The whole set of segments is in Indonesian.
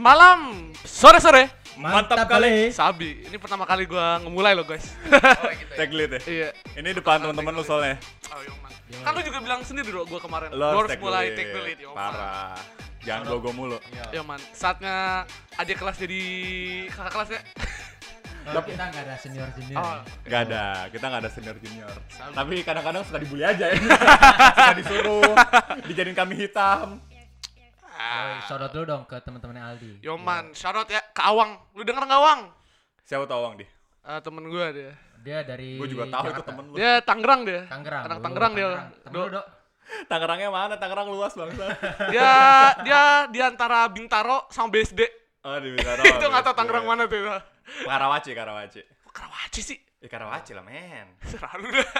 malam, sore-sore. Mantap kali. Sabi, ini pertama kali gua ngemulai lo guys. Tag lead ya. iya. Ini depan teman-teman lu soalnya. Oh, iya, man. Kan lu juga bilang sendiri dong gua kemarin. Gua harus mulai lead. take the lead, yo, man. Parah. Jangan gogo mulu. Ya man, saatnya adik kelas jadi kakak kelas ya. Oh, kita nggak ada senior senior. Oh, Gak ada, kita gak ada senior junior. Sabi. Tapi kadang-kadang suka dibully aja ya. suka disuruh, dijadiin kami hitam. Oh, shout out dulu dong ke teman-temannya Aldi. Yo man, shout out ya ke Awang. Lu denger nggak Awang? Siapa tau Awang di? Eh, temen gua dia. Dia dari Gue juga tahu itu temen lu. Dia Tangerang dia. Tangerang. Anak Oh, Tangerang dia. Temen Do- lu, Dok. Tangerangnya mana? Tangerang luas bangsa. Dia dia di antara Bintaro sama BSD. Oh di Bintaro. itu nggak tahu Tangerang mana tuh. Karawaci, Karawaci. Karawaci sih. Ya Karawaci lah men. Selalu dah.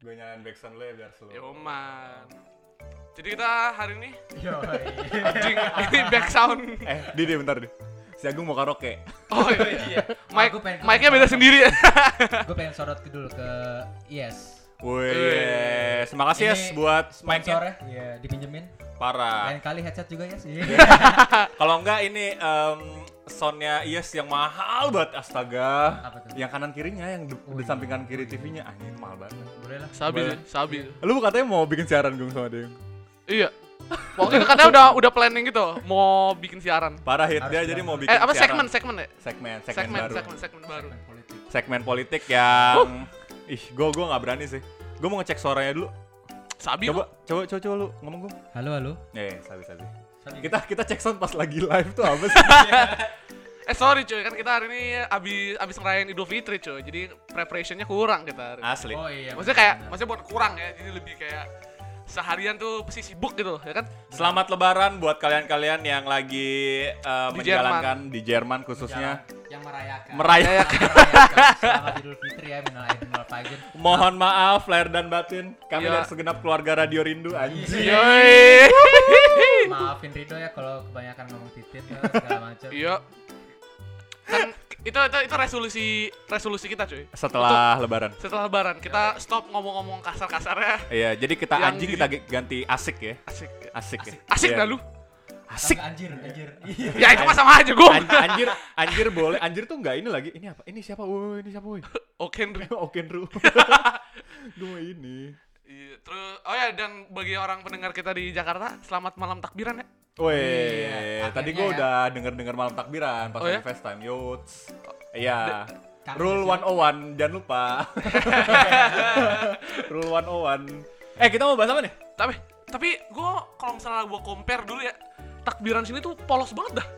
Gue nyalain backsound lu ya biar slow. Yo man. Jadi kita hari ini Yo, anjing ini back sound. Eh, di di bentar di. Si Agung mau karaoke. Oh iya. Mic Aku pengen- mic-nya beda sendiri ya. gue pengen shout out dulu ke Yes. Wih, Eh. yes. Makasih yes Ini buat mic-nya. Sponsornya, iya dipinjemin. Parah. Lain kali headset juga Yes. Iya. Kalau enggak ini em, soundnya Yes yang mahal banget astaga. Yang kanan kirinya yang di, Oh, di iya. samping kanan kiri TV-nya anjing mahal banget. Boleh lah. Sabil, Boleh. sabil. Lu katanya mau bikin siaran Gung sama dia. Iya. Waktu itu katanya udah udah planning gitu, mau bikin siaran. Parah hit dia jadi mau dulu. bikin Eh apa siaran. segmen segmen ya? segmen segmen, Segmen baru. segmen segmen baru. Segmen politik. Segmen politik yang ih gua gua nggak berani sih. Gua mau ngecek suaranya dulu. Sabi Coba coba coba coba lu ngomong Gung. Halo, halo. Eh, sabi sabi. Sabi. Kita kita cek sound pas lagi live tuh apa sih? Eh sorry cuy, kan kita hari ini abis abis ngerayain Idul Fitri cuy. Jadi preparationnya kurang kita hari. ini. Asli. Oh iya. Maksudnya kayak, maksudnya bukan kurang ya. Jadi lebih kayak seharian tuh pasti sibuk gitu, ya kan? Selamat lebaran buat kalian-kalian yang lagi uh, Di menjalankan di Jerman khususnya. yang merayakan. Merayakan. Merayakan. Selamat Idul Fitri ya, minal aidin wal faizin. Mohon maaf lahir dan batin. Kami Iya. dari segenap keluarga Radio Rindu anjing. Yoi. Maafin Rido ya kalau kebanyakan ngomong titit ya, segala macam. Iya. Kan itu itu itu resolusi resolusi kita cuy. Setelah lebaran. Setelah lebaran kita stop ngomong-ngomong kasar-kasarnya. Iya, jadi kita Yang anjing kita ganti asik ya. Asik. Asik, ya. Asik Iya. dah lu. Asik. Anjir, anjir. Iya. Ya itu mah sama aja gue. An- anjir, anjir boleh. Anjir tuh enggak ini lagi. Ini apa? Ini siapa? Woi, ini siapa, woi? Oke, Henry. Oke, Ru. Gue mau ini. Iya, terus oh ya dan bagi orang pendengar kita di Jakarta, selamat malam takbiran ya. Woi, Iya, tadi gue ya. udah denger-denger malam takbiran pas Oh ya? FaceTime. Yuts. Iya. Rule sih. 101, jangan lupa. Rule 101. Eh, kita mau bahas apa nih? Tapi tapi gue kalau misalnya gue compare dulu ya, takbiran sini tuh polos banget dah.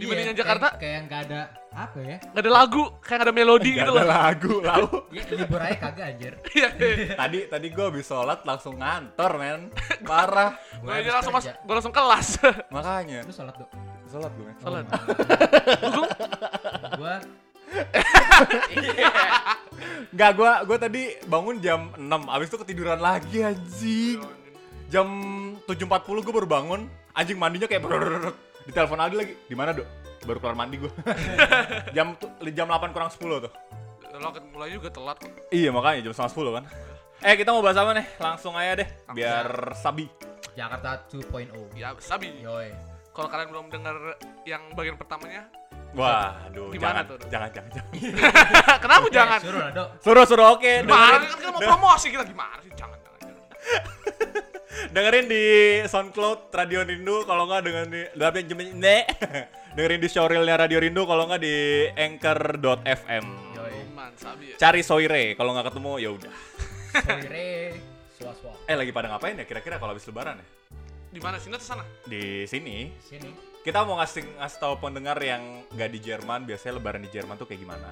Dibandingkan Iya, Jakarta, kayak, kayak nggak ada apa ya? nggak ada lagu, kayak nggak ada melodi Gak gitu ada loh. lagu, lau. Ya, libur aja kagak anjir. Iya. iya. tadi tadi gue habis sholat langsung ngantor, men. Parah. Gue langsung kerja. masuk, gue langsung kelas. Makanya. Lu sholat dong. Sholat gue, men. Sholat. Gua Enggak, gue gua tadi bangun jam 6, abis itu ketiduran lagi anjing. Jam 7.40 gue baru bangun, anjing mandinya kayak brrrr. Di telepon Aldi lagi, di mana dok? Baru keluar mandi gue. jam jam 8 kurang 10 tuh. Lo mulai juga telat kok. Iya makanya jam setengah 10 kan. Eh kita mau bahas apa nih? Langsung aja deh, biar sabi. Jakarta 2.0. Ya, sabi. Yoi. Kalau kalian belum dengar yang bagian pertamanya, Waduh, Gimana jangan, tuh, Dok? jangan, jangan, jangan. kenapa Eh, jangan? Suruh Dok. Suruh, suruh, oke. Gimana Dengerin, kan kita mau promosi kita gimana sih? Jangan, jangan, jangan. dengerin di SoundCloud Radio Rindu, kalau nggak dengan di tapi ne. dengerin di showreelnya Radio Rindu, kalau nggak di anchor.fm. Ya. Cari Soire, kalau nggak ketemu ya udah. Soire. Eh lagi pada ngapain ya kira-kira kalau habis lebaran ya? Di mana sini atau sana? Di sini Sini. kita mau ngasih ngasih tahu pendengar yang nggak di Jerman, biasanya lebaran di Jerman tuh kayak gimana?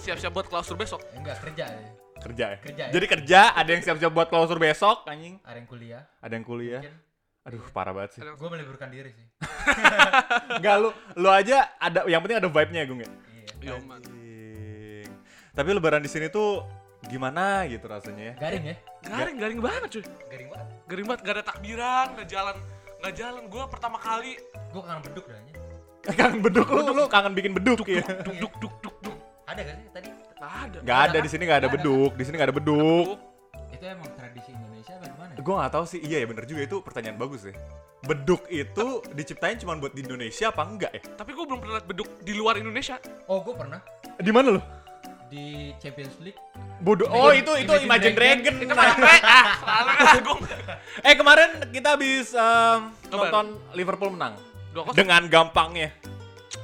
Siap-siap buat klausur besok. Enggak kerja ya. Kerja ya? Kerja ya? Jadi kerja, ada yang siap-siap buat klausur besok, anjing. Ada yang kuliah. Ada yang kuliah. Mungkin. Aduh, parah banget sih. Gue meliburkan diri sih. Enggak lu, lu aja ada yang penting ada vibe-nya ya, Gung ya. Iya. Man. Anjing. Tapi lebaran di sini tuh gimana gitu rasanya ya? Garing ya? Garing, garing banget cuy. Garing banget. Garing banget, gak ada takbiran, gak jalan. Gak jalan, gue pertama kali Gue kangen beduk dah. kangen beduk lu, lu kangen bikin beduk ya. Duk duk duk duk duk. Ada gak sih tadi? Nggak ada. Gak ada di sini gak ada beduk, di sini gak ada beduk. Duk. Itu emang tradisi Indonesia apa gimana? ya? Gue gak tahu sih, iya ya bener juga itu pertanyaan bagus ya. Beduk itu diciptain cuma buat di Indonesia apa enggak ya? Tapi gue belum pernah liat beduk di luar Indonesia. Oh, gue pernah Di mana lo? di Champions League. Bodoh. Oh itu itu Imagine Imagine Dragon. Itu sampai ah, selalu agung. Eh kemarin kita habis Nobar. nonton Liverpool menang dengan gampangnya.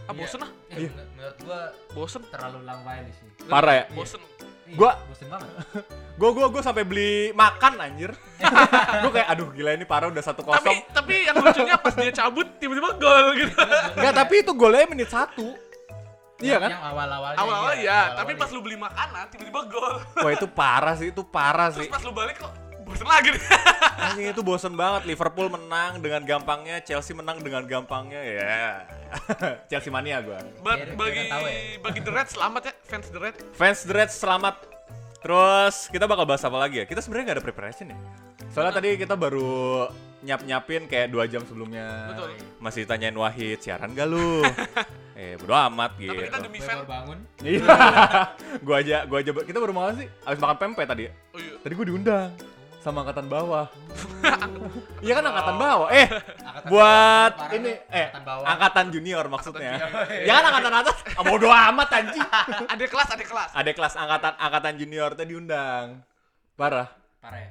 Ah bosen ah, Eh, men- menurut gue bosen. terlalu langway sih. Parah ya? Bosen. Ih, Gua- bosen banget. Gue gue gue sampai beli makan anjir. gue kayak aduh gila ini parah udah satu Tapi kosong. tapi yang lucunya pas dia cabut tiba-tiba gol gitu. Enggak tapi itu golnya menit satu. Iya kan? Yang awal-awalnya. Awal-awal iya, ya, awal-awal tapi iya. pas lu beli makanan tiba-tiba gol. Wah itu parah sih itu parah Terus sih. pas lu balik kok bosen lagi nih. Anjing itu bosen banget Liverpool menang dengan gampangnya, Chelsea menang dengan gampangnya ya. Chelsea mania gue. Ba- bagi ya. bagi The Reds selamat ya fans The Reds. Fans The Reds selamat. Terus kita bakal bahas apa lagi ya? Kita sebenarnya nggak ada preparation ya. Soalnya tadi kita baru nyap-nyapin kayak dua jam sebelumnya. Betul. Masih tanyain Wahid, siaran gak lu? eh, bodo amat gitu. Tapi kita demi Gue fan. baru bangun. Iya. gua aja, gua aja. Kita baru makan sih? Abis makan pempek tadi ya? Oh iya. Tadi gua diundang sama angkatan bawah. Iya kan angkatan bawah. Eh, Angkatan buat bawah, ini eh angkatan bawah. angkatan junior maksudnya. Angkatan Ya kan angkatan atas. Ah, bodo amat anjing. Ada kelas, ada kelas. Ada kelas angkatan angkatan junior tadi diundang. Parah. Parah ya.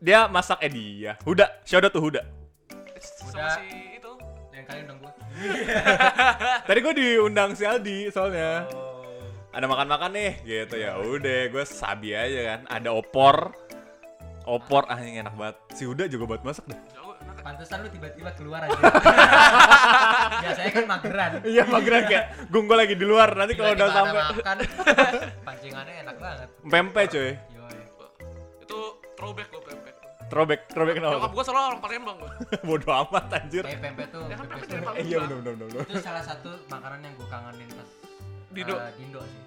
Dia masak eh dia. Huda, shout out to Huda. Sama Udah. si itu. Yang kali undang gue. Tadi gua diundang si Aldi soalnya. Oh. Ada makan-makan nih gitu ya. Udah, gue sabi aja kan. Ada opor. Opor ah ini enak banget. Si Huda juga buat masak deh. Pantesan lu tiba-tiba keluar aja. Biasanya kan mageran. Iya mageran kayak gua lagi di luar nanti kalau udah sampai makan, pancingannya enak banget. pempek cuy. Yoi. Itu throwback lo pempek. Throwback, throwback Nyokap kenapa? gua selalu orang Palembang gua. Bodoh amat anjir. Kayak pempek tuh. Ya kan Eh, iya bener bener bener. Itu salah satu makanan yang gue kangenin pas Dindo. eh, di Indo sih.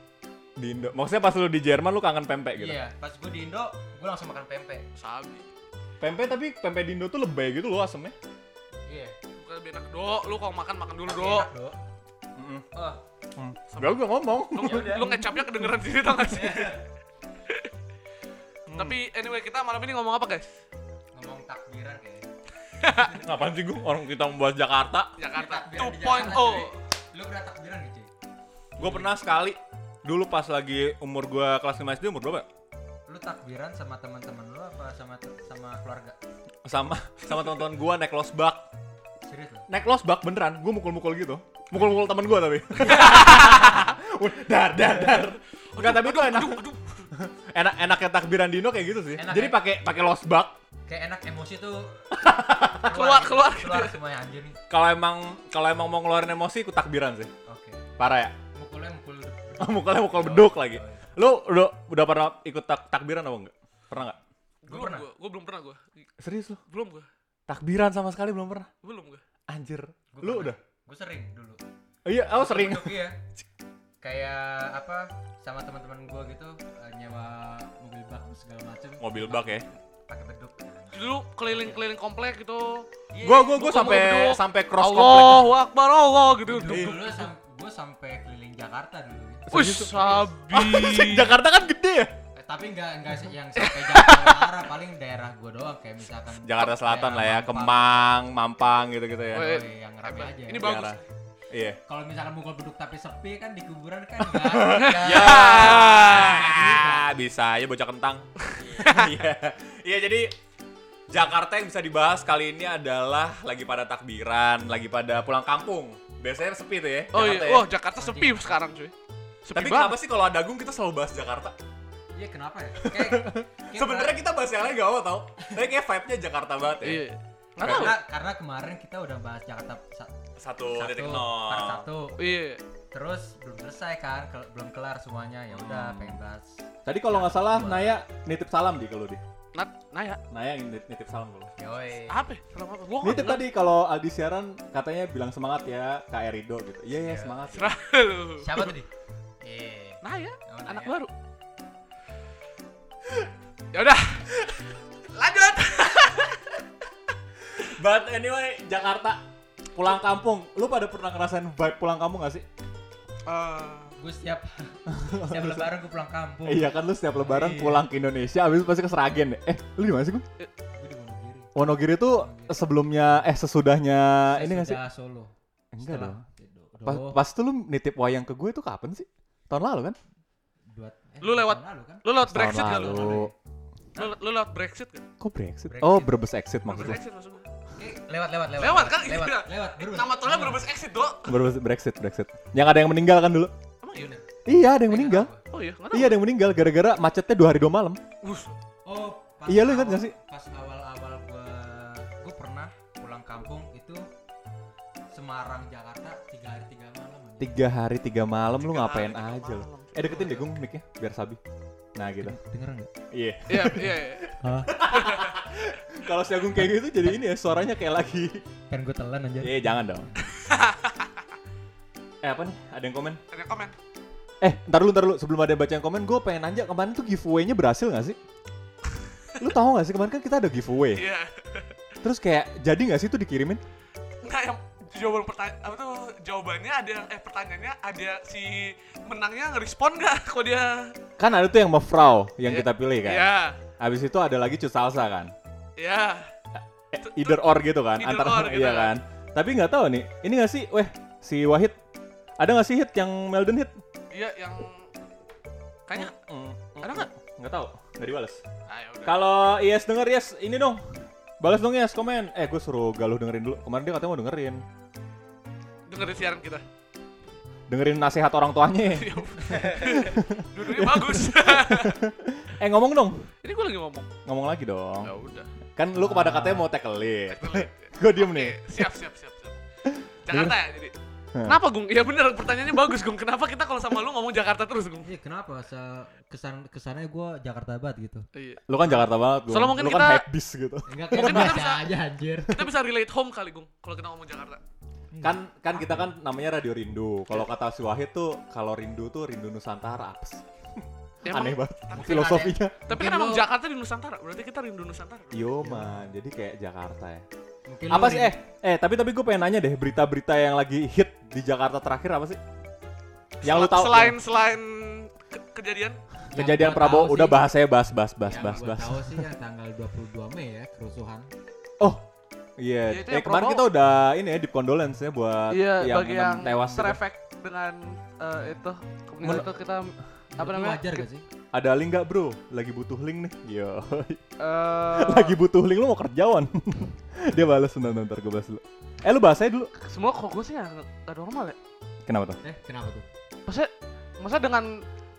Di Indo. Maksudnya pas lu di Jerman lu kangen pempek gitu. Iya, pas gue di Indo, gue langsung makan pempek. Sabi. Pempek tapi pempek di Indo tuh lebay gitu loh asemnya. Iya. Bukan lebih enak. Do, lu kalau makan makan dulu, Do. enak, Do. Heeh. Hmm. Gak gua ngomong. Lu, lu ngecapnya kedengeran sini tau gak sih? Tapi anyway, kita malam ini ngomong apa, guys? ngomong takbiran kayaknya. Ngapain sih gua orang kita membahas Jakarta? Jakarta Takbiran di 2.0. Jakarta, cuy. Lu pernah takbiran gak, cuy? Gua pernah sekali dulu pas lagi umur gua kelas 5 SD umur berapa? Lu takbiran sama teman-teman lu apa sama sama keluarga? Sama sama teman-teman gua naik losbak. Serius lu? naik losbak beneran, gue mukul-mukul gitu. Mukul-mukul temen gue tapi. dar dar dar. Enggak tapi itu enak. Enak enaknya takbiran Dino kayak gitu sih. Enak Jadi ya? pakai pakai losbak. Kayak enak emosi tuh Keluar, keluar. keluar semuanya anjir nih. Kalau emang kalau emang mau ngeluarin emosi ikut takbiran sih. Oke. Parah ya. Mukul Mukulnya mukul beduk lagi. Lu udah udah pernah ikut tak takbiran apa enggak? Pernah enggak? Belum pernah. gua. Gua belum pernah gua. Serius lu? Belum gua. Takbiran sama sekali belum pernah. Belum gua. Anjir. Gua Lu pernah. udah? Gue sering dulu. Oh, iya, oh sering. Beduk, iya. Kayak apa sama teman-teman gue gitu eh, nyewa mobil bak segala macem. Mobil bak ya. Pakai beduk. Dulu keliling-keliling komplek gitu. Iya, Gua gua gua Mukul sampai sampai cross komplek. Allahu Akbar, Allah gitu. Duk. Dulu sam gue sampai keliling Jakarta dulu. Wih, sabi. Jakarta kan gede ya? Eh, tapi enggak enggak yang sampai Jakarta Utara paling daerah gue doang kayak misalkan Jakarta Selatan lah ya, Mampang. Kemang, Mampang gitu-gitu ya. Weh. Yoi, yang rame aja. Ini bagus. Daerah. Iya. Kalau misalkan mukul beduk tapi sepi kan di kuburan kan enggak. Ya, enggak. bisa aja bocah kentang. Iya. Iya, jadi Jakarta yang bisa dibahas kali ini adalah lagi pada takbiran, lagi pada pulang kampung. Biasanya sepi tuh ya. Oh iya, Jakarta ya. wah Jakarta sepi sekarang cuy. Sepi Tapi banget. kenapa sih kalau ada Agung kita selalu bahas Jakarta? Iya kenapa ya? Kayak, kayak Sebenarnya kita bahas yang lain gak apa tau. Tapi kayak vibe-nya Jakarta banget ya. Iya. Nggak tahu. karena, karena kemarin kita udah bahas Jakarta sa- Satu, satu titik part nol. satu Iya. terus belum selesai kan kel- belum kelar semuanya ya udah pengen bahas Tadi kalau nggak salah Naya nitip salam di kalau di. Nat, Naya. Naya yang nit- nitip salam kalau. yoi Apa? ya? Salam apa? Gua Nitip tadi kalau Aldi siaran katanya bilang semangat ya Kak Erido gitu. Iya iya Iya. semangat. Selalu. siapa tadi eh Naya, Oh, anak Naya. baru. ya udah. Lanjut. But anyway Jakarta pulang kampung. Lu pada pernah ngerasain vibe pulang kampung gak sih? Eh, Gue setiap setiap lebaran gue pulang kampung. Iya kan lu setiap lebaran Iya. pulang ke Indonesia, abis pasti ke Seragen. Eh, lu di mana sih? Gue di Wonogiri. Wonogiri tuh sebelumnya eh sesudahnya ini gak sih? Sesudah Solo. Enggak Setelah- dong. Pas, pas tuh lu nitip wayang ke gue tuh kapan sih? Tahun lalu kan? dua- eh, Lu lewat- tahun lalu kan? lu lewat Brexit lu? lalu. Lu, lu lewat Brexit gak? Kok Brexit? Brexit. Oh, Brebes exit maksudnya. Brexit maksudnya. Eh, lewat lewat lewat. Lewat kan? Lewat. Iya. Lewat. Berbes. Nama tolnya Brebes Exit, Dok. Brebes Brexit, Brexit. Yang ada yang meninggal kan dulu? Emang iya? Iya, ada yang meninggal. Oh iya. Iya, ada yang meninggal gara-gara macetnya dua hari dua malam. Bus. Oh, Iya, lu ingat gak sih? Pas awal-awal gua gua pernah pulang kampung itu Semarang Jakarta Tiga hari tiga malam lu ngapain hari, aja lu? Eh deketin deh gung mic-nya biar sabi. Nah gitu. Dengeran nggak? Iya. Iya, iya, iya. Kalau si Agung kayak gitu jadi ini ya suaranya kayak lagi. Kan gue telan anjir. Iya jangan dong. eh apa nih? Ada yang komen? Ada yang komen. Eh ntar dulu ntar dulu sebelum ada yang baca yang komen gue pengen nanya kemarin tuh giveaway-nya berhasil gak sih? Lu tahu gak sih kemarin kan kita ada giveaway. Iya. Terus kayak jadi gak sih tuh dikirimin? Enggak yang jawaban pertanyaan apa tuh jawabannya ada eh pertanyaannya ada si menangnya ngerespon nggak kok dia Kan ada tuh yang mefrau yang Iya. kita pilih kan. ya Habis itu ada lagi cut salsa kan. ya Eh, either or gitu kan Either antara or gitu iya kan. kan. Tapi nggak tahu nih. Ini gak sih? Weh si Wahid ada gak sih hit yang Melden hit? iya yang kayaknya Ada nggak? Nggak tahu. Nggak dibales. ah, ya udah. Kalau Yes denger Yes, ini dong. Balas dong Yes, komen. Eh, gue suruh Galuh dengerin dulu. Kemarin dia katanya mau dengerin. dengerin siaran kita Dengerin nasihat orang tuanya. Ya udah. dua-duanya bagus eh, ngomong dong. ini gue lagi ngomong Ngomong lagi dong. ya udah Kan lu kepada katanya mau tackle. Oke, gue diem nih. siap siap siap siap Jakarta ya jadi Kenapa Gung? Iya bener pertanyaannya bagus Gung. Kenapa kita kalau sama lu ngomong Jakarta terus Gung? Iya kenapa? Se kesan kesannya gue Jakarta banget gitu. Iya. Lu kan Jakarta banget. Gua. Soalnya mungkin lu kan kita- hype beast gitu. Enggak Mungkin kita bisa- aja anjir. Kita bisa relate home kali Gung kalau kita ngomong Jakarta. Kan kan kita kan namanya Radio Rindu. Kalau kata si Wahid tuh kalau rindu tuh rindu Nusantara. Apa sih? Ya, Aneh emang- banget tapi- filosofinya. Tapi kan emang Jakarta di Nusantara, berarti kita rindu Nusantara. Yo man, jadi kayak Jakarta ya. Mungkin Apa sih eh eh tapi tapi gue pengen nanya deh berita-berita yang lagi hit di Jakarta terakhir apa sih? Yang lu tahu Selain selain ke- kejadian yang kejadian Prabowo udah sih- bahas saya bahas bahas bahas yang bahas bahas. tahu sih yang tanggal 22 Mei ya kerusuhan. Oh. Iya, Ya, itu eh yang kemarin kita udah ini ya deep condolence ya buat Iya, yang bagi yang tewas itu. terefek dengan eh, itu kemudian itu kita apa namanya? Wajar gak sih? Ada link nggak bro? Lagi butuh link nih. Yo. Eh, Lagi butuh link lu mau kerjawan. Dia balas bentar bentar gue balas dulu. Eh lu bahas aja dulu. semua kok gue sih nggak normal ya. Kenapa tuh? Eh kenapa tuh? Maksudnya, maksudnya dengan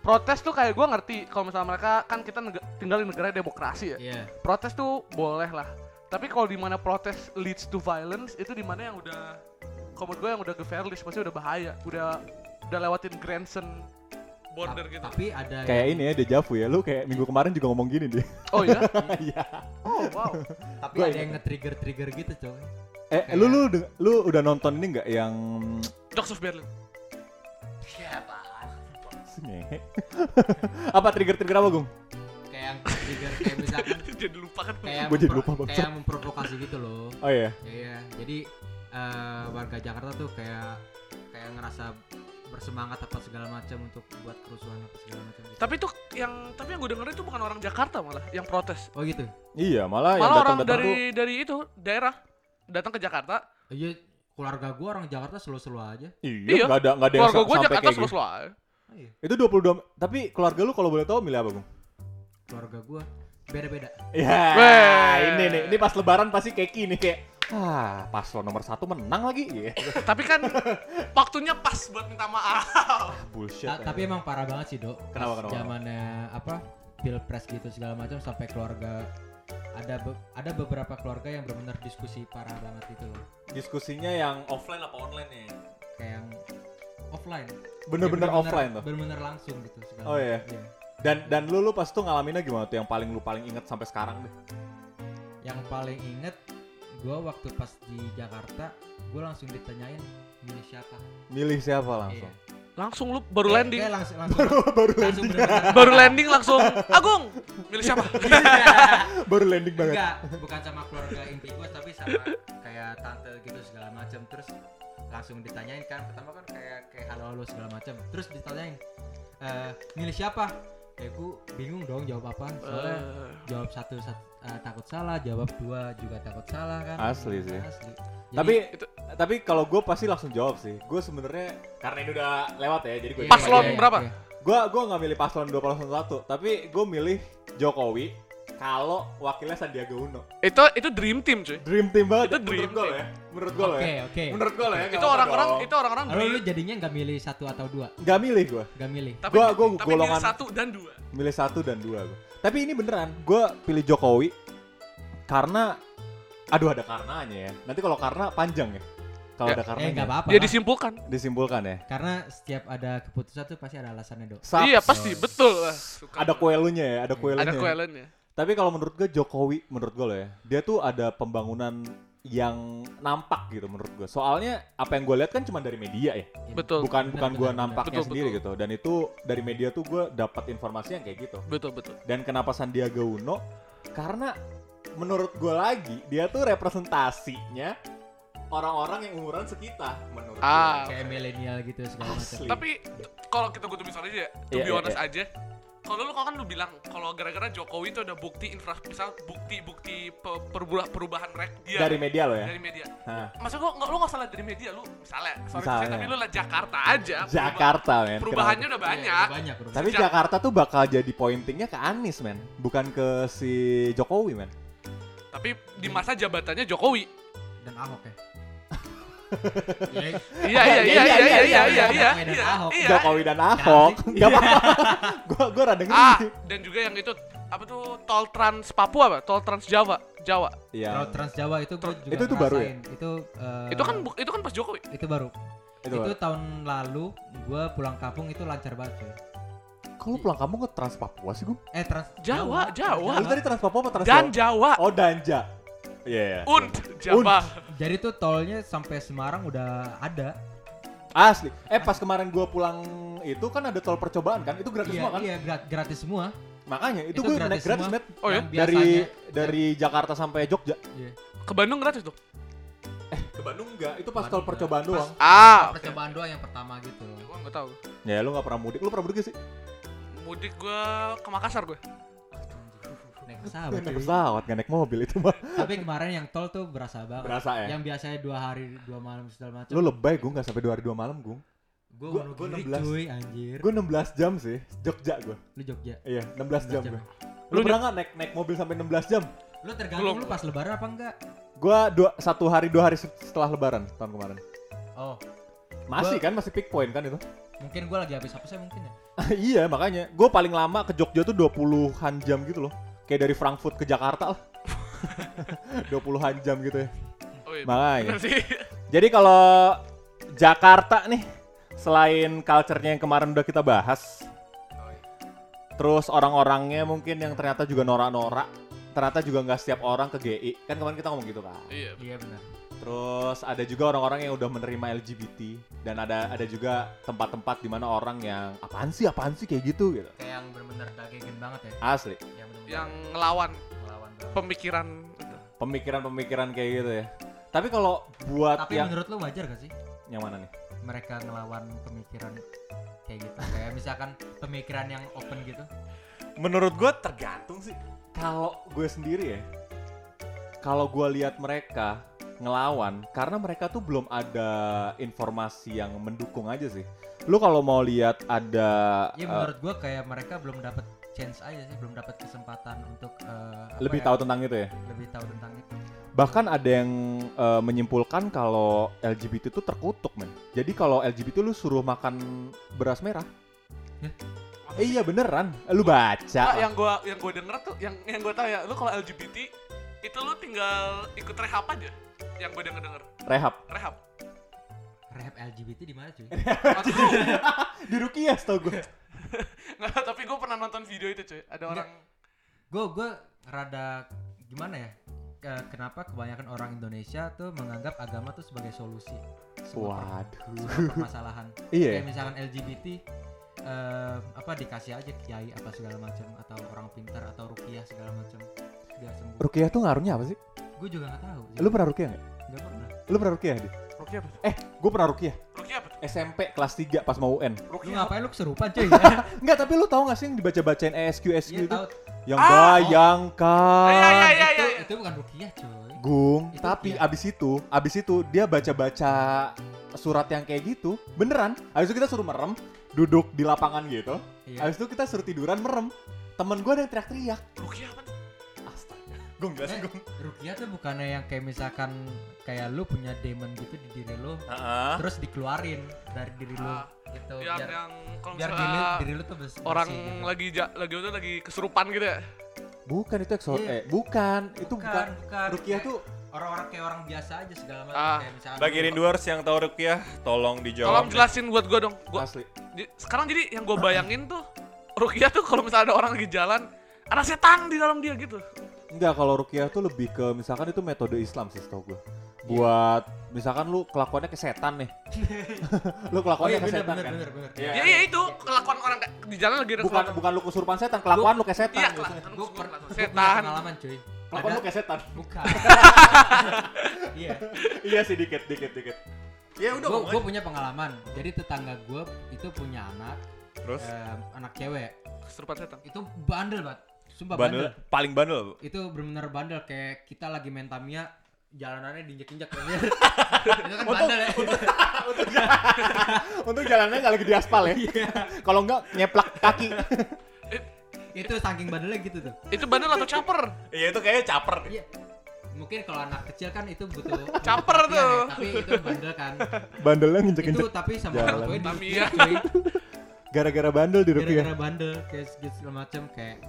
protes tuh kayak gue ngerti kalau misalnya mereka kan kita neg- tinggal di negara demokrasi ya. Iya. Protes tuh boleh lah. Tapi kalau di mana protes leads to violence itu di mana yang udah kalau menurut gue yang udah gefährlich pasti udah bahaya, udah udah lewatin Grenzen border Ta- gitu. Tapi ada Kayak yang- ini ya deja vu ya. Lu kayak minggu kemarin juga ngomong gini deh. Oh iya? Iya. Oh wow. tapi Gua ada yang nge-trigger-trigger gitu, coy. Eh lu lu lu udah nonton ini nggak yang Dogs of Berlin. Ngehe. apa trigger-trigger apa, Gung? Kayak yang trigger kayak misalkan Jadi lupa kan. kayak Gua jadi lupa, kayak memprovokasi gitu loh. Oh iya. Iya, jadi eh, warga Jakarta tuh kayak kayak ngerasa bersemangat apa segala macam untuk buat kerusuhan apa segala macam gitu. Tapi itu yang tapi yang gue dengerin itu bukan orang Jakarta malah yang protes. Oh gitu. Iya, malah, yang Malah orang datang-datang dari tuh dari itu daerah datang ke Jakarta. Iya, keluarga gua orang Jakarta selo-selo aja. Iya, Iya. nggak ada nggak ada yang Keluarga gue sampai Jakarta kayak gitu. selalu aja. Oh, iya. Itu 22 tapi keluarga lu kalau boleh tahu milih apa, Gung? Keluarga gua beda-beda. Ya, Weh. ini nih, ini pas lebaran pasti keki nih kayak ah, paslon nomor satu menang lagi. Iya. Tapi kan waktunya pas buat minta maaf. Bullshit. Ta- tapi emang parah banget sih, Dok. Kenapa, kenapa? Zamannya apa? Pilpres gitu segala macam sampai keluarga ada be- ada beberapa keluarga yang benar-benar diskusi parah banget itu loh. diskusinya yang offline apa online nih? Kayak yang offline. Bener-bener offline tuh. Bener-bener langsung gitu segala Oh, iya. macam. Dan dan lu lu pas tuh ngalaminnya gimana tuh yang paling lu paling inget sampai sekarang deh? Yang paling inget gua waktu pas di Jakarta, gua langsung ditanyain milih siapa. Milih siapa langsung? Iya. Langsung lu baru landing. langsung langsung baru langsung bener-bener Baru landing langsung. Agung, milih siapa? Baru landing banget. enggak bukan sama keluarga inti gue tapi sama kayak tante gitu segala macam terus langsung ditanyain kan pertama kan kayak kayak halo halo segala macam terus ditanyain eh milih siapa ya gue bingung dong jawab apa soalnya Eh, jawab satu, sat- eh, takut salah jawab dua juga takut salah kan Asli sih. asli Jadi, Tapi Itu- tapi kalau gue pasti langsung jawab sih. Gue sebenarnya karena ini udah lewat ya, jadi gue Paslon iya, iya, berapa? iya. Gue gue nggak milih paslon dua paslon satu, tapi gue milih Jokowi kalau wakilnya Sandiaga Uno. itu itu dream team cuy. Dream team banget. Itu dream menurut gue ya. Menurut gue oke ya. oke Menurut gue lah ya. Itu orang-orang itu orang-orang Lalu lu dream. jadinya nggak milih satu atau dua Gak milih gue. nggak milih Tapi Gua- gua tapi golongan- milih satu dan dua. Milih satu dan dua gue. Tapi ini beneran, gue pilih Jokowi karena, aduh ada karenanya ya. Nanti kalau karena panjang ya. Kalau Ya. ada eh karenanya, nggak apa-apa Dia lah. disimpulkan. disimpulkan ya. karena setiap ada keputusan tuh pasti ada alasannya dong Sa- Iya pasti betul lah. Suka. Ada kuelunya ya, ada kuelunya. Ada kuelennya. Tapi kalau menurut gue Jokowi, menurut gue loh ya, dia tuh ada pembangunan yang nampak gitu menurut gue. Soalnya apa yang gue lihat kan cuma dari media ya, Betul. bukan Benar, bukan gue nampaknya Betul, sendiri betul. gitu. Dan itu dari media tuh gue dapat informasi yang kayak gitu. Betul betul. Dan kenapa Sandiaga Uno? Karena menurut gue lagi dia tuh representasinya orang-orang yang umuran sekitar menurut Ah. gue. kayak milenial gitu segala macam. Tapi kalau kita gue tuh aja ya, to Iya, be iya, honest iya. aja. Kalau lu kan lu bilang kalau gara-gara Jokowi itu ada bukti infra misal bukti-bukti pe- perubah- perubahan rek dia Dari media lo ya. dari media. Hah. Masa gua nggak lu nggak salah dari media lu misalnya, sorry Misalnya. tapi lu lah Jakarta aja. perubah- Jakarta men. Perubahannya Kenapa? udah banyak. udah banyak Tapi Sejak- Jakarta tuh bakal jadi pointingnya ke Anies men, bukan ke si Jokowi men. Tapi di masa jabatannya Jokowi. dan Ahok ya Iya iya iya iya iya iya iya iya iya. Jokowi dan iya, Ahok. iya. Jokowi dan Ahok. Gak apa-apa. gua gua rada ngeri. Ah, dan juga yang itu apa tuh tol Trans Papua apa? Tol Trans Jawa, Jawa. Iya. Kalau Trans Jawa itu gue juga Itu tuh baru ya? Itu eh, Itu kan itu kan pas Jokowi. itu baru. Itu. Itu, tahun lalu gue pulang kampung itu lancar banget cuy. Kalau pulang kamu ke Trans Papua sih gua. Eh Trans Jawa, Jawa. Lu tadi Trans Papua apa Trans Dan Jawa? Jawa. Oh Danja. Iya. iya. Und Jawa. Jadi tuh tolnya sampai Semarang udah ada. Asli. Eh pas kemarin gua pulang itu kan ada tol percobaan kan? Itu gratis Iya, semua kan? iya gra- gratis semua. Makanya itu, Itu gue gratis naik gratis met. Oh ya? Dari biasanya- dari Jakarta sampai Jogja. Iya. Ke Bandung gratis tuh. Ke Bandung enggak, itu pas Bandung tol enggak. percobaan Pas- doang. Ah, Percobaan doang yang pertama gitu. gua enggak tahu. Ya lu gak pernah mudik, lu pernah mudik gak sih? Mudik gua ke Makassar gue. Naik pesawat. Naik pesawat, gak naik mobil itu mah. Tapi kemarin yang tol tuh berasa banget. Berasa ya? Yang biasanya dua hari dua malam segala macam. Lu lebay gue gak sampai 2 hari 2 malam gue. Gue gua- gua, gua 16. cuy anjir. Gue 16 jam sih, Jogja gue. Lu Jogja. Iya, 16 jam 16 jam. gue. Lu Lu pernah gak naik naik mobil sampai 16 jam? Lu tergantung Belum. lu pas lebaran apa enggak? Gua dua satu hari dua hari setelah lebaran tahun kemarin. Oh, Masih Gua- kan masih peak point kan itu? mungkin gua lagi habis apa sih mungkin ya? iya, makanya gue paling lama ke Jogja tuh 20-an jam gitu loh. Kayak dari Frankfurt ke Jakarta lah. 20-an jam gitu ya. Oh iya. Makanya. Jadi kalau Jakarta nih selain culture-nya yang kemarin udah kita bahas. Terus orang-orangnya mungkin yang ternyata juga norak-norak. Ternyata juga nggak setiap orang ke GI. Kan kemarin kita ngomong gitu kan. Iya. Iya benar. Terus ada juga orang-orang yang udah menerima LGBT dan ada ada juga tempat-tempat di mana orang yang apaan sih apaan sih kayak gitu gitu. Kayak yang bener-bener dagingin banget ya. Asli. Yang bener-bener Yang ngelawan melawan banget. pemikiran Pemikiran-pemikiran kayak gitu ya. Tapi kalau buat Tapi yang menurut lu wajar gak sih yang mana nih? mereka ngelawan pemikiran kayak gitu? kayak misalkan pemikiran yang open gitu. Menurut gue tergantung sih. Kalau gue sendiri ya, kalau gue lihat mereka ngelawan, karena mereka tuh belum ada informasi yang mendukung aja sih. Lu kalau mau lihat ada Iya eh, menurut gua kayak mereka belum dapat chance aja sih, belum dapat kesempatan untuk apa lebih ya, tahu tentang itu ya. lebih tahu tentang itu. Bahkan ada yang eh, menyimpulkan kalau LGBT itu terkutuk, men. Jadi kalau LGBT lu suruh makan beras merah. Ya? Eh, iya beneran. Lu baca. Nah, yang gua yang gua denger tuh yang yang gua tahu ya, lu kalau LGBT itu lu tinggal ikut rehab aja. Yang gua denger denger Rehab. rehab. Rehab LGBT di mana cuy? Di Rukiah tau gue. nggak, tapi gua pernah nonton video itu cuy. Ada orang Gue gue rada gimana ya? eh, kenapa kebanyakan orang Indonesia tuh menganggap agama tuh sebagai solusi semua Waduh. semua permasalahan. Iya. Kayak misalkan LGBT eh, apa dikasih aja kiai apa segala macam atau orang pintar atau rukiah segala macam biar sembuh. Rukiah tuh ngaruhnya apa sih? Gue juga nggak tahu. Lu pernah rukiah nggak? Nggak pernah. Lu pernah rukiah di? Ruki apa? tuh? Eh, gue pernah rukiah. Ruki apa tuh? SMP kelas 3 pas mau UN. Lu Ruki ngapain lu kesurupan cuy? Enggak, tapi lu tahu gak sih yang dibaca-bacain ESQ ESQ Iya itu? tahu. Yang Ah, bayangkan. Iya, iya, iya, itu, iya. itu bukan rukiah cuy. Gung, Itu tapi iya. abis itu, abis itu dia baca-baca surat yang kayak gitu, beneran. Abis itu kita suruh merem, duduk di lapangan gitu. Iya. Abis itu kita suruh tiduran merem. Temen gue ada yang teriak-teriak. Ruki apa. Gung, Eh, Gung. Rukiah tuh bukannya yang kayak misalkan kayak lu punya demon gitu di diri lu, Heeh. terus dikeluarin dari diri lu Ah, gitu Yang biar yang kalau biar diri, misalnya diri lu tuh bes- orang bersih gitu. lagi ja- lagi itu lagi kesurupan gitu ya. Bukan itu exor Iya. eh bukan, itu bukan. bukan Kayak tuh orang-orang kayak orang biasa aja segala macam Ah, kayak misalkan bagi rinduers yang tahu Rukiah, tolong dijawab. Tolong jelasin buat gua dong. Gua Asli. Sekarang jadi yang gue bayangin tuh Rukia tuh kalau misalnya ada orang lagi jalan ada setan di dalam dia gitu Enggak, kalau rukiah tuh lebih ke misalkan itu metode Islam sih setahu gue. Buat misalkan lu kelakuannya ke setan nih. lu Oh kelakuannya iya ke bener setan bener kan. bener bener. Iya. ya iya itu kelakuan orang di jalan lagi Bukan kelakuan- bukan lu kesurupan setan, kelakuan lu kayak setan. iya kelakuan Gue kesurupan, setan pengalaman cuy. Kelakuan lu kayak setan. bukan. Iya. iya sih dikit dikit dikit. Ya udah Gue punya pengalaman. Jadi tetangga gue itu punya anak Terus anak cewek. kesurupan setan Itu bandel banget. Sumpah bandel, bandel. paling bandel. Itu benar-benar bandel kayak kita lagi main Tamiya jalanannya diinjek-injek itu kan bandel ya. Untuk jalannya nggak lagi di aspal ya. Kalau enggak nyeplak kaki. itu saking bandelnya gitu tuh. itu bandel atau caper Iya itu kayaknya caper. Iya. Mungkin kalau anak kecil kan itu butuh Caper ya, tuh. tapi itu bandel kan. Bandelnya itu nginjek-injek. tapi sama orang diusir, cuy. Gara-gara bandel di rukiah. gara-gara bandel kayak segala macam kayak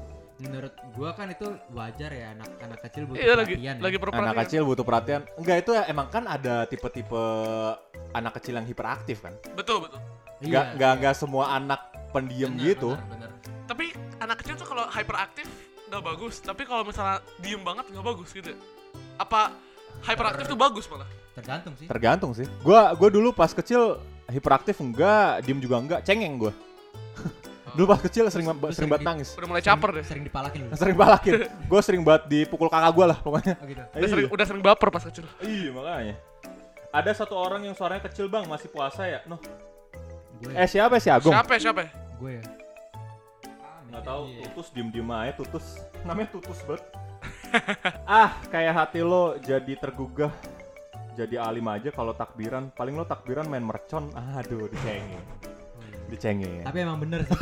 menurut gua kan itu wajar ya anak anak kecil butuh iya lagi perhatian ya. lagi Anak kecil butuh perhatian. Enggak itu ya emang kan ada tipe-tipe anak kecil yang hiperaktif kan. betul betul Enggak Iya, enggak iya. enggak semua anak pendiam Bener, gitu. bener, bener. tapi anak kecil tuh kalau hyperaktif nggak bagus tapi kalau misalnya diem banget nggak bagus gitu apa hyperaktif tuh bagus malah tergantung sih Tergantung sih. Gua gua dulu pas kecil hiperaktif enggak, diem juga enggak, cengeng gua. Dulu pas kecil sering Lu sering sering banget nangis. udah mulai caper deh sering dipalakin lu Sering balakin. Gua sering banget dipukul kakak gua lah pokoknya. oh gitu udah sering udah sering baper pas kecil Iya makanya. Ada satu orang yang suaranya kecil bang, masih puasa ya? Noh. gue Eh siapa si Agung? siapa ya siapa ya gue ya Nggak tahu, Iya. tutus diem diem aja tutus. Namanya tutus banget. ah, kayak hati lo jadi tergugah. Jadi alim aja kalau takbiran. Paling lo takbiran main mercon. Aduh, dicengin. Dicengin. tapi emang bener sih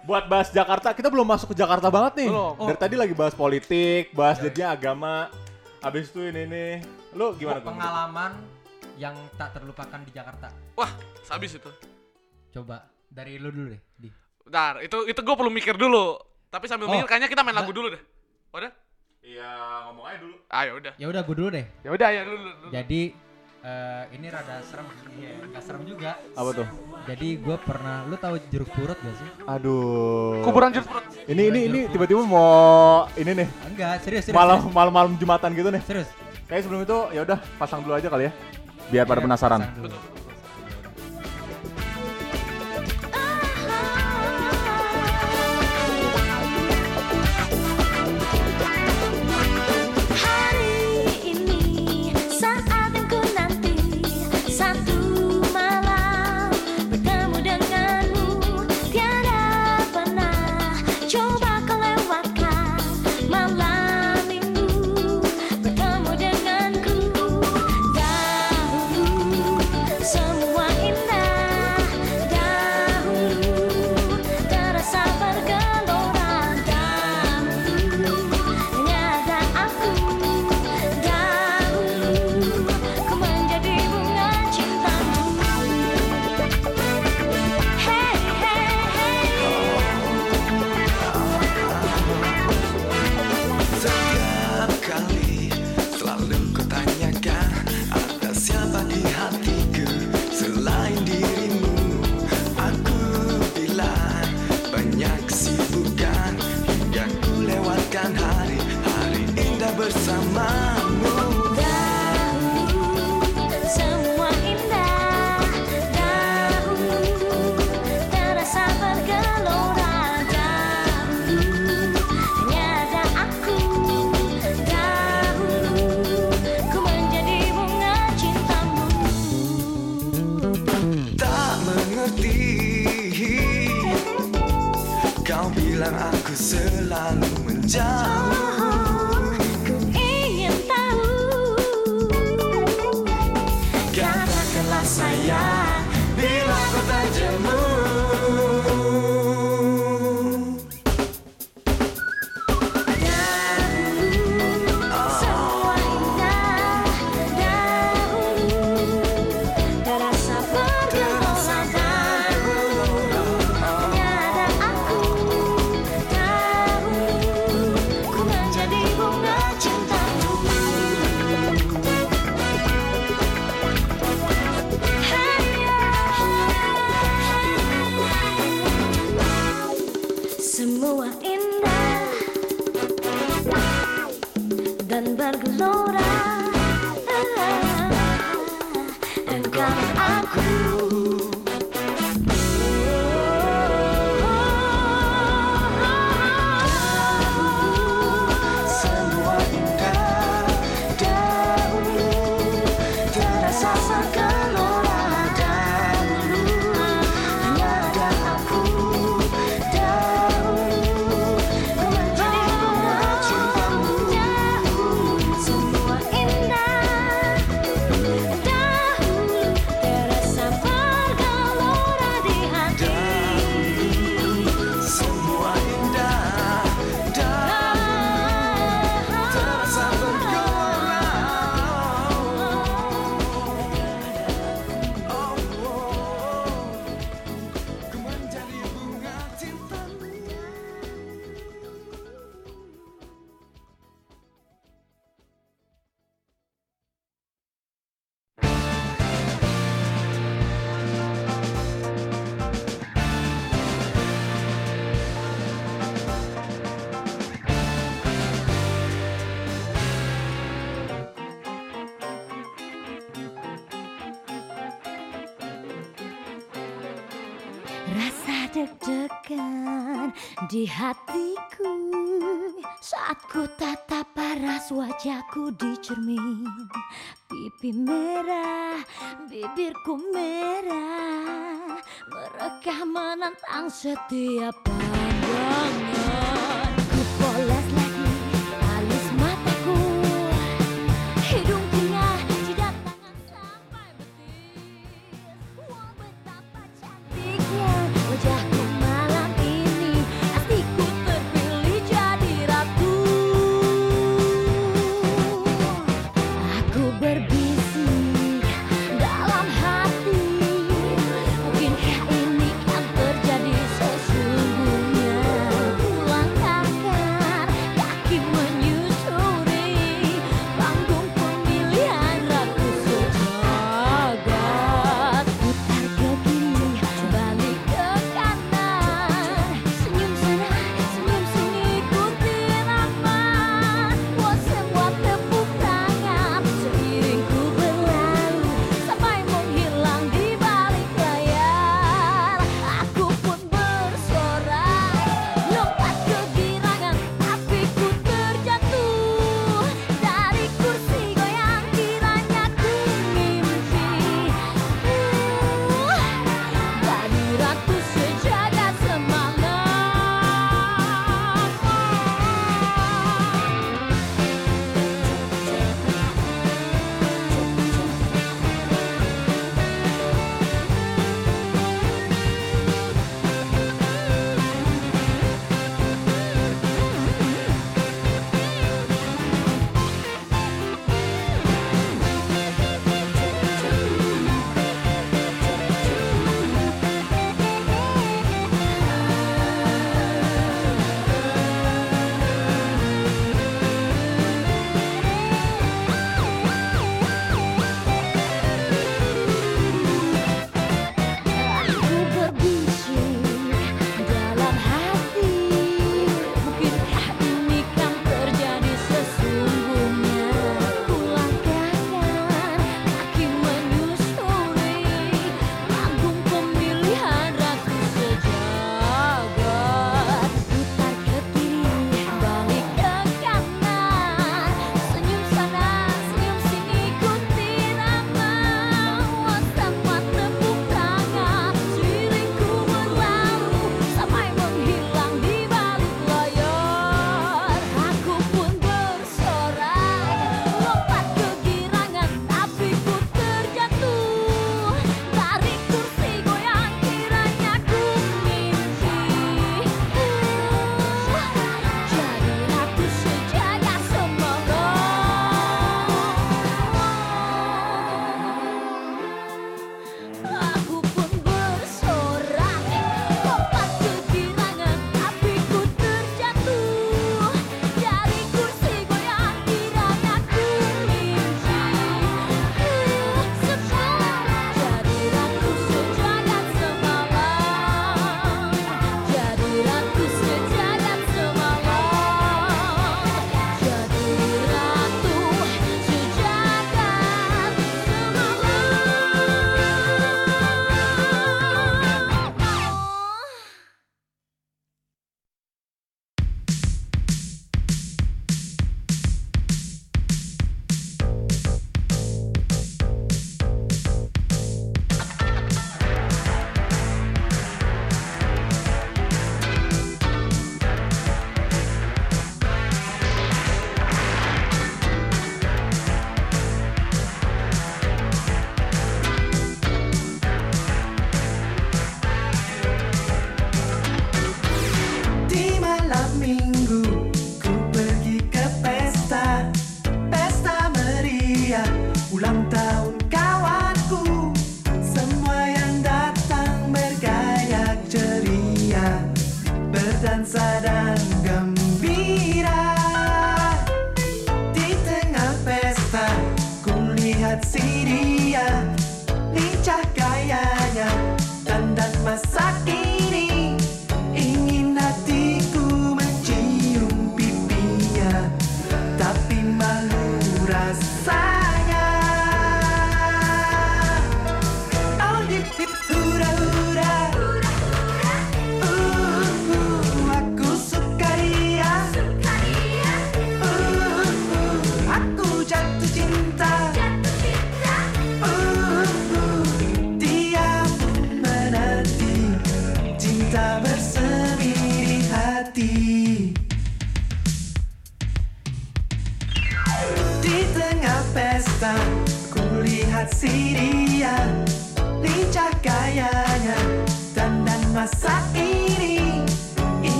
Buat bahas Jakarta, kita belum masuk ke Jakarta banget nih. Belum. Dari tadi lagi bahas politik, bahas jadinya agama. Abis itu ini nih. Lu gimana pengalaman yang tak terlupakan di Jakarta wah habis itu coba dari lu dulu deh di Bentar, itu itu gue perlu mikir dulu tapi sambil Oh, mikir kayaknya kita main lagu dulu deh udah Iya, ngomong aja dulu. ayo udah ya udah gue dulu deh ya udah ya dulu, dulu. jadi eh, ini rada serem iya nggak serem juga Apa tuh? jadi gue pernah lu tahu jeruk purut gak sih Aduh. kuburan jeruk purut Ini ini ini tiba-tiba mau ini nih. enggak serius serius Malam malam malam Jumatan gitu nih. serius Kayak sebelum itu ya udah pasang dulu aja kali ya. Biar pada Iya, penasaran. di hatiku. Saat ku tatap paras wajahku di cermin Pipi merah, bibirku merah. Mereka menantang setiap hari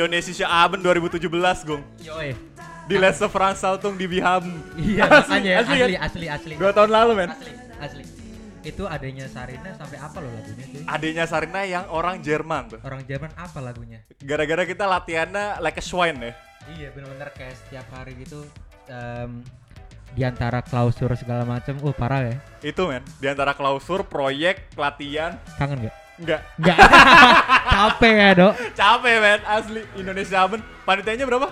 Indonesia Aben 2017, Gung. Yoi. Di Lesse France Saltung di Biham. Iya, Asli, makanya asli asli, kan? asli, asli, Dua tahun lalu, men. asli, asli. Itu adanya Sarina sampai apa loh lagunya cuy? Adanya Sarina yang orang Jerman tuh. Orang Jerman apa lagunya? Gara-gara kita latihannya like a swine ya. Iya bener-bener kayak setiap hari gitu em, di antara klausur segala macam, uh parah ya. Itu men, di antara klausur, proyek, latihan, Kangen gak? enggak. Enggak. Capek ya dok. Capek men, asli Indonesia Aben. Panitianya berapa?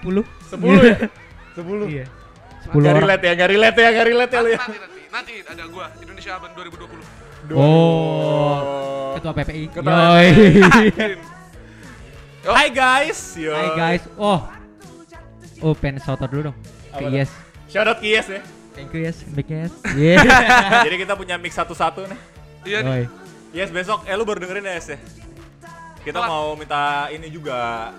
10 10 ya? 10. Iya. 10 Gak relate ya, gak relate ya, gak relate ya lu ya. Nanti ada gua Indonesia Aben 2020. Oh. Ketua PPI. Ketua Yoi. Hai guys. Yo. Hai guys. Oh. Oh, pengen shout out dulu dong. Ke Apa Yes. Shout out Kies ya. Thank you Yes. Big Yes. Yeah. Jadi kita punya mix satu-satu nih. Iya nih. Yes besok, eh lu baru dengerin ya Yes ya? Kita Telat. mau minta ini juga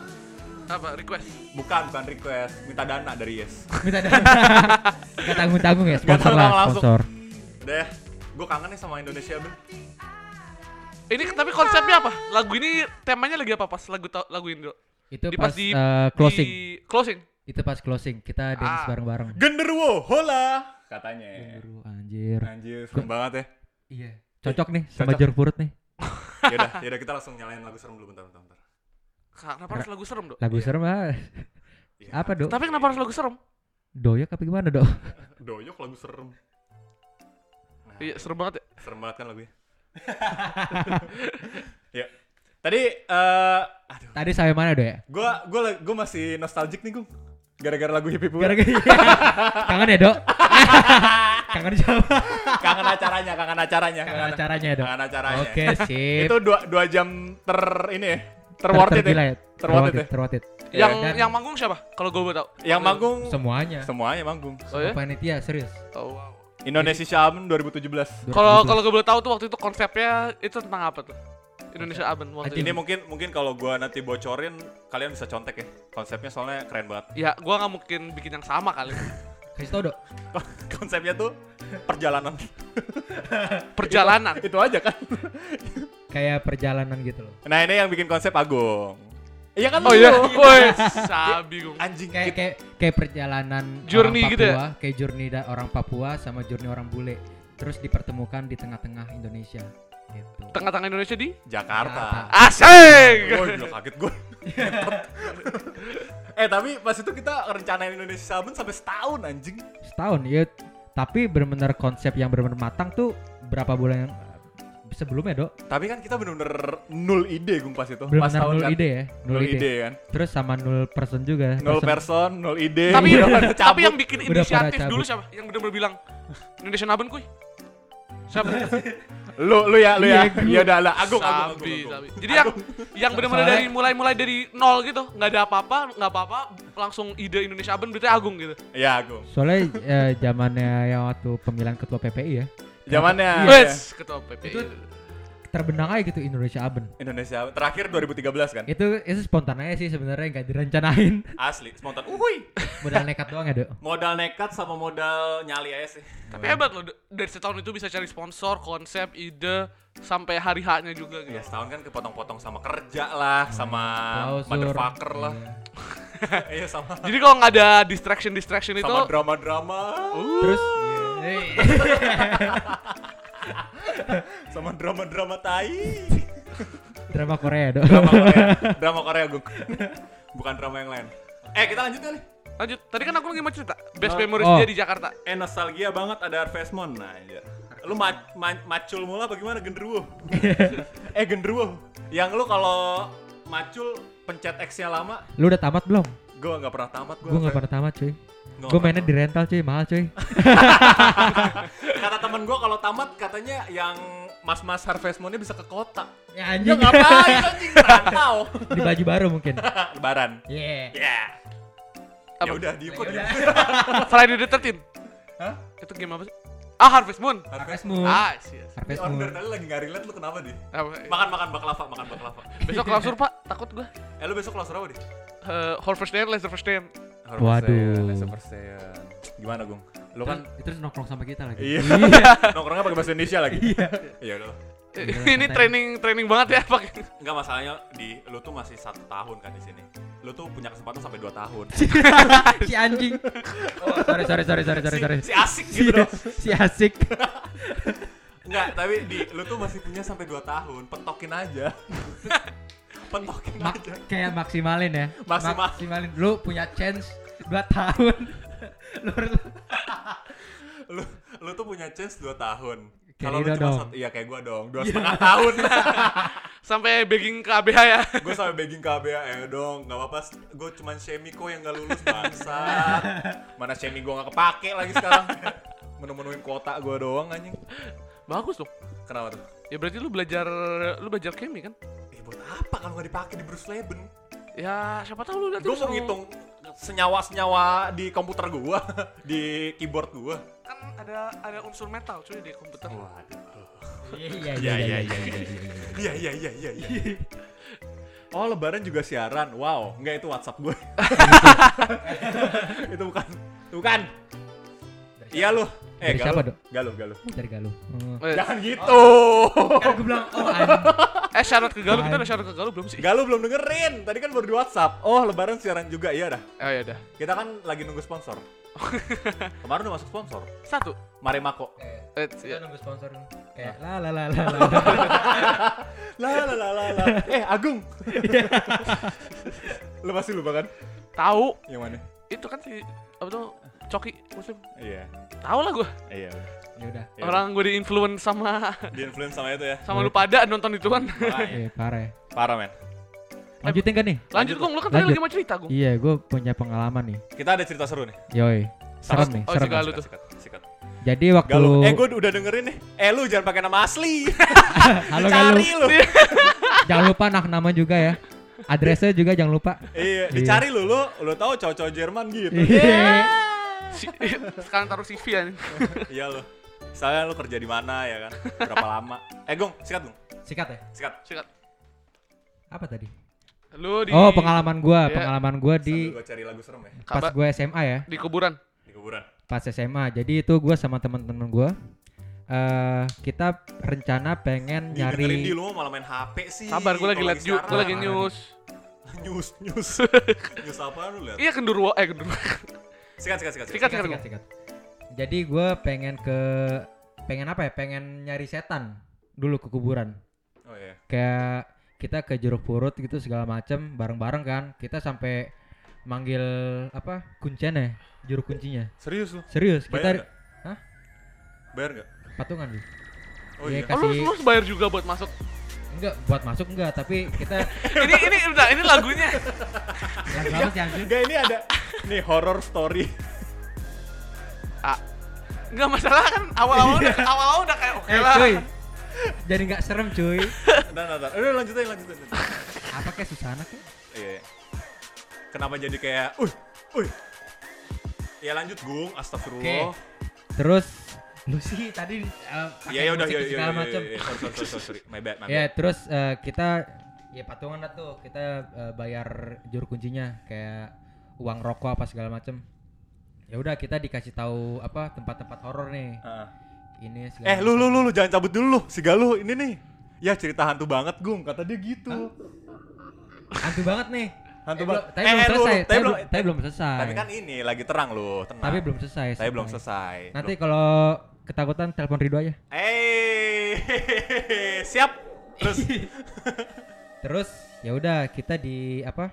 Apa request? Bukan, bukan request, minta dana dari Yes Minta dana. Gak tanggung-tanggung ya, sponsor tanggung, lah, langsung. sponsor. Ya, gue kangen nih sama Indonesia Ben Ini tapi konsepnya apa? Lagu ini temanya lagi apa pas lagu lagu Indo? Itu Di- pas di- eh, closing. Di closing. Itu pas closing kita dance Ah. bareng-bareng. Genderuwo, hola Katanya Aduh, Anjir. Anjir, serem banget ya Iya. Cocok nih sama jeruk purut nih. Yaudah, yaudah kita langsung nyalain lagu serem dulu bentar, bentar, bentar Kenapa harus lagu serem, Dok? Lagu Iya. serem ah. Iya. Apa, Dok? Tapi kenapa harus lagu serem? Doyak apa gimana, Dok? Doyok lagu serem Nah, Iya, serem banget ya. serem banget kan lagunya Ya, tadi, eh aduh Tadi sampai mana, Dok ya? Gue gua, gua masih nostalgic nih, Gung Gara-gara lagu Hippie Pura Gara-gara Kangen ya, Dok? Kangen siapa? Kangen acaranya, kangen acaranya Kangen acaranya ya, Dok? Kangen acaranya Oke, sip. Itu dua, dua jam ter ini ya Terworth it Tergila ya ya. Terworth it ya Terworth it. Yang Dan- yang manggung siapa? Kalau gue tahu. Yang manggung Semuanya. semuanya manggung Oh ya? Panitia serius. Oh, wow. Indonesia Album 2017 Kalau kalau gue boleh tahu tuh waktu itu konsepnya itu tentang apa tuh? Indonesia Aben waktu Ini itu. mungkin mungkin kalau gua nanti bocorin kalian bisa contek ya. Konsepnya soalnya keren banget. Ya, gua nggak mungkin bikin yang sama kali. Kasih tau, Dok. Konsepnya tuh perjalanan. Perjalanan. Itu aja kan. Kayak perjalanan gitu loh. Nah, ini yang bikin konsep Agung. Iya kan? Oh lu? iya. Woi, sabi gung. Anjing Kayak kita- kayak kayak perjalanan Journey orang gitu ya? Papua, kayak journey da- orang Papua sama journey orang bule. Terus dipertemukan di tengah-tengah Indonesia gitu. Tengah-tengah Indonesia di Jakarta. Asik. Oh, gila kaget gue. eh, tapi pas itu kita rencanain Indonesia Sabun sampai setahun anjing. Setahun ya. Tapi benar-benar konsep yang benar-benar matang tuh berapa bulan yang sebelumnya, Dok? Tapi kan kita bener-bener nul ide gung pas itu. pas Benar-benar tahun nul kan. ide ya, Nul, ide. kan. Terus sama nul person juga. Nol Person- person, nol ide. Tapi tapi yang bikin inisiatif dulu siapa? Yang benar-benar bilang Indonesia Aben kuy. Siapa? lu lu ya, lu ya. Iya. Iya udah lah, Agung, Agung, Agung, Sabi, Agung. sabi. Jadi yang yang benar-benar dari mulai-mulai dari nol gitu, nggak ada apa-apa, nggak apa-apa, langsung ide Indonesia Aben berarti Agung gitu. Iya, Agung. Soalnya eh, zamannya yang waktu pemilihan ketua PPI ya, Zamannya Iya. iya. Wes, ketua PPI. Itu- terbenang aja gitu Indonesia Aben. Indonesia terakhir 2013 kan? Itu itu spontan aja sih sebenarnya nggak direncanain. Asli, spontan. Uhuy. Modal nekat doang ya, Dok. Modal nekat sama modal nyali aja sih. Tapi hebat loh, dari setahun itu bisa cari sponsor, konsep, ide, sampai hari H-nya juga gitu. Ya setahun kan kepotong-potong sama kerja lah, sama Klausur. motherfucker lah. Iya. Iya sama Jadi kalau nggak ada distraction-distraction itu, sama drama-drama. Terus Sama drama-drama tai. drama Korea, Dok. Drama Korea. Drama Korea, Gung. Bukan drama yang lain. Eh, kita lanjut kali. lanjut. Tadi kan aku lagi mau cerita, best Oh. memories Oh. dia di Jakarta. Eh, nostalgia banget ada Harvestmon. Nah, anjir. Lu ma ma- macul mula bagaimana genderuwo? eh, genderuwo. Yang lu kalau macul pencet X-nya lama, Lu udah tamat belum? gua nggak pernah tamat gua. Gue nggak pernah tamat, cuy. Gue mainnya di rental, cuy. Mahal, cuy. Kata temen gua kalau tamat katanya yang mas-mas Harvestmonnya bisa ke kota. Ya Ya anjing. ngapain anjing rantau. di baju baru mungkin. Lebaran. Yeah. Ya. Ya udah, diem kok. diem. Friday the 13 Hah? Itu game apa sih? Ah Harvest Moon Harvest Moon. Ah yes, yes. Harvest Moon. dari tadi lagi nggak relate lu kenapa di? Apa, Makan makan baklava, makan baklava. Besok klausur pak, takut gua Eh lu besok kelas berapa di? uh, first day, Leicester first day Waduh. Sepersen. Gimana, Gung? Lu kan Terus- terus nongkrong sama kita lagi. Iya. nongkrongnya pakai bahasa Indonesia lagi. Iya. Iya udah. Ini training training banget ya pakai Enggak masalahnya di lu tuh masih satu tahun kan di sini. Lu tuh punya kesempatan sampai dua tahun. si anjing. Oh, sorry sorry sorry sorry sorry sorry. Si, si asik gitu dong. si asik. Enggak, tapi di lu tuh masih punya sampai 2 tahun. Pentokin aja. Pentokin Mak- aja. kayak maksimalin ya. Maksimal. Maksimalin. Lu punya chance 2 tahun. lu Lu lu tuh punya chance 2 tahun. Kalau lu cuma dong. satu, iya kayak gua dong, dua setengah tahun. Sampai begging ke ABH ya gue sampai begging KBA ya dong, nggak apa-apa. Gue cuman Shemi kok yang nggak lulus bangsa. Mana Shemi gue nggak kepake lagi sekarang. Menu-menuin kuota gue doang anjing. Bagus dong Kenapa tuh? Ya berarti lu belajar lu belajar chemi kan? Apa kalau nggak dipakai di Bruce Leben? Ya siapa tahu lu nanti Gue mau ngitung senyawa-senyawa di komputer gue, di keyboard gue. Kan ada ada unsur metal cuy di komputer Waduh. Iya Iya, iya, iya, Iya iya iya iya iya. Oh lebaran juga siaran, wow, nggak itu WhatsApp gue. itu bukan, itu bukan. Iya lu. Eh, Dari siapa, Galuh. Dok? Galuh, Galuh. Dari Galuh. Oh. Eh, Jangan gitu. Kan gue bilang, oh anjing. Eh syarat ke Galuh, kita ada syarat ke Galuh belum sih? Galuh belum dengerin. Tadi kan baru di WhatsApp. Oh, lebaran siaran juga. Iya dah. Oh ya udah. Kita kan lagi nunggu sponsor. Kemarin udah masuk sponsor. Satu. Maremako. Eh, Kita ya. nunggu sponsor kayak la la la la la. La la la la la. Eh, Agung. Lu pasti lupa kan? Tahu Yang mana? itu kan si apa tuh Coki muslim. Iya. Tahu lah gua. Iya. Ya udah. Iya. Orang gue di influence sama di influence sama itu ya. sama lu pada nonton ituan. Makanya. Eh, parah ya. Parah men. Lanjutin kan nih? Lanjut Gung, lu kan tadi lagi mau cerita Gung. Iya, gue punya pengalaman nih. Kita ada cerita seru nih. Yoi. Serem nih, Oh, serem. si Galuh tuh. Sikat, sikat. Jadi waktu Galuh. Eh, gue udah dengerin nih. Eh, lu jangan pakai nama asli. Halo Galuh. lu. Jangan lupa nak nama juga ya. Adresnya juga jangan lupa. Iya, dicari lu, lu, lu tahu cowok-cowok Jerman gitu. Iya. Si, sekarang taruh CV ya. iya lu. Misalnya lu kerja di mana ya kan? Berapa lama? Eh, Gong, sikat, Gong. Sikat ya. Sikat. Sikat. Apa tadi? Lu di Oh, pengalaman gua, Iya. pengalaman gua di Sambil gua cari lagu serem ya pas gua SMA ya. di kuburan. di kuburan. Pas SMA. Jadi itu gua sama teman-teman gua eh kita rencana pengen Di dengerin di nyari lu malah main HP sih. Sabar, gue lagi liat ju, gue lagi news. news, news. news apa lu lihat? Iya kendurwo, eh kendurwo. Sikat, sikat, sikat. Sikat, sikat, Gung. sikat, sikat. Jadi gua pengen ke pengen apa ya? Pengen nyari setan dulu ke kuburan. Oh iya. Kayak kita ke jeruk purut gitu segala macem bareng-bareng kan. Kita sampai manggil apa? Kuncian ya? Juru kuncinya. Serius lu? Serius, Bayar kita nggak? Hah? Bayar nggak? patungan Bi. Oh Iya, iya. Oh, lu, Kasih- lu bayar juga buat masuk. Enggak, buat masuk enggak, tapi kita ini ini udah ini lagunya. lagu apa sih? Enggak, ini ada nih horror story. Ah. Enggak masalah kan awal-awal udah awal-awal udah kayak oke Eh, lah. cuy. Jadi nggak serem, cuy. Nah, nah, nah. Udah lanjutin, lanjutin. lanjutin. Apa kayak Susana kayak? Iya. Kenapa jadi kayak, uh, uh. Ya lanjut, Gung. Astagfirullah. Terus lu sih tadi uh, Iya, ya udah, iya, iya, segala iya, macem. iya, iya. Sorry, sorry, sorry. My bad, my Ya, terus eh, kita ya patungan lah tuh. Kita eh, bayar juru kuncinya kayak uang rokok apa segala macem. Ya udah kita dikasih tahu apa tempat-tempat horor nih. Heeh. Ini segala Eh, lu, lu, lu, lu, jangan cabut dulu lu. Si Galuh, ini nih. Ya cerita hantu banget, Gung. Kata dia gitu. hantu banget nih. Hantu Eh, banget. Tapi Eh, belum selesai. tapi belum- belum tapi belum selesai. Tapi kan ini lagi terang lu, tenang. Tapi belum selesai. Tapi belum selesai. Nanti kalau ketakutan telepon Rido aja. Eh, siap. Terus Terus ya udah kita di apa?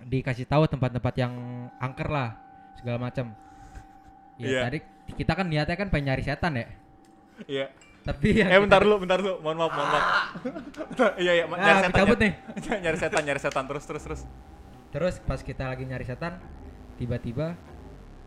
Dikasih tahu tempat-tempat yang angker lah segala macam. Ya Iya. tadi kita kan niatnya kan pengen nyari setan ya. Iya. Tapi yang Eh bentar kita- dulu, bentar dulu. Mohon maaf, mohon maaf. Bentar, Iya, iya, Ah, nyari setan. cabut nih. nyari setan, nyari setan terus terus terus. Terus pas kita lagi nyari setan, tiba-tiba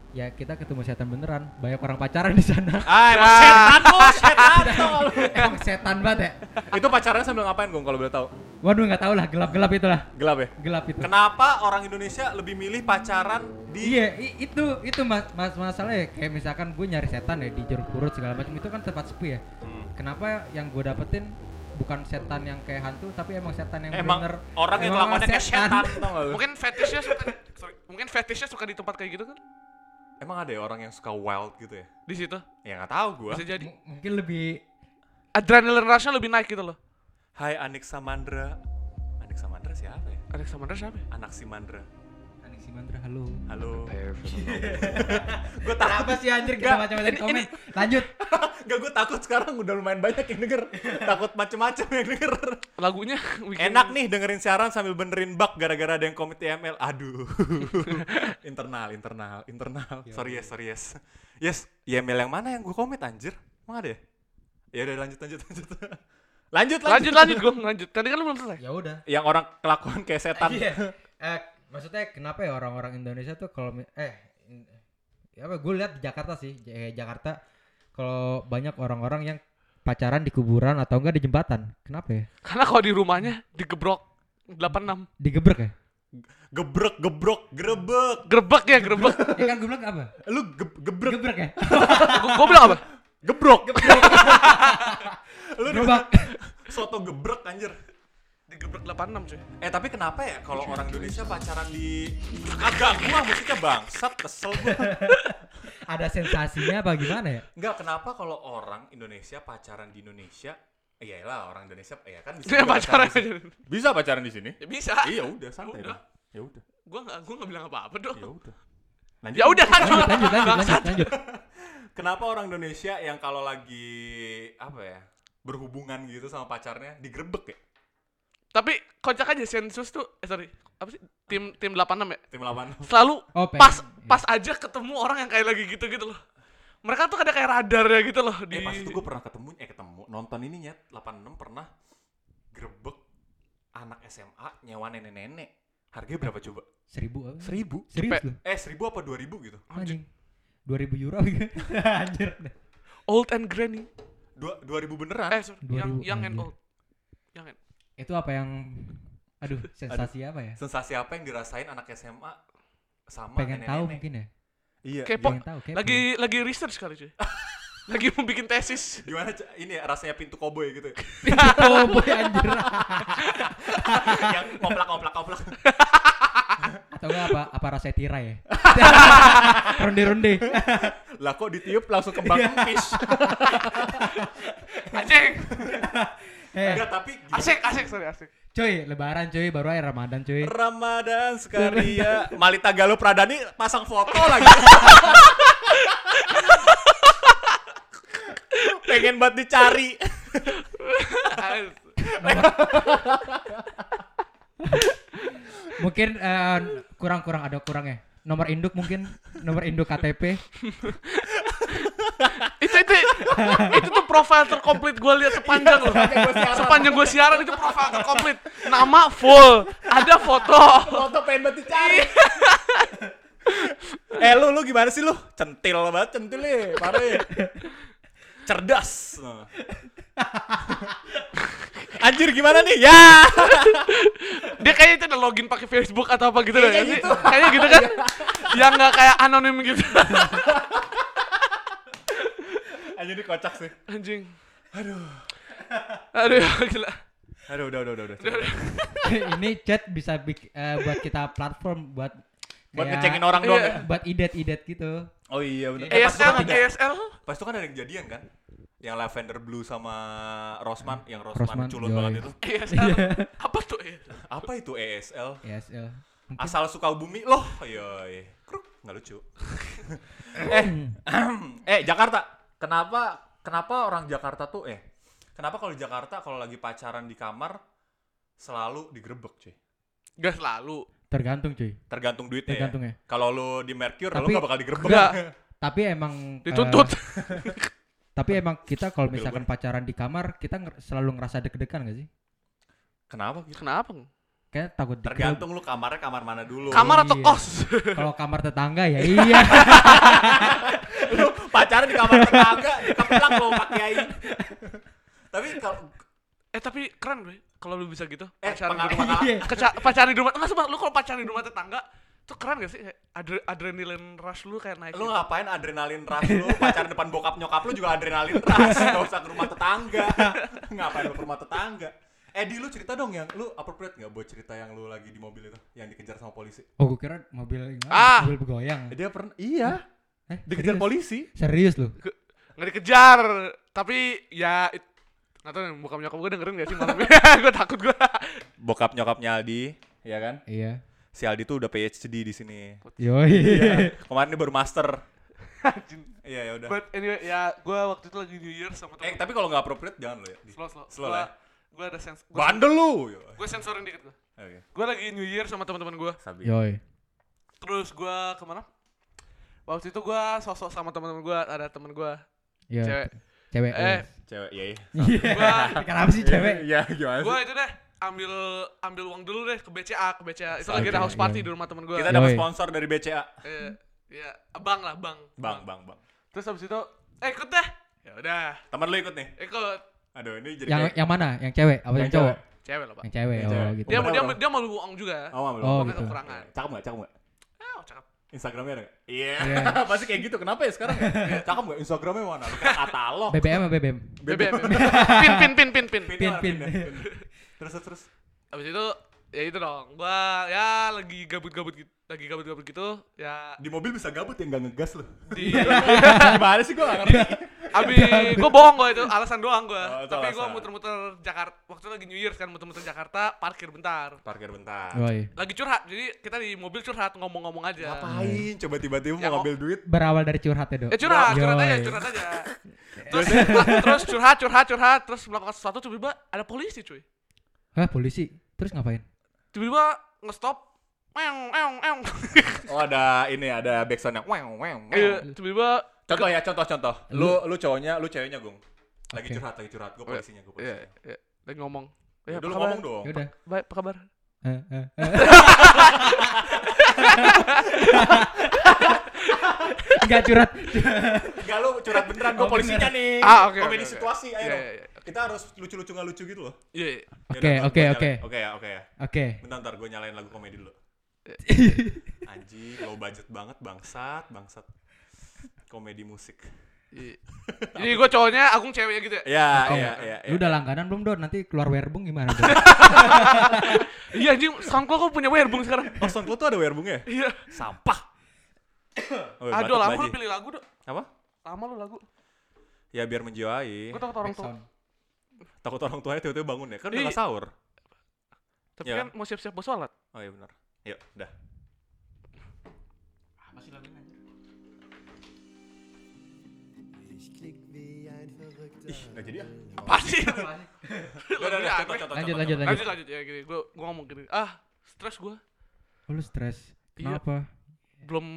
ya kita ketemu setan beneran banyak orang pacaran di sana Ah, emang setan lu, setan tau emang setan banget ya Itu pacarannya sambil ngapain, Gong, kalau boleh tahu? waduh nggak tahu lah gelap gelap itulah Gelap ya? gelap itu Kenapa orang Indonesia lebih milih pacaran di Iya, itu itu mas, mas masalahnya kayak misalkan gue nyari setan ya di jeruk purut segala macam itu kan tempat sepi ya. Hmm. Kenapa yang gue dapetin bukan setan yang kayak hantu tapi emang setan yang Emang bener orang yang emang kelakuannya kayak setan, tau gak lu? Mungkin fetishnya suka sorry, mungkin fetishnya suka di tempat kayak gitu kan? Emang ada ya orang yang suka wild gitu ya? Di situ. Ya nggak tahu gua. Bisa jadi. M- mungkin lebih Adrenaline rush-nya lebih naik gitu loh. Hai Anik Samandra. Anik Samandra siapa ya? Alex Samandra siapa? ya? Anak Simandra. Anik Simandra halo. Halo. gue takut Apa sih anjir kita Nggak, macam-macam ini- komen. Lanjut. Gak gue takut sekarang udah lumayan banyak yang denger. takut macem-macem yang denger. Lagunya bikin- Enak nih dengerin siaran sambil benerin bug gara-gara ada yang komit TML. Aduh. internal, internal, internal. Sorry yes, sorry yes. Yes, YML yang mana yang gue komit anjir? Emang ada ya? Ya udah lanjut lanjut lanjut. lanjut Lanjut lanjut gue lanjut. Tadi kan lu belum selesai. Ya udah. Yang orang kelakuan kayak setan. Iya. Eh, maksudnya kenapa ya orang-orang Indonesia tuh kalau eh ya apa gue lihat di Jakarta sih, J- eh, Jakarta kalau banyak orang-orang yang pacaran di kuburan atau enggak di jembatan. Kenapa ya? Karena kalau di rumahnya digebrok 86. Digebrek ya? Gebrek, gebrok, grebek. Gerbek ya, gerbek. Ya kan gue bilang apa? Lu ge- gebrek, Gebrek ya? Gue bilang apa? gebrok. Lu Gerobak. soto gebrek anjir. Digebrek 86 cuy. Eh tapi kenapa ya kalau orang Indonesia pacaran di agak gua musiknya bangsat kesel gua. Ada sensasinya apa gimana ya? Enggak kenapa kalau orang Indonesia pacaran di Indonesia Iya lah orang Indonesia ya kan bisa pacaran di sini. Bisa pacaran di sini? Ya bisa. Iya udah santai Udah. dong. Ya udah. Gue gak, gua gak bilang apa-apa dong. Ya udah. Lanjut. Ya udah lanjut. Lanjut, lanjut, lanjut, lanjut, lanjut. Kenapa orang Indonesia yang kalau lagi apa ya berhubungan gitu sama pacarnya digerebek ya? Tapi kocak aja sensus tuh, eh sorry, apa sih? Tim tim 86 ya? Tim lawan. Selalu Oh, pas pas aja ketemu orang yang kayak lagi gitu-gitu loh. Mereka tuh ada kayak radar ya gitu loh di Eh pas itu gue pernah ketemu, eh ketemu nonton ini nyet 86 pernah grebek anak SMA nyewa nenek-nenek. Harganya berapa coba? Seribu apa? Seribu. Serius loh? Eh seribu apa dua ribu gitu? Anjing. 2000 euro gitu. Anjir. old and granny. Dua dua ribu beneran? Eh, sorry, young, 2000, young and anjir. old. Young and Itu apa yang aduh, sensasi apa ya? Sensasi apa yang dirasain anak SMA sama Pengen tahu nenek-nenek? mungkin ya? Iya. Kepo. Pengen tahu kepo. lagi lagi research kali cuy. lagi mau bikin tesis. Gimana ini ya, rasanya pintu koboi gitu ya? oh boy anjir. yang koplak koplak koplak. Atau enggak apa apa rasanya tirai ya? Ronde-ronde. lah kok ditiup langsung kembang kempis. Anjing. Eh, Enggak tapi gini, Asik, asik, sorry, asik. cuy, lebaran cuy, baru aja Ramadan cuy. Ramadan sekali ya. Malita Galuh Pradani pasang foto lagi. Pengen buat dicari. Mungkin eh, kurang-kurang ada kurangnya. Nomor induk mungkin, nomor induk KTP. itu itu itu tuh profil terkomplit gue lihat sepanjang loh. Sepanjang gue siaran itu profil terkomplit. Nama full, ada foto. Foto pengen buat dicari. eh lu lu gimana sih lu? Centil banget centil nih, parah ya. Cerdas. Anjir gimana nih? Ya. Dia kayaknya itu udah login pakai Facebook atau apa gitu deh. Kayaknya nggak sih? gitu. Kayaknya gitu kan. Yang nggak kayak anonim gitu. Anjir ini kocak sih. Anjing. Aduh. Aduh, gila. Aduh udah udah udah udah. Ini chat bisa bik- eh, buat kita platform buat Buat kayak- ngecengin orang doang Iya. ya. buat idet-idet gitu. Oh iya benar. Eh, pas itu ASL, kan ada, ASL. pas itu kan ada yang jadian kan? Yang Lavender Blue sama Rosman, yang Rosman, Rosman, culun banget itu. ASL. Apa tuh? ASL? Apa itu ESL? ESL. Mungkin Asal suka bumi loh. Yoi. Kruk, nggak lucu. eh, eh Jakarta. Kenapa kenapa orang Jakarta tuh eh kenapa kalau di Jakarta kalau lagi pacaran di kamar selalu digerebek, cuy? Gak selalu. tergantung cuy. Tergantung duitnya Tergantung ya. ya. Kalau lu di Mercure lu Tapi- nggak bakal digerebek. Enggak. Tapi emang Dituntut. tapi emang kita kalau misalkan pacaran di kamar kita nger- selalu ngerasa deg-degan gak sih? Kenapa gitu? Kenapa? kayak takut Tergantung lu kamarnya kamar mana dulu. Kamar atau Iya. kos? Kalau kamar tetangga ya iya. Lu pacaran di kamar tetangga, dikeplak lo Pak Kiai. Tapi kalau eh tapi keren gue kalau lu bisa gitu. eh Pacaran di rumah Iya. Pacaran di rumah enggak sumpah lu kalau pacaran di rumah tetangga tuh keren gak sih Kayak adre adrenalin rush lu kayak naik lu gitu. ngapain adrenalin rush lu pacaran depan bokap nyokap lu juga adrenalin rush gak usah ke rumah tetangga ngapain lu ke rumah tetangga eh di lu cerita dong yang lu appropriate nggak buat cerita yang lu lagi di mobil itu yang dikejar sama polisi Oh, gue kira mobil gimana? Ah. Mobil bergoyang. Dia pernah iya Eh, dikejar serius? polisi? Serius lu? nggak dikejar tapi ya it, nggak tahu bokap nyokap gue dengerin gak sih malam ini? Gue takut gue bokap nyokapnya Aldi ya kan? Iya. si Aldi tuh udah PhD di sini. Yoi. kemarin dia baru master. Iya ya udah. But anyway ya gue waktu itu lagi New Year sama eh temen. tapi kalau nggak appropriate jangan lo ya. Slow slow. Slow Gua- ya. gue ada sens gue bandel lu gue sensorin dikit gue Oke. gue lagi New Year sama teman-teman gue sabi. Yoi. terus gue ke mana waktu itu gue sosok sama teman-teman gue ada teman gue Iya. cewek. Cewek. eh. Cewek iya iya. Gue Kenapa sih cewek? iya gimana gue itu deh ambil ambil uang dulu deh ke BCA ke BCA itu lagi ada house party iya. di rumah temen gue kita dapat sponsor dari BCA eh, ya bang lah bang. Bang bang bang. Terus habis itu eh ikut deh. Ya udah. Teman lu ikut nih? Ikut. Aduh ini jadi Yang kayak- yang mana? Yang cewek? Apa yang, Yang cowok? cewek. Lah pak. Yang cewek. Yang Oh, gitu. dia mau dia dia mau lu uang juga. Oh, mau Oh, Pokoknya gitu. kekurangan. Cakep nggak? Cakep nggak? cakep Instagramnya ada nggak? Iya. Iya. Pasti kayak gitu. Kenapa ya sekarang? ya? Cakep nggak? Instagramnya mana? Lu kayak katalog. BBM apa BBM? BBM pin pin pin pin pin Pin, pin. Terus terus terus. habis itu ya itu dong gua ya lagi gabut-gabut gitu lagi gabut-gabut gitu ya Di mobil bisa gabut ya nggak ngegas lu. di Gimana sih gua nggak ngerti. Abi, gue bohong gue itu, alasan doang gue. Oh, Tapi gue muter-muter Jakarta, waktu itu lagi New Year kan muter-muter Jakarta, parkir bentar. Parkir bentar. Yoi. Lagi curhat, jadi kita di mobil curhat ngomong-ngomong aja. Ngapain? Coba tiba-tiba Ya, mau ngambil duit. Berawal dari curhat ya, Dok. Ya curhat, curhat aja, curhat aja. Terus, terus curhat, curhat, curhat, terus melakukan sesuatu tiba-tiba ada polisi cuy. Hah, polisi. Terus ngapain? Tiba-tiba nge-stop. Oh ada ini ada backsound yang wow wow. Iya, tiba-tiba Contoh ya, contoh contoh. Lu lu cowoknya, lu ceweknya, Gung. Lagi Oke. curhat, lagi curhat. Gue polisinya, gue Iya, polisinya. iya, lagi ngomong. Ya, Ya, udah apa lu kabar? ngomong dong. Ya udah. Baik, apa kabar? Eh, eh, eh. Enggak curhat. Enggak lu curhat beneran, gue Oh, polisinya nih. Ah, oke, Komedi oke, oke. situasi, ayo Iya, dong. iya, iya. Kita harus lucu-lucu nggak lucu gitu loh. Iya, iya. Ya Oke, oke, oke. Oke ya, oke ya. Oke. Bentar, bentar gue nyalain lagu komedi dulu. Anjing, low budget banget, bangsat, bangsat. Komedi musik. Iya. Jadi gue cowoknya, Agung ceweknya gitu ya? Ya, Oke. ya, ya. Lu udah langganan belum, Dok? Nanti keluar werbung gimana? Iya anjing, SoundCloud kok punya werbung sekarang? Oh, SoundCloud tuh ada werbungnya? Iya. Sampah. Oh, Aduh, lama lu pilih lagu, Dok. Apa? Lama lu lagu. Ya biar menjiwai. Gue takut orang tua. Takut orang tuanya tiba-tiba bangun ya. Kan udah Iya. nggak sahur. Tapi Iya. kan mau siap-siap mau sholat. Oh iya benar. Yuk, udah. Masih lagunya. Ih, nggak jadi ya. Apa sih? Udah, udah, udah, Lanjut, lanjut, contoh. Lanjut lanjut ya gini. Gue gue ngomong gini. Ah, stres gue. Oh, lu stres. Iya. Kenapa? Belum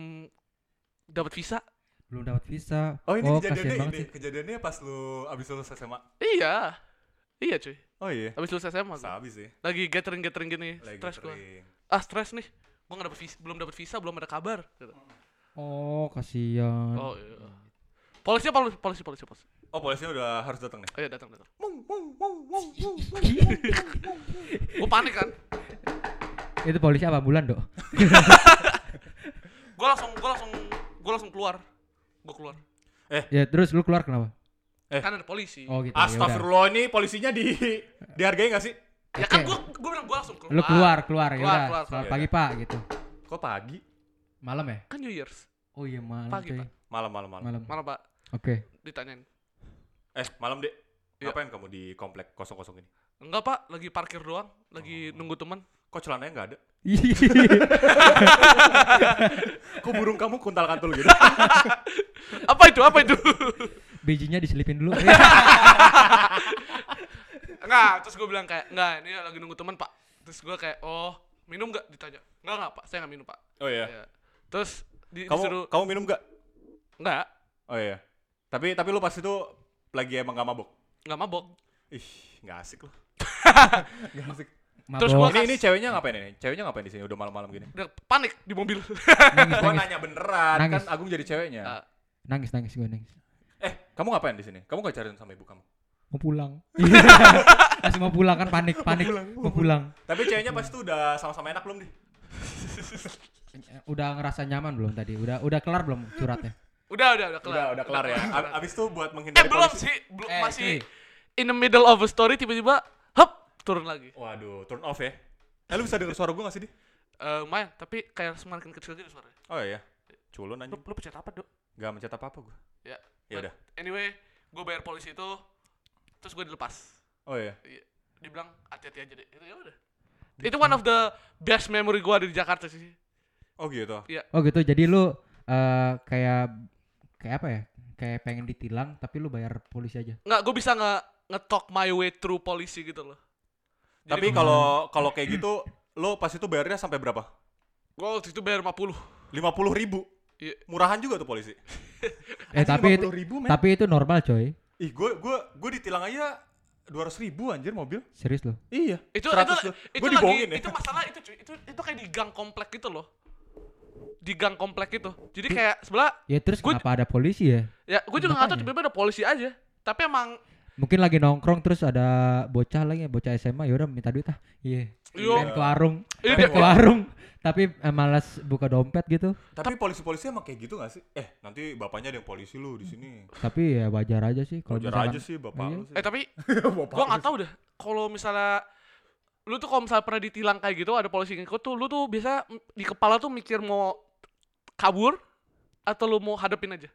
dapat visa. Belum dapat visa. Oh ini kasihan kejadiannya ini, sih. kejadiannya pas lu abis lulus SMA. Iya. Iya cuy. Oh iya. Habis lulus SMA. Sabi sih. Lagi gathering gathering gini. Lagi Stres gue. Ah stres nih. Gue nggak dapet visa, belum dapat visa, belum ada kabar. Gitu. Oh, kasihan. Oh iya. Polisinya polisi polisi polisi polisi. Oh polisinya udah harus datang nih. Oh iya datang datang. Mung, mung, mung, mung, mung, mung. Gue panik kan. Itu polisi apa bulan, Dok? Gue langsung gue langsung gue langsung keluar. Gue keluar. Ya, terus lu keluar kenapa? Eh. Kan ada polisi. Oh, gitu. ya. Astagfirullah ini polisinya di dihargai gak sih? Ya kan gue gue bilang gue langsung keluar. Lu keluar, keluar, ya Keluar, udah. keluar, Selamat keluar. pagi, Pak, gitu. Kok pagi? Malam ya? Kan New Year's. Oh iya, malam, Pagi. Pak. Malam, malam, malam. Malam. Mana pak? Oke. Ditanyain. Eh, malam dek. Iya. Ngapain kamu di komplek kosong-kosong ini? Enggak pak, lagi parkir doang, lagi nunggu teman. Kok celananya nggak ada? Iya. Kok burung kamu kuntal kantul gitu? Apa itu? Apa itu? Bijinya diselipin dulu. enggak, terus gue bilang kayak, enggak, ini lagi nunggu teman pak. Terus gue kayak, oh, minum nggak? Ditanya. Enggak, enggak pak, saya nggak minum pak. Oh iya. Iya. Terus di, Kamu disuruh, kamu minum gak? enggak, Oh iya. Tapi tapi lu pas itu lagi emang gak mabuk. enggak mabok. Ih, nggak asik lu. Nggak asik. Terus mabok. gua Ini ini ceweknya ngapain ini? Ceweknya ngapain di sini udah malam-malam gini? Udah panik di mobil. nangis, Gua nanya beneran, Nangis. kan Agung jadi ceweknya. Ah. nangis, nangis gue nangis. Eh, kamu ngapain di sini? Kamu gak cariin sama ibu kamu? Mau pulang. Masih mau pulang kan panik, panik. Mau pulang. Tapi ceweknya pasti tuh udah sama-sama enak belum nih? Udah ngerasa nyaman belum tadi? Udah udah kelar belum suratnya? udah, udah, udah kelar. Udah, udah kelar ya. Abis itu buat Eh menghindari belum polisi. sih, belum Eh, masih cuy. in the middle of a story tiba-tiba hop turun lagi. Waduh, turn off ya. Eh, lu bisa denger suara gue gak sih, Di? Eh lumayan, tapi kayak semakin kecil gitu suaranya. Oh iya. Culun Lu, anjing. lu pencet apa, Dok? Gak mencet apa-apa gue. Ya. Ya udah. Anyway, gue bayar polisi itu terus gue dilepas. Oh iya. Iya. Dibilang hati-hati aja deh. Itu ya udah. Itu one of the best memory gue ada di Jakarta sih. Oh gitu. Oh gitu. Jadi lu eh, kayak kayak apa ya? Kayak pengen ditilang tapi lu bayar polisi aja. Nggak, gue bisa nge nge-talk my way through polisi gitu loh. Tapi kalau kalau kayak gitu, lo pas itu bayarnya sampai berapa? gue waktu itu bayar 50. 50 ribu. Iya. Murahan juga tuh polisi. Eh tapi itu ribu, tapi itu normal coy. Ih, gue gue gue ditilang aja 200 ribu anjir mobil. Serius lu. Iya. Itu 100 itu loh. itu Gua lagi dibohongin ya. itu masalah itu cuy. Itu itu kayak di gang komplek gitu loh. Di gang komplek itu. Jadi kayak sebelah Ya terus Gua- kenapa ada polisi ya? ya gue juga nggak tahu tiba-tiba ada polisi aja. Tapi emang Mungkin lagi nongkrong terus ada bocah lagi bocah SMA ya udah minta duit ah. Iya. Pengen ke warung. Iya, ke warung tapi eh, malas buka dompet gitu. Tapi polisi-polisi emang kayak gitu gak sih? Eh, nanti bapaknya ada yang polisi lu di sini. Tapi ya wajar aja sih kalau Wajar misalkan aja sih bapak Iya. lu sih. eh tapi Bapak nggak sih. tahu deh. Kalau misalnya lu tuh kalau misalnya pernah ditilang kayak gitu ada polisi ngikut tuh lu tuh biasa m- di kepala tuh mikir mau kabur atau lu mau hadapin aja.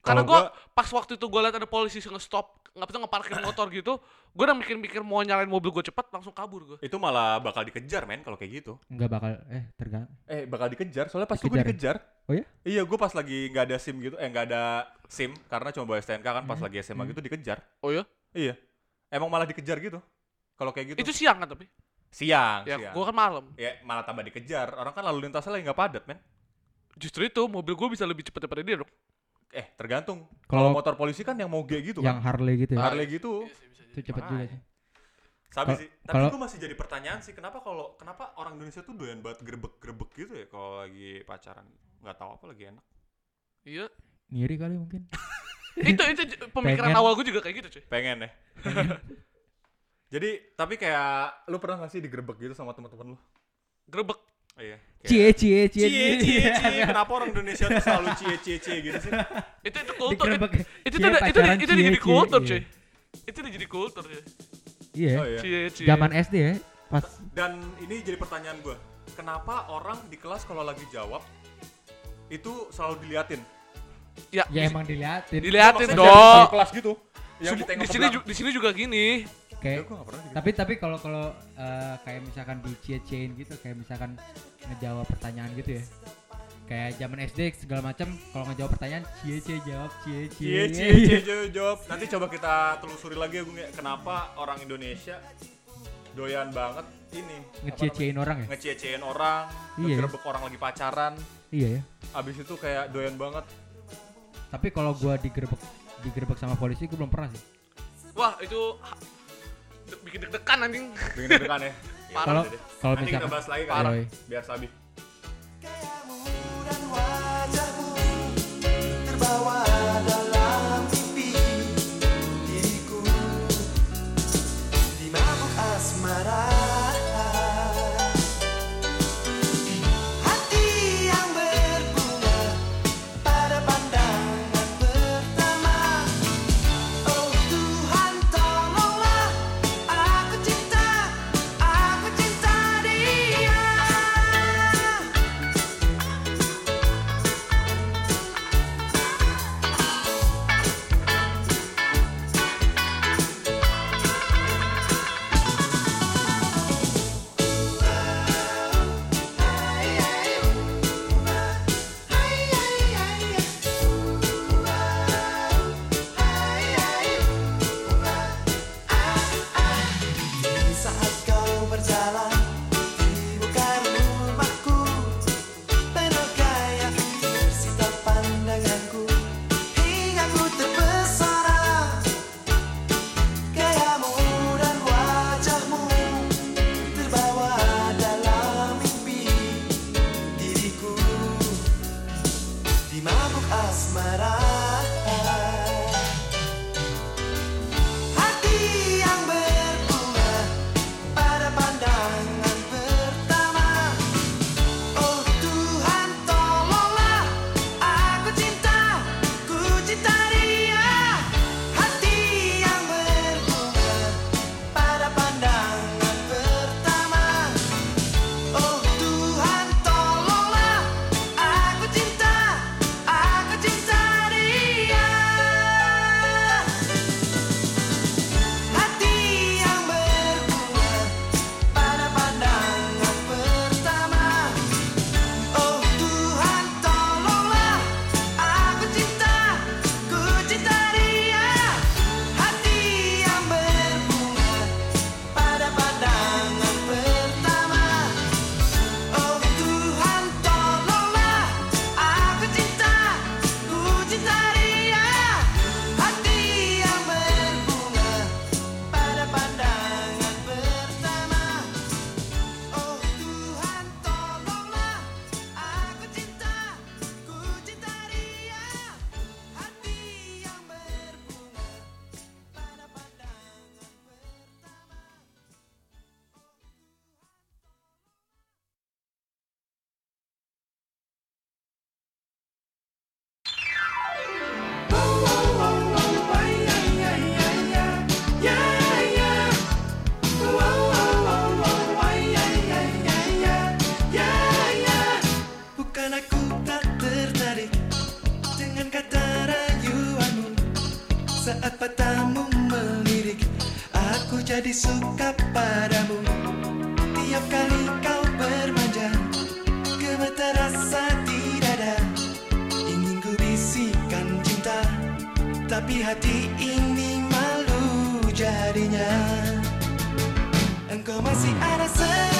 Karena gue pas waktu itu gue liat ada polisi nge-stop nggak bisa ngeparkir motor gitu, gue udah mikir-mikir mau nyalain mobil gue cepet langsung kabur gue. Itu malah bakal dikejar men kalau kayak gitu. nggak bakal eh tergantung. Eh, bakal dikejar soalnya pas itu gue Dikejar dikejar. ya? Oh ya? Iya, gue pas lagi nggak ada SIM gitu, eh nggak ada SIM karena cuma bawa STNK kan pas Hmm. lagi SMA Hmm. gitu dikejar. Oh ya? Iya. Emang malah dikejar gitu. Kalau kayak gitu. Itu siang kan tapi? siang, Ya, siang. gue kan malam. Ya malah tambah dikejar. Orang kan lalu lintasnya lagi nggak padat, men. Justru itu mobil gue bisa lebih cepet daripada dia dong. Eh, tergantung. Kalau- motor polisi kan yang moge gitu Yang kan. Harley gitu ya. Harley gitu. Itu cepet juga sih. Sabi sih. Tapi gue masih jadi pertanyaan sih, kenapa kalau kenapa orang Indonesia tuh doyan banget grebek-grebek gitu ya kalau lagi pacaran. Nggak tahu apa lagi enak. Iya. Ngiri kali mungkin. itu itu pemikiran Pengen. awal gue juga kayak gitu cuy. Pengen ya. jadi, tapi kayak lu pernah gak sih digrebek gitu sama teman-teman lu? Grebek. Iya. Cie cie cie. Cie, cie, cie. Kenapa orang Indonesia tuh selalu cie, cie, cie gitu sih? Itu itu kultur. Itu, itu, itu, itu, jadi cie, kultur cie. cuy. Itu udah jadi kultur. Iya. Oh iya. Cie cie. Zaman SD ya. Pas Dan ini jadi pertanyaan gue. Kenapa orang di kelas kalau lagi jawab itu selalu diliatin? Ya, ya emang diliatin. diliatin dong. di kelas gitu. Yang Subu- ditengok di sini di sini juga gini. Ya, Kayak gitu. tapi tapi kalau kalau eh, kayak misalkan di cie-ciein gitu kayak misalkan ngejawab pertanyaan gitu ya kayak zaman SD segala macam kalau ngejawab pertanyaan cie cie jawab cie Cie, cie cie, cie, jawab. Nanti coba kita telusuri lagi ya, Gung. ya. Kenapa orang Indonesia doyan banget ini ngecie-ciein orang ya ngecie-ciein orang, Iya. ngegerebek orang lagi pacaran. iya ya Abis itu kayak doyan banget. tapi kalau gua digerebek digerebek sama polisi gua belum pernah sih Wah, itu bikin deg-degan anjing. Bikin deg-degan ya. Ya, Kalau- udah deh. kalau Nanti kita bahas lagi Parah. kan. Biar sabi. dan wajahmu terbawa jadinya. Engkau masih ada sekolah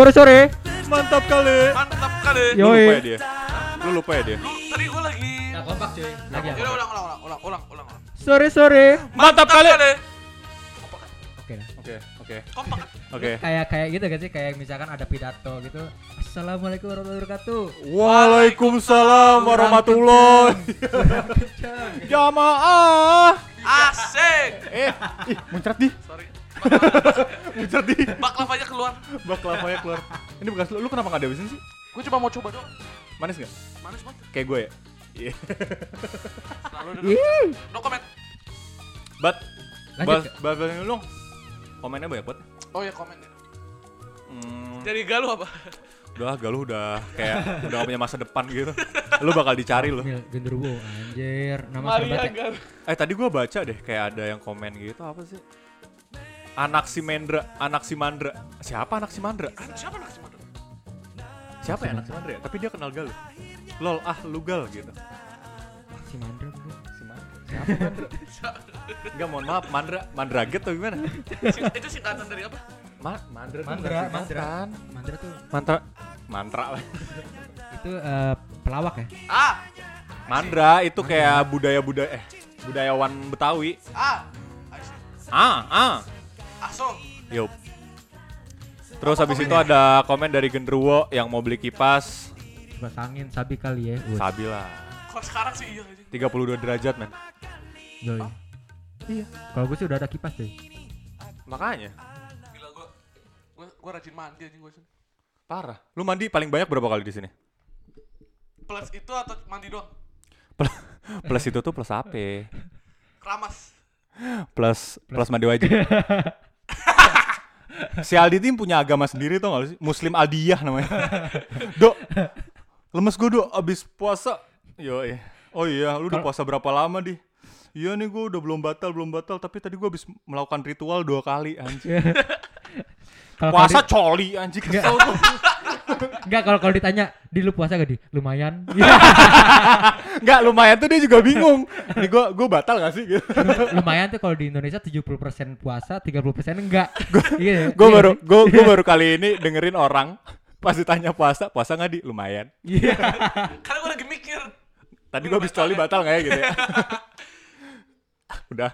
Sore-sore. Mantap kali. Mantap kali. Lu lupa ya dia. Lu lupa ya dia. Lu tadi gua lagi. Nah, kompak cuy. Lagi Yaudah ulang ulang ulang ulang ulang ulang. ulang. Sore-sore. Mantap kali. Oke. Oke, oke. Kompak. Oke. Kayak kayak gitu kan sih kayak misalkan ada pidato gitu. Assalamualaikum warahmatullahi wabarakatuh. Waalaikumsalam warahmatullahi Jamaah. Asik. Eh, muncrat di. Sorry. Muncrat di. Baklavanya keluar. Bak lavanya keluar. Ini bekas lu. Lu kenapa nggak habisin sih? Gue cuma mau coba doang. Manis nggak? Manis banget. Kayak gue ya. Iya. Lu udah. No comment. Bat. Lanjut. Bahas bahas bahas ini dong. Komennya banyak banget. Oh ya komen ya. Hmm, Dari Galuh apa? udah Galuh udah kayak udah gak punya masa depan gitu. Lu bakal dicari lu. Mil Genderuwo anjir. Nama Maria serbatnya. Eh tadi gua baca deh kayak ada yang komen gitu apa sih? Anak si Mendra, anak si Mandra. Siapa anak si Mandra? Siapa nak sih Mandra? Siapa ya anak si Mandra ya? Tapi dia kenal Galuh. Lol, ah lu gal gitu. Si Mandra bukan? Si Mandra. Siapa Mandra? Enggak, mohon maaf, Mandra, Mandraget atau gimana? Itu singkatan dari apa? Ma Mandra, tuh Mandra, Mandra. Mandra tuh Mantra. Mantra. itu eh, pelawak ya? Ah, Mandra itu kayak budaya-budaya eh budayawan Betawi. ah. Ah, ah. Aso. Yup. Terus habis itu ada komen dari Genderuwo yang mau beli kipas. Kipas angin sabi kali ya. Wih, Sabi lah. Kalau sekarang sih iya aja. 32 derajat, men. yoi. Iya. Kalau gue sih udah ada kipas deh. Makanya. Gila gua gua gua rajin mandi anjing gua sini. Parah. Lu mandi paling banyak berapa kali di sini? Plus itu atau mandi doang? Plus itu tuh plus apa? Keramas. Plus plus mandi wajib. si Aldi tim punya agama sendiri tau gak sih? Muslim Aldiyah namanya. Dok, lemes gue dok abis puasa. Yo, oh iya, lu udah puasa berapa lama di? Iya nih gue udah belum batal, belum batal. Tapi tadi gue abis melakukan ritual dua kali anjing. Puasa coli anjing kesel tuh. Enggak kalau kalau ditanya, "Di lu puasa gak di?" Lumayan. Enggak lumayan tuh dia juga bingung. Ini gue gue batal gak sih? Gitu. Lumayan tuh kalau di Indonesia 70% puasa, 30% enggak. Iya. gue iya baru sih? gue gue baru kali ini dengerin orang pas ditanya puasa puasa nggak di lumayan Iya. Karena gua lagi mikir. tadi gue habis coli batal nggak ya gitu ya udah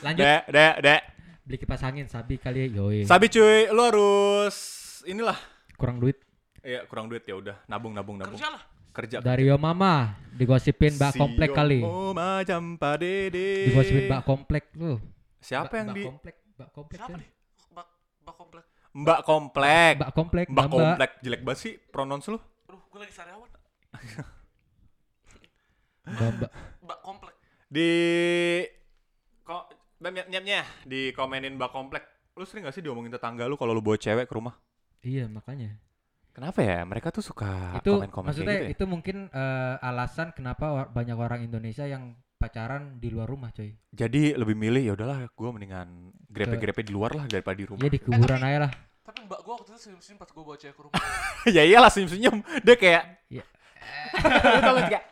Lanjut dek dek dek beli kipas angin sabi kali ya. Yoi. sabi cuy lu harus inilah Kurang duit. iya kurang duit ya udah nabung nabung nabung Kerja lah. kerja Dari Yo Mama digosipin Mbak Komplek kali. oh macam padede Digosipin Mbak Komplek tuh. siapa yang Mbak di Komplek, Mbak Komplek. Siapa coy. nih? Bak bak komplek. mbak komplek Mbak Komplek, mbak Mbak. komplek jelek banget sih pronounce lu Aduh, gua lagi sariawan. Mbak, Mbak. Mbak komplek. di kok nyap nyapnya di komenin mbak komplek lu sering gak sih diomongin tetangga lu kalau lu bawa cewek ke rumah Iya, makanya. Kenapa ya? Mereka tuh suka itu komen-komen maksudnya gitu ya? itu mungkin eh, alasan kenapa wa- banyak orang Indonesia yang pacaran di luar rumah, coy. Jadi lebih milih ya udahlah gue mendingan grepe-grepe di luar lah daripada di rumah. Iya di kuburan aja lah. Tapi mbak gua waktu itu senyum-senyum pas gua bawa cewek ke rumah. ya iyalah senyum-senyum. Dia kayak Iya. Kak?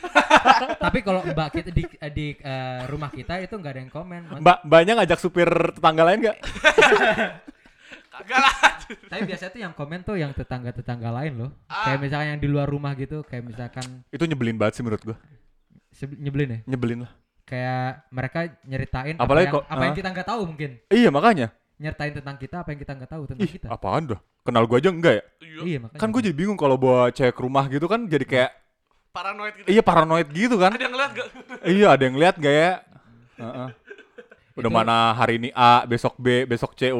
Tapi kalau mbak kita di eh, di eh, rumah kita itu nggak ada yang komen. Mbak banyak ngajak supir tetangga lain gak? Lah. Tapi biasanya tuh yang komen tuh yang tetangga-tetangga lain loh. Ah. Kayak misalkan yang di luar rumah gitu, kayak misalkan Itu nyebelin banget sih menurut sebe- nyebelin ya. Nyebelin lah. Kayak mereka nyeritain Apalagi apa yang, kok- apa yang ah. kita nggak tahu mungkin. Iya makanya. Nyeritain tentang kita apa yang kita nggak tahu tentang Ih kita. apaan dah? Kenal gue aja enggak ya? Iya. Iya makanya. Kan gue jadi bingung kalau bawa cewek ke rumah gitu kan jadi kayak Paranoid gitu. Iya paranoid gitu kan? Ada yang ngeliat gak? iya ada yang lihat gak ya? Heeh. Udah Itu- mana hari ini A, besok B, besok C.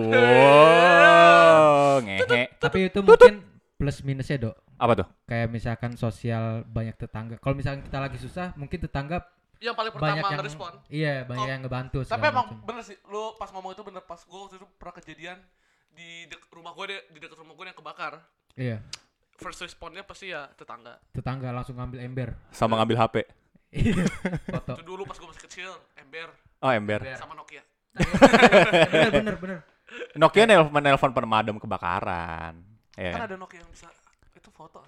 Wow, ngehe. Tapi itu mungkin plus minusnya dok. Apa tuh? Kayak misalkan sosial banyak tetangga. Kalau misalkan kita lagi susah, mungkin tetangga Yang paling pertama banyak yang ngerespon. Iya, banyak Kok- yang ngebantu. Tapi emang macam. bener sih, lu pas ngomong itu bener pas gua waktu itu pernah kejadian di dek, rumah gue di dekat rumah gue yang kebakar. Iya, First responnya pasti ya tetangga. tetangga langsung ngambil ember. Sama ngambil HP. Iya, Foto. Itu dulu pas gue masih kecil, ember Oh ember. Ember. sama Nokia. bener bener bener. Nokia nelpon menelpon pemadam kebakaran. Kan Ya. ada Nokia yang bisa itu foto.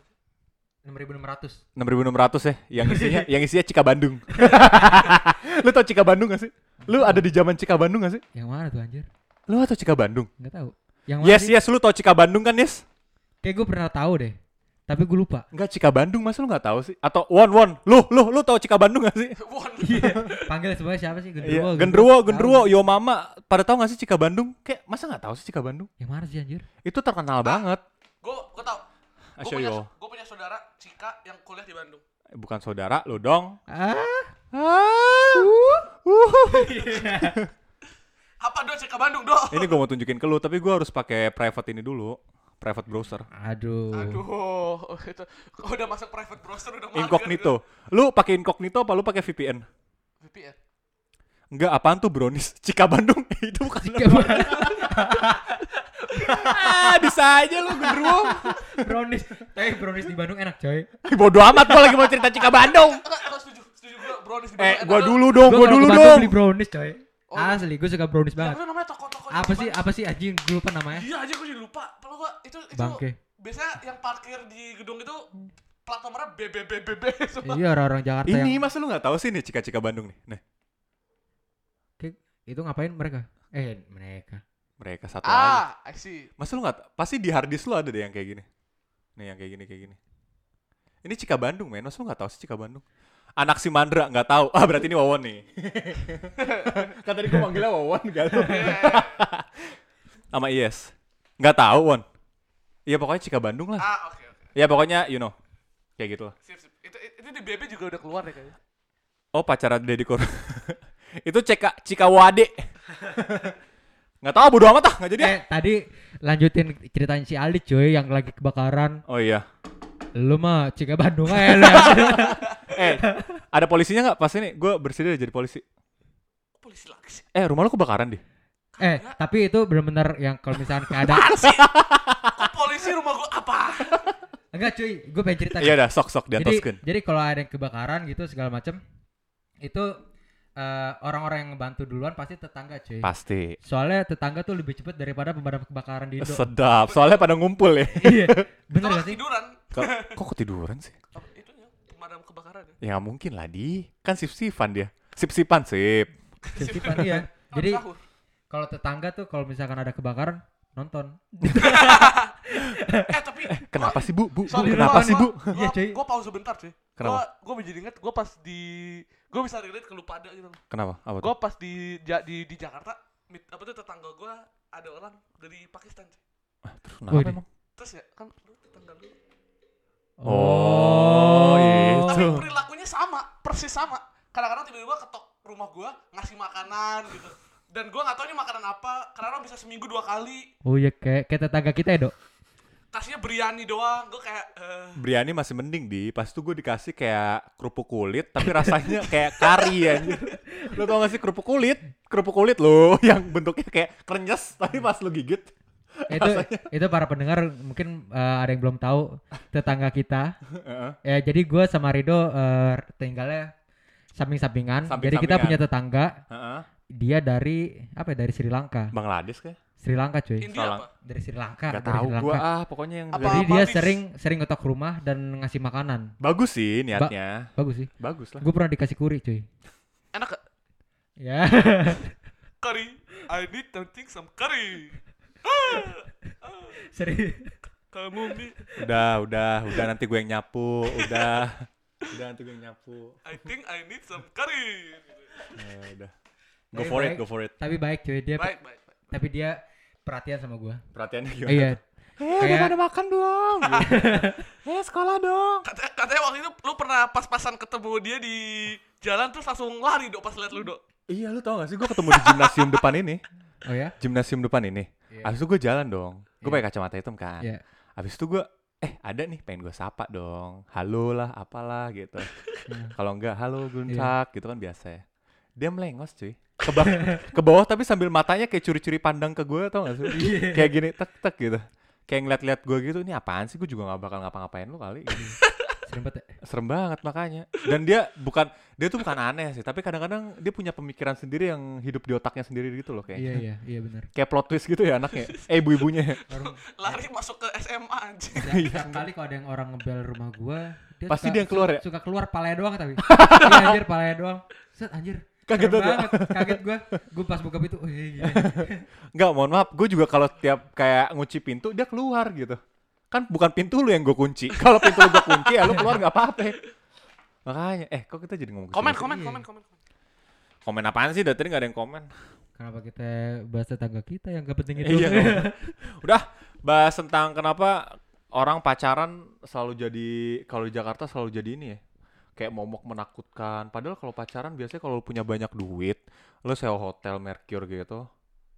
Enam ribu enam ratus. 6600 ya, yang isinya yang isinya Cika Bandung. lu tau Cika Bandung gak sih? Lu ada di zaman Cika Bandung gak sih? Yang mana tuh anjir? Lu tau Cika Bandung? Nggak tahu. Yang mana Yes, sih? yes, lu tau Cika Bandung kan, Yes? Kayak gue pernah tahu deh. Tapi gue lupa. Enggak Cika Bandung, masa lu nggak tahu sih? Atau Won Won, lu lu lu tau Cika Bandung gak sih? Won. Panggil semuanya siapa sih? Iya, Gendruwo. Gendruwo, Tahu. Gendruwo, Yo Mama, pada tahu gak sih Cika Bandung? Kayak masa nggak tahu sih Cika Bandung? Yang mana sih anjir? Itu terkenal banget. Gue gue tau. Gue punya, yo. gue punya saudara Cika yang kuliah di Bandung. Eh, Bukan saudara lu dong. Ah, Ah. Apa do Cika Bandung do? Ini gue mau tunjukin ke lu, tapi gue harus pakai private ini dulu, private browser. aduh. Aduh, itu kalau udah masuk private browser udah mager Incognito. Lu pakai incognito apa lu pakai VPN? gitu. VPN. Enggak, apaan tuh brownies? Cika Bandung itu bukan Cika Bandung. ah, bisa aja lu gendruwo. brownies. Tapi brownies di Bandung enak, coy. Bodoh amat gua lagi mau cerita Cika Bandung. Enggak, enggak setuju, setuju gue brownies di Eh, gua dulu dong, Gua dulu dong. beli brownies, coy. Oh. Asli, gue suka brownies banget. namanya toko-toko Apa sih? Apa sih anjing? Gue lupa namanya. Iya aja gue jadi lupa. Kalau gua itu itu Bangke. biasanya yang parkir di gedung itu plat nomornya BBBBB semua. Iya orang-orang Jakarta Ini yang masa lu nggak tahu sih nih Cika-Cika Bandung nih. Nih, itu ngapain mereka? Eh, mereka. mereka satu aja. Ah, I see. Masa lu nggak pasti di harddisk lu ada deh yang kayak gini. Nih yang kayak gini kayak gini. Ini Cika Bandung, men. Masa lu nggak tahu sih Cika Bandung? Anak si Mandra nggak tahu. Ah, berarti ini Wawon nih. kan tadi gua manggilnya Wawon galau. Sama Yes. Nggak tahu, Won. Iya pokoknya Cika Bandung lah. Ah, oke oke. Ya pokoknya you know. Kayak gitu lah. Sip sip. Itu itu di BB juga udah keluar deh kayaknya. Oh pacaran Deddy Kor. itu Cika Cika Wade. nggak tahu bodo amat ah, nggak jadi. Eh, tadi lanjutin ceritanya si Aldi cuy yang lagi kebakaran. Oh iya. Lu mah Cika Bandung aja lu. Eh, ada polisinya nggak pas ini? Gue bersedia jadi polisi. Polisi lagi sih? Eh, rumah lu kebakaran deh. Eh, tapi itu benar-benar yang kalau misalkan kayak ada Apaan sih? Kok polisi rumah gua apa? enggak cuy, gue pengen cerita. Iya dah, sok-sok jadi diataskan. jadi kalau ada yang kebakaran gitu segala macem itu eh, orang-orang yang ngebantu duluan pasti tetangga cuy. Pasti. Soalnya tetangga tuh lebih cepat daripada pemadam kebakaran di Indo. Sedap. Soalnya pada ngumpul ya. iya. Bener gak sih? tiduran. kok, kok ketiduran sih? Apa itu ya? Pemadam kebakaran ya? Ya nggak mungkin lah di. Kan sip-sipan dia. Sip-sipan sip. Sip-sipan iya. Jadi. Kalau tetangga tuh kalau misalkan ada kebakaran nonton. eh tapi Kenapa sih bu? Bu, kenapa sih bu? gua- Iya, cuy. Gua pause sebentar cuy. Kenapa? Gua gua jadi inget gua pas di gua bisa relate ke lu pada gitu. Kenapa? Apa tuh? Gua pas di Ja- di di Jakarta apa tuh tetangga gua ada orang dari Pakistan cuy. Terus kenapa Wih, emang? Terus ya kan lu tetangga lu. Oh, Tapi itu. perilakunya sama, persis sama. Kadang-kadang tiba-tiba ketok rumah gua ngasih makanan gitu. Dan gua nggak tahu ini makanan apa, karena bisa seminggu dua kali. Oh iya kayak kayak tetangga kita ya, Dok. Kasihnya biryani doang, gua kayak eh Biryani masih mending di. Pas itu gue dikasih kayak kerupuk kulit, tapi rasanya kayak kari anjir. Lo tau gak sih kerupuk kulit? Kerupuk kulit lo yang bentuknya kayak krenyes, tapi pas lo gigit. itu itu para pendengar mungkin eh, ada yang belum tahu tetangga kita. Heeh. Ya jadi gua sama Rido eh, tinggalnya samping-sampingan. Jadi kita punya tetangga Heeh. Dia dari apa ya dari Sri Lanka. Bangladesh kayak? Sri Lanka cuy. India apa? Dari Sri Lanka. Gak dari tahu Sri Lanka. ah, pokoknya yang Apa- Jadi dia Bangladesh? sering sering ngetok rumah dan ngasih makanan. bagus sih niatnya. Bagus sih. Bagus lah. Gue pernah dikasih kuri cuy. Enak gak? Ya. Curry. I need something some curry. Serius. Kamu nih, Udah, udah, udah nanti gue yang nyapu, udah. Udah nanti gue yang nyapu. I think I need some curry. Eh, udah. Go for it, baik. go for it. Tapi baik cuy dia. Baik, baik, baik. Tapi dia perhatian sama gua. Perhatiannya gimana? Iya. Eh, Kayak- pada makan dong. eh, sekolah dong. Katanya, katanya waktu itu lu pernah pas-pasan ketemu dia di jalan terus langsung lari dok pas liat lu dok. Iya, lu tau gak sih gue ketemu di gimnasium depan ini. Oh ya? Gimnasium depan ini. Iya. Abis itu gue jalan dong. Gue Iya. pakai kacamata hitam kan. Iya. Abis itu gue eh ada nih pengen gue sapa dong. Halo lah, apalah gitu. Kalau enggak halo Gunsak gitu kan biasa ya. Dia melengos cuy. Ke, ba- ke bawah tapi sambil matanya kayak curi-curi pandang ke gue tau gak sih? kayak gini tek tek gitu. Kayak ngeliat-liat gue gitu, ini apaan sih? Gue juga gak bakal ngapa-ngapain lu kali. Gitu. Sering banget. ya. Serem banget makanya. Dan dia bukan dia tuh bukan aneh sih, tapi kadang-kadang dia punya pemikiran sendiri yang hidup di otaknya sendiri gitu loh Iya kayaknya. iya iya benar. Kayak plot twist gitu ya anaknya. Eh ibu-ibunya. Orang Lari masuk ke SMA anjing. setiap kali kalau ada yang orang ngebel rumah gua, dia Pasti suka- dia yang keluar su- ya? Suka keluar palanya doang tapi. Iya anjir palanya doang. Set anjir. Kaget banget. kaget gua. Gua pas buka pintu, oh iya, iya. Enggak, mohon maaf. Gue juga kalau tiap kayak ngunci pintu dia keluar gitu. Kan bukan pintu lu yang gue kunci. Kalau pintu lu gue kunci ya lu keluar nggak apa-apa. Makanya, eh kok kita jadi ngomong Komen, komen, Iya. komen, komen. Komen apaan sih? Dari tadi nggak ada yang komen. Kenapa kita bahas tetangga kita yang gak penting itu? Iya. Udah bahas tentang kenapa orang pacaran selalu jadi kalau di Jakarta selalu jadi ini ya. Kayak momok menakutkan. Padahal kalau pacaran biasanya kalau lu punya banyak duit, lu sewa hotel Mercure gitu.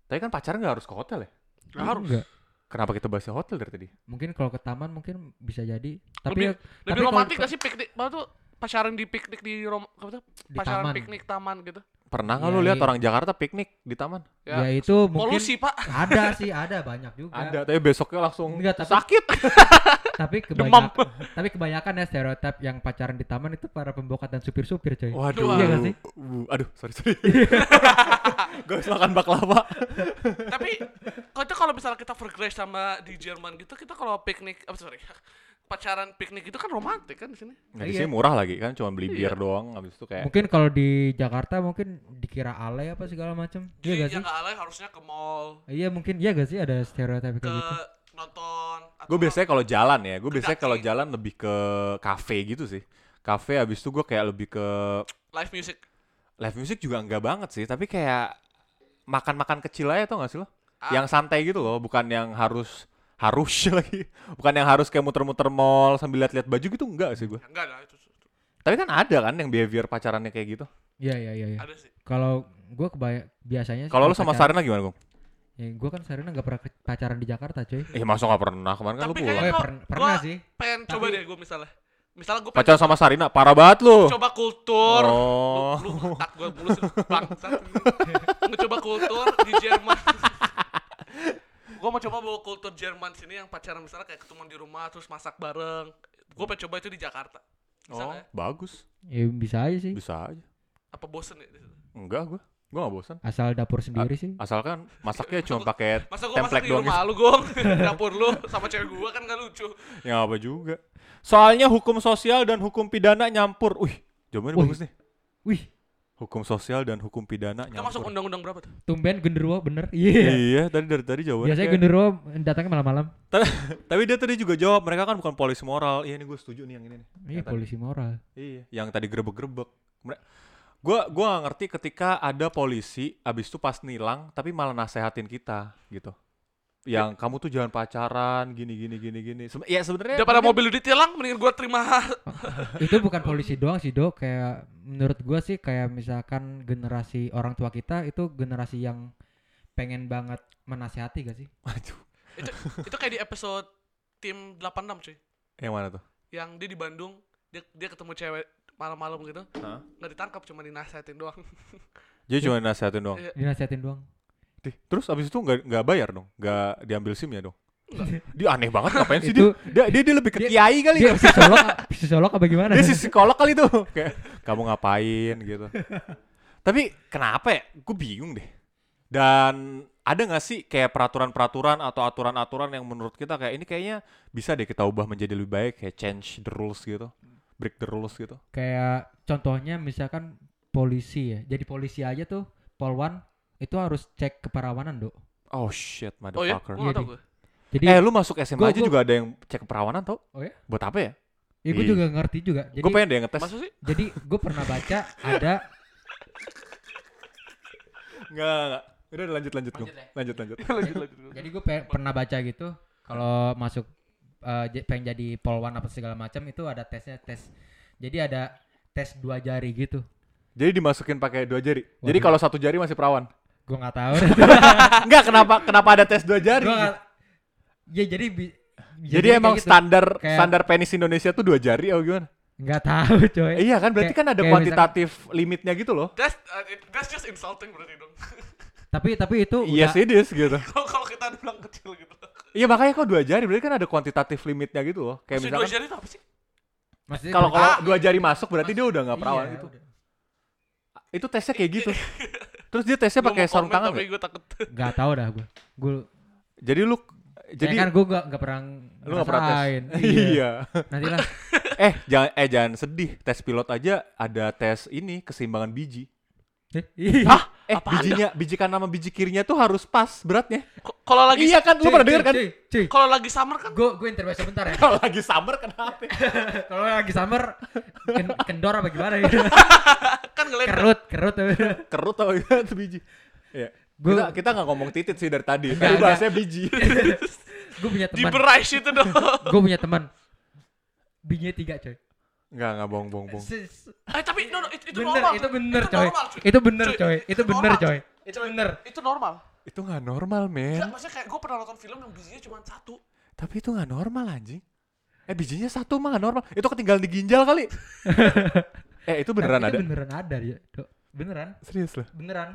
Tapi kan pacaran nggak harus ke hotel ya. Nggak harus. Enggak. Kenapa kita bahas hotel dari tadi? Mungkin kalau ke taman mungkin bisa jadi. Tapi Lebih- ya, tapi Lebih kalau- romantis gak sih piknik? Apa tuh pacaran di piknik di rom apa tuh? di Pacaran taman. piknik taman gitu. Pernah nggak Iya, lu lihat iya. orang Jakarta piknik di taman? Ya, itu mungkin Polusi, Pak. ada sih, ada banyak juga. Ada, tapi besoknya langsung Enggak, tapi- sakit. Tapi Demam. kebanyakan tapi kebanyakan ya stereotip yang pacaran di taman itu para pembokat dan supir-supir, coy. Waduh. Iya nggak sih? Uh, aduh, sorry sorry. Gue makan baklava. Tapi kalau itu kalau misalnya kita vergleich sama di Jerman gitu, kita kalau piknik, apa sorry, pacaran piknik itu kan romantis kan di sini. Nggak di Iya. sini murah lagi kan, cuma beli bir Iya. doang. Habis itu kayak Mungkin kalau di Jakarta mungkin dikira alay apa segala macam. Iya Jadi gak sih? yang nggak alay harusnya ke mall, Iya mungkin iya gak sih ada stereotip kayak gitu. nonton. atau gue biasanya kalau jalan ya, gue biasanya kalau jalan lebih ke kafe gitu sih. Kafe habis itu gue kayak lebih ke live music. live music juga enggak banget sih, tapi kayak makan-makan kecil aja tau gak sih lo? Ah. Yang santai gitu loh, bukan yang harus harus lagi, bukan yang harus kayak muter-muter mall sambil lihat-lihat baju gitu enggak sih gue. Enggak lah itu, itu Tapi kan ada kan yang behavior pacarannya kayak gitu. Iya iya iya. iya. ada sih. Kalau gua kebaya biasanya sih Kalau lu sama pacaran- Sarina gimana, Gong? Ya, gua kan Sarina gak pernah pacaran di Jakarta, coy. Eh, masa gak pernah? Kemarin kan lu Tapi pulang. Oh, kayaknya ya, pern- pernah gua sih. Pengen coba Tapi- deh gue misalnya. Misalnya gue Pacaran sama Sarina, parah banget lu. coba kultur. Oh. Lu, lu tak gue mulu sih bangsat. Ngecoba kultur di Jerman. gue mau coba bawa kultur Jerman sini yang pacaran misalnya kayak ketemu di rumah terus masak bareng. Gue pengen coba itu di Jakarta. Bisa Oh, ya? bagus. Ya bisa aja sih. Bisa aja. Apa bosen ya? Enggak gua. Gua gak bosan. Asal dapur sendiri sih. Asalkan masaknya cuma pakai Masa gue masak template di doang rumah gitu. lu gong dapur lu sama cewek gue kan gak lucu. Ya apa juga. Soalnya hukum sosial dan hukum pidana nyampur. Wih, jawabannya Wih. bagus nih. Wih, Hukum sosial dan hukum pidana Kita masuk undang-undang berapa tuh? tumben genderuwo bener. Iya. Iya, tadi dari tadi jawabannya. Biasanya kayak- genderuwo datangnya malam-malam. Tapi dia tadi juga jawab, mereka kan bukan polisi moral. Iya, ini gue setuju nih yang ini nih. Iya, Yang tadi. polisi moral. Iya, yang tadi grebek-grebek. Mere- Gua gua gak ngerti ketika ada polisi abis itu pas nilang tapi malah nasehatin kita gitu. Yang kamu tuh jangan pacaran gini gini gini gini. Sebe- ya sebenarnya Daripada mungkin- mobil ditilang mendingan gue terima itu bukan polisi doang sih dok kayak menurut gua sih kayak misalkan generasi orang tua kita itu generasi yang pengen banget menasehati gak sih Aduh, itu itu kayak di episode tim 86 cuy yang mana tuh? yang dia di Bandung dia dia ketemu cewek malam-malam gitu Hah? nggak ditangkap cuma dinasehatin doang Jadi cuma nasehatin doang. Iya. dinasehatin doang terus abis itu nggak nggak bayar dong, nggak diambil SIM-nya dong. Dia aneh banget ngapain sih Itu- dia? Dia, dia, dia lebih ke dia- kiai kali. dia psikolog psikolog apa gimana dia si psikolog kali tuh. Kayak kamu ngapain gitu. Tapi kenapa ya? Gue bingung deh. Dan ada nggak sih kayak peraturan-peraturan atau aturan-aturan yang menurut kita kayak ini kayaknya bisa deh kita ubah menjadi lebih baik kayak change the rules gitu, break the rules gitu. kayak contohnya misalkan polisi ya jadi polisi aja tuh polwan itu harus cek keperawanan dok Oh shit, oh ya motherfucker. Iya, tahu di- gue jadi Eh lu masuk SMA Gua- aja gua- juga ada yang cek keperawanan tau? Oh ya? Buat apa ya? ya gue juga ngerti juga jadi Gue pengen deh ngetes. sih jadi gue pernah baca ada Enggak, enggak. Udah lanjut lanjut. Lanjut ya? Lanjut lanjut. lanjut lanjut jadi gue pernah baca gitu kalau masuk eh, j- pengen jadi polwan apa segala macam itu ada tesnya tes jadi ada tes dua jari gitu Jadi dimasukin pakai dua jari. Jadi Waduh. kalau satu jari masih perawan. Gue nggak tahu Enggak, kenapa kenapa ada tes dua jari? gue nggak ya jadi bi- Jadi kayak emang gitu. standar Kayak- standar penis Indonesia tuh dua jari atau gimana? nggak tahu coy Eh, iya kan berarti Kayak- kan ada kuantitatif limitnya gitu loh. that's uh, it- that's just insulting berarti dong tapi tapi itu Iya udah- sih this gitu. kalau kalau kita bilang kecil gitu Iya makanya kok dua jari berarti kan ada kuantitatif limitnya gitu loh. Kayak Maksudnya dua misalkan jari itu apa sih maksudnya kalau kalau dua jari masuk berarti dia udah nggak perawan Iya, gitu. udah. Itu tesnya kayak gitu. Terus dia tesnya pakai sarung tangan tapi gue takut nggak tahu dah gue gue Jadi lu jadi jadi kan gue nggak nggak pernah lu nggak pernah tes. ngerasain. Iya. nanti lah eh jangan eh jangan sedih. Tes pilot aja ada tes ini keseimbangan biji. Hah? Eh, bijinya, biji kanan sama biji kirinya tuh harus pas beratnya. Kalau lagi Iya kan, lu pernah denger kan? Kalau lagi summer kan Gue gue interview sebentar ya. Kalau lagi summer kenapa? Kalau lagi summer ken- kendor apa gimana gitu. kan ngeliat kerut, kerut. Kerut atau gimana tuh biji? Iya. Gua- Kita kita nggak ngomong titit sih dari tadi. Enggak, Tadi bahasnya biji. gue punya di teman. berais itu dong. Gue punya teman. Bijinya tiga coy. Enggak, enggak bohong bohong bohong. Eh tapi no, no, itu, itu bener, normal. itu bener coy. normal, Itu bener Cuy, coy. Itu bener normal. coy. Itu bener. Itu normal. Itu nggak normal, men. Enggak, maksudnya kayak gue pernah nonton film yang bijinya cuma satu. Tapi itu nggak normal anjing. Eh bijinya satu mah nggak normal. Itu ketinggalan di ginjal kali. eh itu beneran Tapi ada. Itu beneran ada ya. Dok. Beneran. Serius loh. Beneran.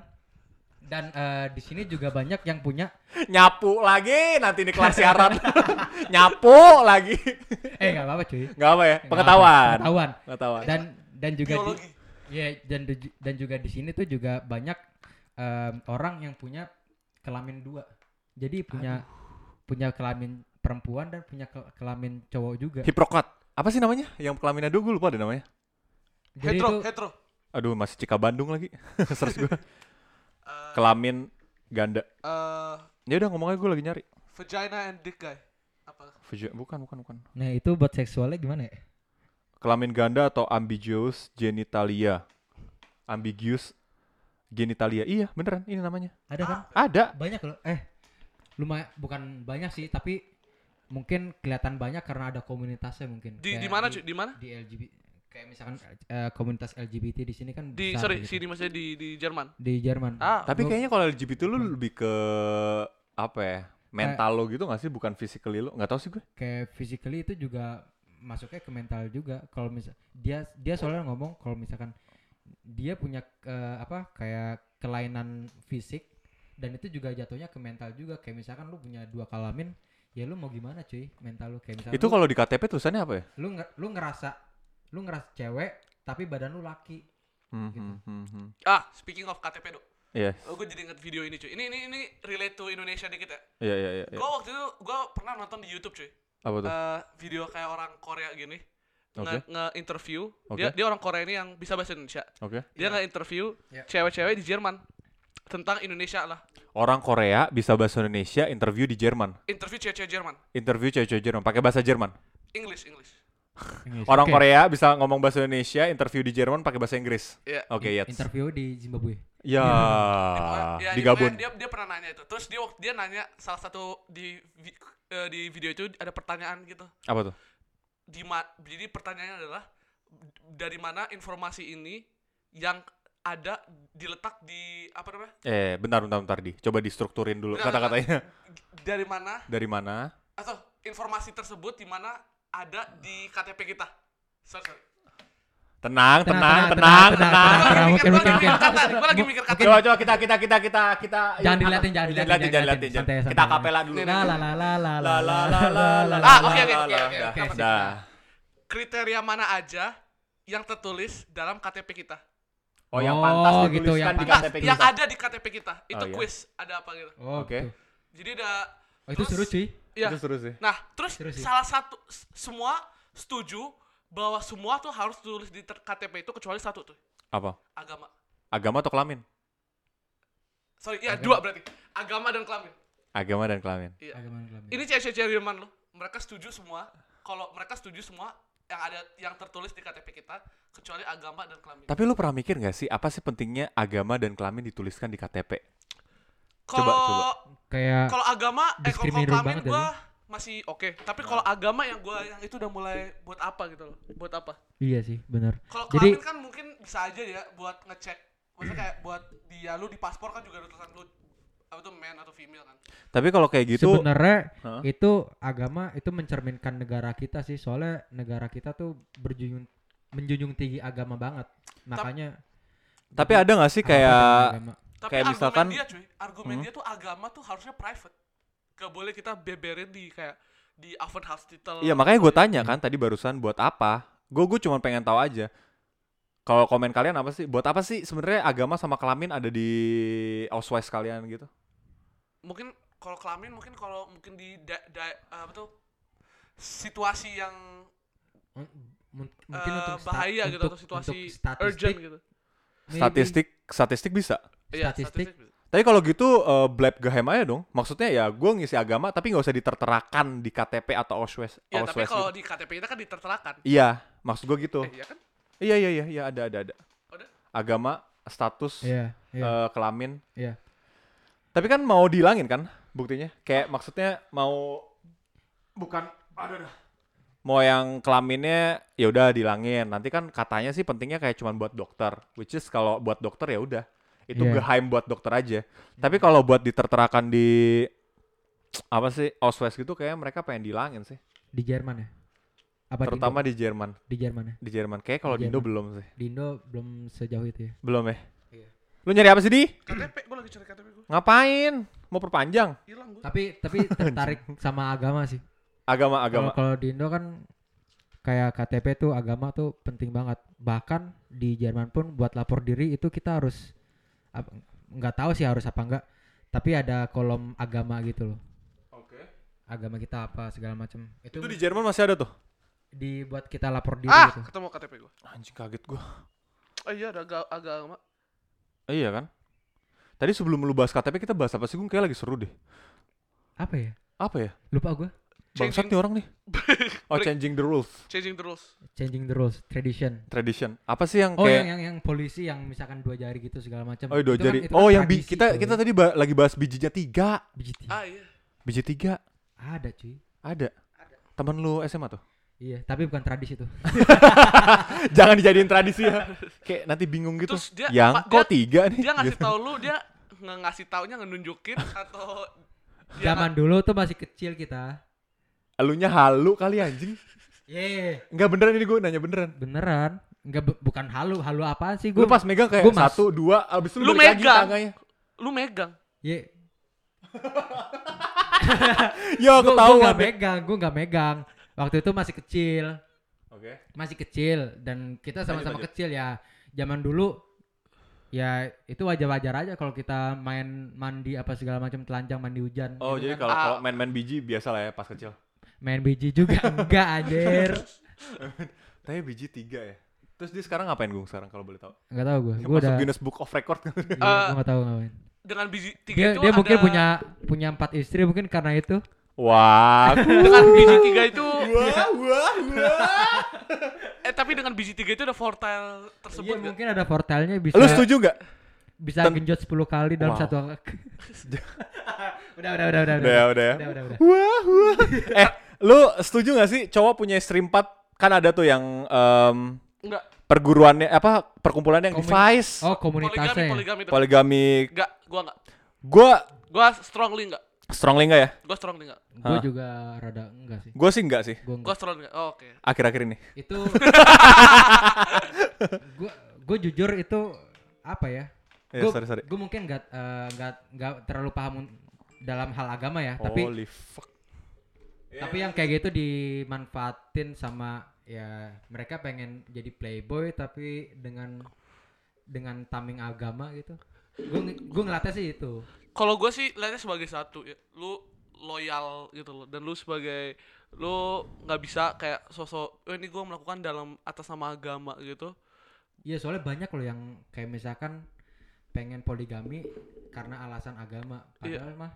Dan eh, di sini juga banyak yang punya Nyapu lagi nanti di kelas siaran. Nyapu lagi. eh nggak apa-apa cuy. Nggak apa ya? Pengetahuan. apa, Pengetahuan. Pengetahuan. Dan dan juga di, ya dan dan juga di sini tuh juga banyak em, orang yang punya kelamin dua. Jadi punya punya kelamin perempuan dan punya ke- kelamin cowok juga. Hiprokrat. Apa sih namanya? Yang kelaminnya dua gue lupa deh namanya. Jadi hetero, itu hetero. Aduh masih Cika Bandung lagi. Seres gue. Eh, Kelamin ganda. eh, Ya udah ngomong aja gue lagi nyari. vagina and dick guy. Apa? Fuji- Bukan, bukan, bukan. Nah, itu buat seksualnya gimana ya? Kelamin ganda atau ambiguous genitalia. Ambiguous genitalia. Iya, beneran ini namanya. Ada kan? Ada. Banyak loh. Eh, lumayan bukan banyak sih, tapi mungkin kelihatan banyak karena ada komunitasnya mungkin. Di di mana cuy? Di mana? Di LGBT kayak misalkan eh, komunitas LGBT di sini kan Di besar sorry, gitu. sini maksudnya di di Jerman. di Jerman. Ah, Tapi kayaknya kalau LGBT lu lebih ke apa ya? Mental lo gitu gak sih? Bukan physically lo? Gak tau sih gue. kayak physically itu juga masuknya ke mental juga kalau misal dia dia soalnya ngomong kalau misalkan dia punya eh, apa kayak kelainan fisik dan itu juga jatuhnya ke mental juga kayak misalkan lu punya dua kelamin ya lu mau gimana cuy mental lu kayak misalkan Itu kalau di KTP tulisannya apa ya? lu nger- lu ngerasa lu ngerasa cewek tapi badan lu laki Hmm, Gitu. hmm, hmm, hmm. ah, speaking of KTP, Dok. Iya, Oh, gue jadi inget video ini cuy. Ini ini ini relate to Indonesia dikit ya. iya, iya, iya. iya. Gue waktu itu gue pernah nonton di YouTube cuy. Apa tuh? Eh, video kayak orang Korea gini nge, nge-interview. Oke. Dia dia orang Korea ini yang bisa bahasa Indonesia. Oke. Dia nge-interview Iya. cewek-cewek di Jerman tentang Indonesia lah. Orang Korea bisa bahasa Indonesia, interview di Jerman. Interview cewek-cewek Jerman. Interview cewek-cewek Jerman pakai bahasa Jerman. English, English. Orang Oke. Korea bisa ngomong bahasa Indonesia, interview di Jerman pakai bahasa Inggris. Iya. Oke, ya. interview di Zimbabwe Ya, Ya, di Gabun. Dia, dia pernah nanya itu. Terus dia dia nanya salah satu di eh, di video itu ada pertanyaan gitu. Apa tuh? Di ma- jadi pertanyaannya adalah dari mana informasi ini yang ada diletak di apa namanya? Eh, bentar, bentar, bentar di. Coba distrukturin dulu kata-katanya. Dari mana Dari mana? atau informasi tersebut di mana ada di KTP kita. Sorry, sorry. Tenang, tenang, tenang, tenang, tenang, tenang. tenang, tenang. Gua mungkin, lagi mungkin, mikir mungkin. gua lagi mikir kata. Coba, coba kita, kita, kita, kita, kita. Jangan diliatin, apa- jangan diliatin, diliatin, jangan jangan diliatin. diliatin. Santai, Kita kapela dulu. la la la la la La la la la. Ah, oke, oke, oke, Dah. Kriteria mana aja yang tertulis dalam KTP kita? Oh, yang Oh, pantas gitu, dituliskan yang di. KTP yang kita. ada di KTP kita. Itu Oh, iya. quiz, ada apa gitu. oh, Oke. gitu. Jadi ada oh itu terus- seru cuy Iya. Itu seru sih. Nah, terus Seru sih. salah satu semua setuju bahwa semua tuh harus tulis di KTP itu kecuali satu tuh, Apa? agama. Agama atau kelamin? Sorry, ya Agama. dua berarti. Agama dan kelamin. Agama dan kelamin. Iya. Agama kelamin. Ini cewek-cewek Jerman loh. Mereka setuju semua. Kalau mereka setuju semua yang ada yang tertulis di KTP kita kecuali agama dan kelamin. Tapi lu pernah mikir gak sih apa sih pentingnya agama dan kelamin dituliskan di KTP? Coba, Kalau coba. kayak kalau agama eh kalau kelamin ya gua masih oke. Tapi kalau agama yang gua yang itu udah mulai buat apa gitu loh. Buat apa? iya sih benar Kalau Jadi- kelamin kan mungkin bisa aja ya buat ngecek. Maksudnya kayak buat dia lu di paspor kan juga ada tulisan lu apa tuh man atau female kan. Tapi kalau kayak gitu, sebenarnya Hah? itu agama itu mencerminkan negara kita sih soalnya negara kita tuh berjunjung menjunjung tinggi agama banget makanya tapi ada gak sih kayak agama. Tapi Kayak argumen misalkan- dia cuy, argumen Hmm. dia tuh agama tuh harusnya private. Gak boleh kita beberin di kayak di oven hospital. Iya makanya gue tanya kan tadi barusan buat apa? Gue gue cuma pengen tahu aja. Kalau komen kalian apa sih? Buat apa sih sebenarnya agama sama kelamin ada di Ausweis kalian gitu? Mungkin kalau kelamin mungkin kalau mungkin di da, da- apa tuh situasi yang M- mungkin eh, untuk bahaya gitu untuk- atau situasi untuk statistik urgent gitu. maybe. Statistik statistik bisa. Iya, Statistik. bisa. Tapi kalau gitu eh, blab geheim aja dong. Maksudnya ya gue ngisi agama tapi nggak usah diterterakan di KTP atau Oswes. Ya, tapi kalau gitu. di KTP kita kan diterterakan. Iya, maksud gue gitu. Eh, iya kan? Iya iya iya iya ada ada ada. Ada? Agama, status, Iya, iya. eh, kelamin. Iya. Tapi kan mau dihilangin kan buktinya? Kayak maksudnya mau bukan aduh dah. Mau yang kelaminnya ya udah dihilangin. Nanti kan katanya sih pentingnya kayak cuman buat dokter. Which is kalau buat dokter ya udah. Itu Iya. geheim buat dokter aja. Tapi kalau buat diterterakan di apa sih Oswes gitu kayak mereka pengen dihilangin sih. Di Jerman ya? Apa Terutama di di Jerman. Di Jerman ya? Di Jerman. Kayak kalau Di di Indo Jerman. belum sih. Di Indo belum sejauh itu ya. Belum ya? Iya. Lu nyari apa sih di? KTP, gue lagi cari KTP gue. Ngapain? Mau perpanjang? Hilang gue. Tapi tapi tertarik sama agama sih. Agama Kalau agama. kalau di Indo kan kayak KTP tuh agama tuh penting banget. Bahkan di Jerman pun buat lapor diri itu kita harus nggak tahu sih harus apa enggak. Tapi ada kolom agama gitu loh. Oke. Agama kita apa segala macam. Itu, Itu di Jerman masih ada tuh. dibuat kita lapor diri Ah, gitu. ketemu KTP gue. Anjing kaget gua. Oh iya, ada aga- agama. Eh, iya kan? Tadi sebelum lu bahas KTP kita bahas apa sih? Gue kayak lagi seru deh. Apa ya? Apa ya? Lupa gua. Bangsat Changing- nih orang nih. Oh, changing the rules, Changing the rules. Changing the rules, tradition. tradition. Apa sih yang Oh kayak yang yang yang polisi yang misalkan dua jari gitu segala macam. Oh, dua Itu kan- jari. itu oh, kan yang bi- kita kita tadi ba- lagi bahas bijinya tiga. biji tiga. Ah iya. Biji tiga Ada cuy. ada. Temen lu SMA tuh. Iya, tapi bukan tradisi tuh. Jangan dijadiin tradisi ya. Kayak nanti bingung gitu. Terus dia- yang Pak, kok dia- tiga nih? Dia ngasih Gitu. tahu lu, dia ngasih taunya ngenunjukin atau Zaman dulu tuh masih kecil kita. Elunya halu kali anjing. Ye, Enggak beneran ini gue nanya beneran. beneran. Enggak bu- bukan halu, halu apaan sih Lu gua? pas megang kayak gua mas- satu, dua, abis itu Lu balik lagi megang. tangannya. lu megang. Ye, Yo, gua ketahuan. nggak deh. megang, gua nggak megang. Waktu itu masih kecil, Oke. masih kecil dan kita sama-sama kecil ya. Zaman dulu ya itu wajar-wajar aja kalau kita main mandi apa segala macam telanjang mandi hujan. Oh, gitu jadi kan. kalau Ah. kalau main-main biji biasa lah ya pas kecil. Main biji juga enggak anjir. Tapi biji tiga ya. Terus dia sekarang ngapain gue sekarang kalau boleh tahu? Enggak tahu Gua masuk udah Guinness Book of Record. iya, Eh, gua nggak tahu ngapain. Dengan biji tiga Dia itu dia mungkin ada- punya punya empat istri mungkin karena itu. Wah, dengan biji tiga itu wah, wah, wah. eh tapi dengan biji tiga itu ada portal tersebut Iya nggak? mungkin ada portalnya bisa Lu setuju nggak? bisa Ten- genjot 10 kali dalam Wow. satu udah udah udah udah udah Udah ya, udah ya. udah udah, udah. Wah, wah. eh, lu setuju gak sih cowok punya istri empat? Kan ada tuh yang em, Enggak. perguruannya apa perkumpulannya yang Komun- device, oh Poligami, komunitasnya ya? poligami poligami. Enggak, gua enggak. Gua Gua strongly enggak. strongly nggak ya? Gua strongly enggak. gue juga rada enggak sih Gue sih enggak sih. gue Gua enggak strongly enggak. Oh, oke. Akhir-akhir ini. itu gue gue jujur itu apa ya gue sorry, sorry. gue mungkin nggak eh, nggak nggak terlalu paham dalam hal agama ya tapi Holy fuck. tapi yang kayak gitu dimanfaatin sama ya mereka pengen jadi playboy tapi dengan dengan tameng agama gitu gue gue ngeliatnya sih itu Kalau gua sih lihatnya sebagai satu ya. Lu loyal gitu loh dan lu sebagai lu nggak bisa kayak sosok oh, ini gua melakukan dalam atas nama agama gitu. Iya soalnya banyak loh yang kayak misalkan pengen poligami karena alasan agama Iya. padahal mah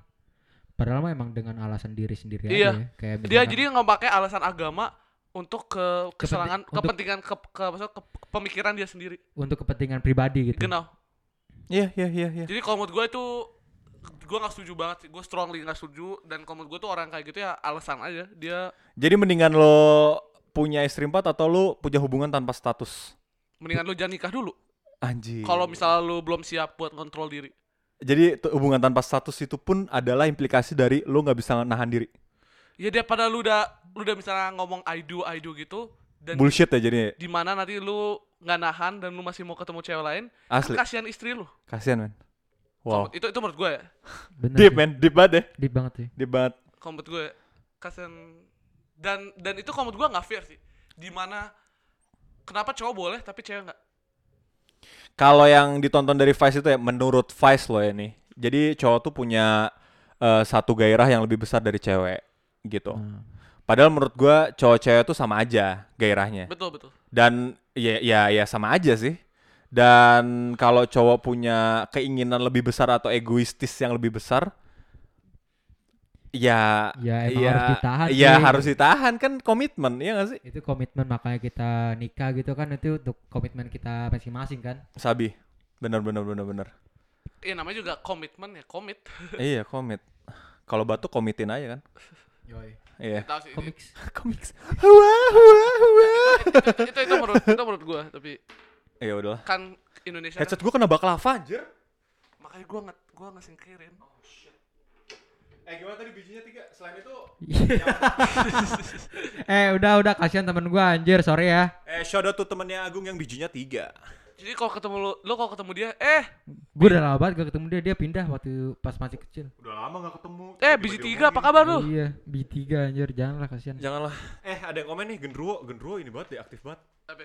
padahal mah emang dengan alasan diri sendiri Iya. aja ya. kayak Dia misalkan- jadi nggak pakai alasan agama untuk ke keserangan untuk- kepentingan ke, ke, maksudnya ke pemikiran dia sendiri. untuk kepentingan pribadi gitu Genau. Iya, iya, iya, iya. Jadi kalau menurut gue itu gue nggak setuju banget sih. Gue strongly nggak setuju dan kalau menurut gue tuh orang kayak gitu ya alasan aja dia Jadi mendingan lo punya istri empat atau lo punya hubungan tanpa status? mendingan lu jangan nikah dulu. Anjir. Kalau misalnya lu belum siap buat kontrol diri. Jadi hubungan tanpa status itu pun adalah implikasi dari lo nggak bisa nahan diri. Ya dia pada lu udah lu udah misalnya ngomong I do I do gitu dan Bullshit ya jadi di mana nanti lu nggak nahan dan lu masih mau ketemu cewek lain, asli. kan kasihan istri lu. Kasian men. Wow. Itu itu menurut gue ya. Bener Deep men, deep banget ya. deep banget sih Deep banget. Kalau menurut gue kasihan dan dan itu kalau menurut gue nggak fair sih. Di mana kenapa cowok boleh tapi cewek nggak? Kalau yang ditonton dari Vice itu ya menurut Vice loh ya nih. Jadi cowok tuh punya eh, satu gairah yang lebih besar dari cewek gitu. Hmm. Padahal menurut gua cowok cewek tuh sama aja gairahnya. Betul betul. Dan ya ya ya sama aja sih. Dan kalau cowok punya keinginan lebih besar atau egoistis yang lebih besar, ya, Ya, emang harus ditahan, Iya cuy. harus ditahan kan komitmen, ya nggak sih? Itu komitmen makanya kita nikah gitu kan itu untuk komitmen kita masing-masing kan. Sabi, bener bener bener bener. Iya namanya juga komitmen ya komit. iya komit. Kalau batu komitin aja kan? Yoi. Iya. Sih. Comics. Komiks. Hua hua hua. itu itu menurut itu menurut gua tapi Ya udahlah. kan Indonesia Headset kan, gua kena bakal lava anjir. makanya gua nggak gua ngesingkirin. Eh gimana tadi bijinya tiga? Selain itu eh, udah udah kasihan temen gua anjir, sorry ya. Eh shout out tuh temennya Agung yang bijinya tiga. Jadi kalau ketemu lu, lu kalau ketemu dia, eh, Gue udah lama banget gak ketemu dia, dia pindah waktu pas masih kecil. Udah lama gak ketemu. eh biji tiga apa kabar lu? Iya, B3 anjir, janganlah kasihan. Janganlah. Eh ada yang komen nih Gendruwo, Gendruwo ini banget deh aktif banget. Apa?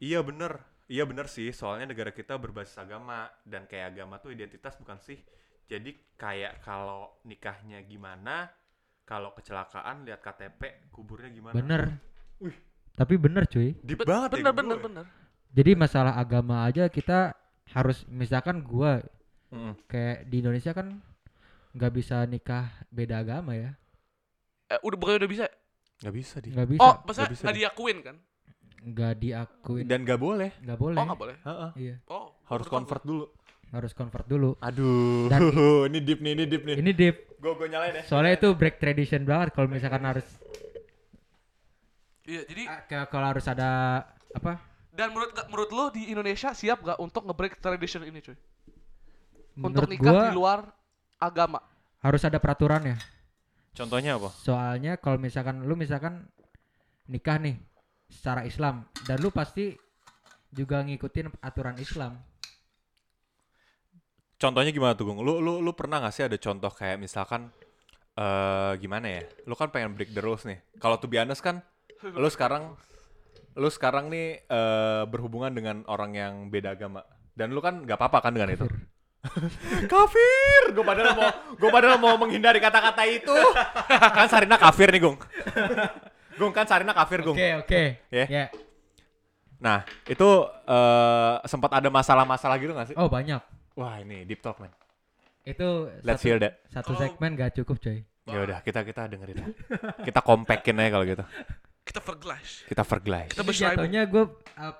Iya bener, iya bener sih. Soalnya negara kita berbasis agama dan kayak agama tuh identitas bukan sih. Jadi kayak kalau nikahnya gimana, kalau kecelakaan lihat KTP, kuburnya gimana? Bener. Wih. Tapi bener cuy. Deep Be- banget bener ya bener Gendruwo bener. Jadi masalah agama aja kita harus misalkan gua. Mm-mm. kayak di Indonesia kan nggak bisa nikah beda agama ya. Eh, udah bukannya udah bisa? Nggak bisa di. Nggak bisa. Oh, masa nggak diakuin kan? nggak diakuin. Dan nggak boleh. nggak boleh. Oh, nggak boleh. Heeh. Iya, Oh, Harus convert dulu. Harus convert dulu. Aduh, Dan- ini deep nih, ini deep nih. Ini deep. Gue gue nyalain ya. Soalnya itu break tradition banget kalau misalkan harus. Iya, jadi ah, kalau harus ada apa? dan menurut menurut lu di Indonesia siap gak untuk nge-break tradition ini, cuy? untuk Menurut nikah gua di luar agama. harus ada peraturannya. Contohnya apa? Soalnya kalau misalkan lu misalkan nikah nih secara Islam dan lu pasti juga ngikutin aturan Islam. Contohnya gimana tuh, Gung? Lu lu lu pernah gak sih ada contoh kayak misalkan eh gimana ya? Lu kan pengen break the rules nih. Kalau tuh honest kan lu sekarang lu sekarang nih eh berhubungan dengan orang yang beda agama. Dan lu kan nggak apa-apa kan dengan itu? kafir. Gue padahal mau gue padahal mau menghindari kata-kata itu. kan Sarina kafir nih, Gung. Gung kan Sarina kafir, Gung. Oke, oke. Ya. Ya. Nah, itu eh sempat ada masalah-masalah gitu gak sih? Oh, banyak. Wah, ini deep talk, man. Itu Let's satu, hear that. satu Kalau- segmen gak cukup, coy. Ya udah, kita kita dengerin. lah. Kita compactin aja kalau gitu. Kita verglass. Kita verglass. Kita Ini jatuhnya gue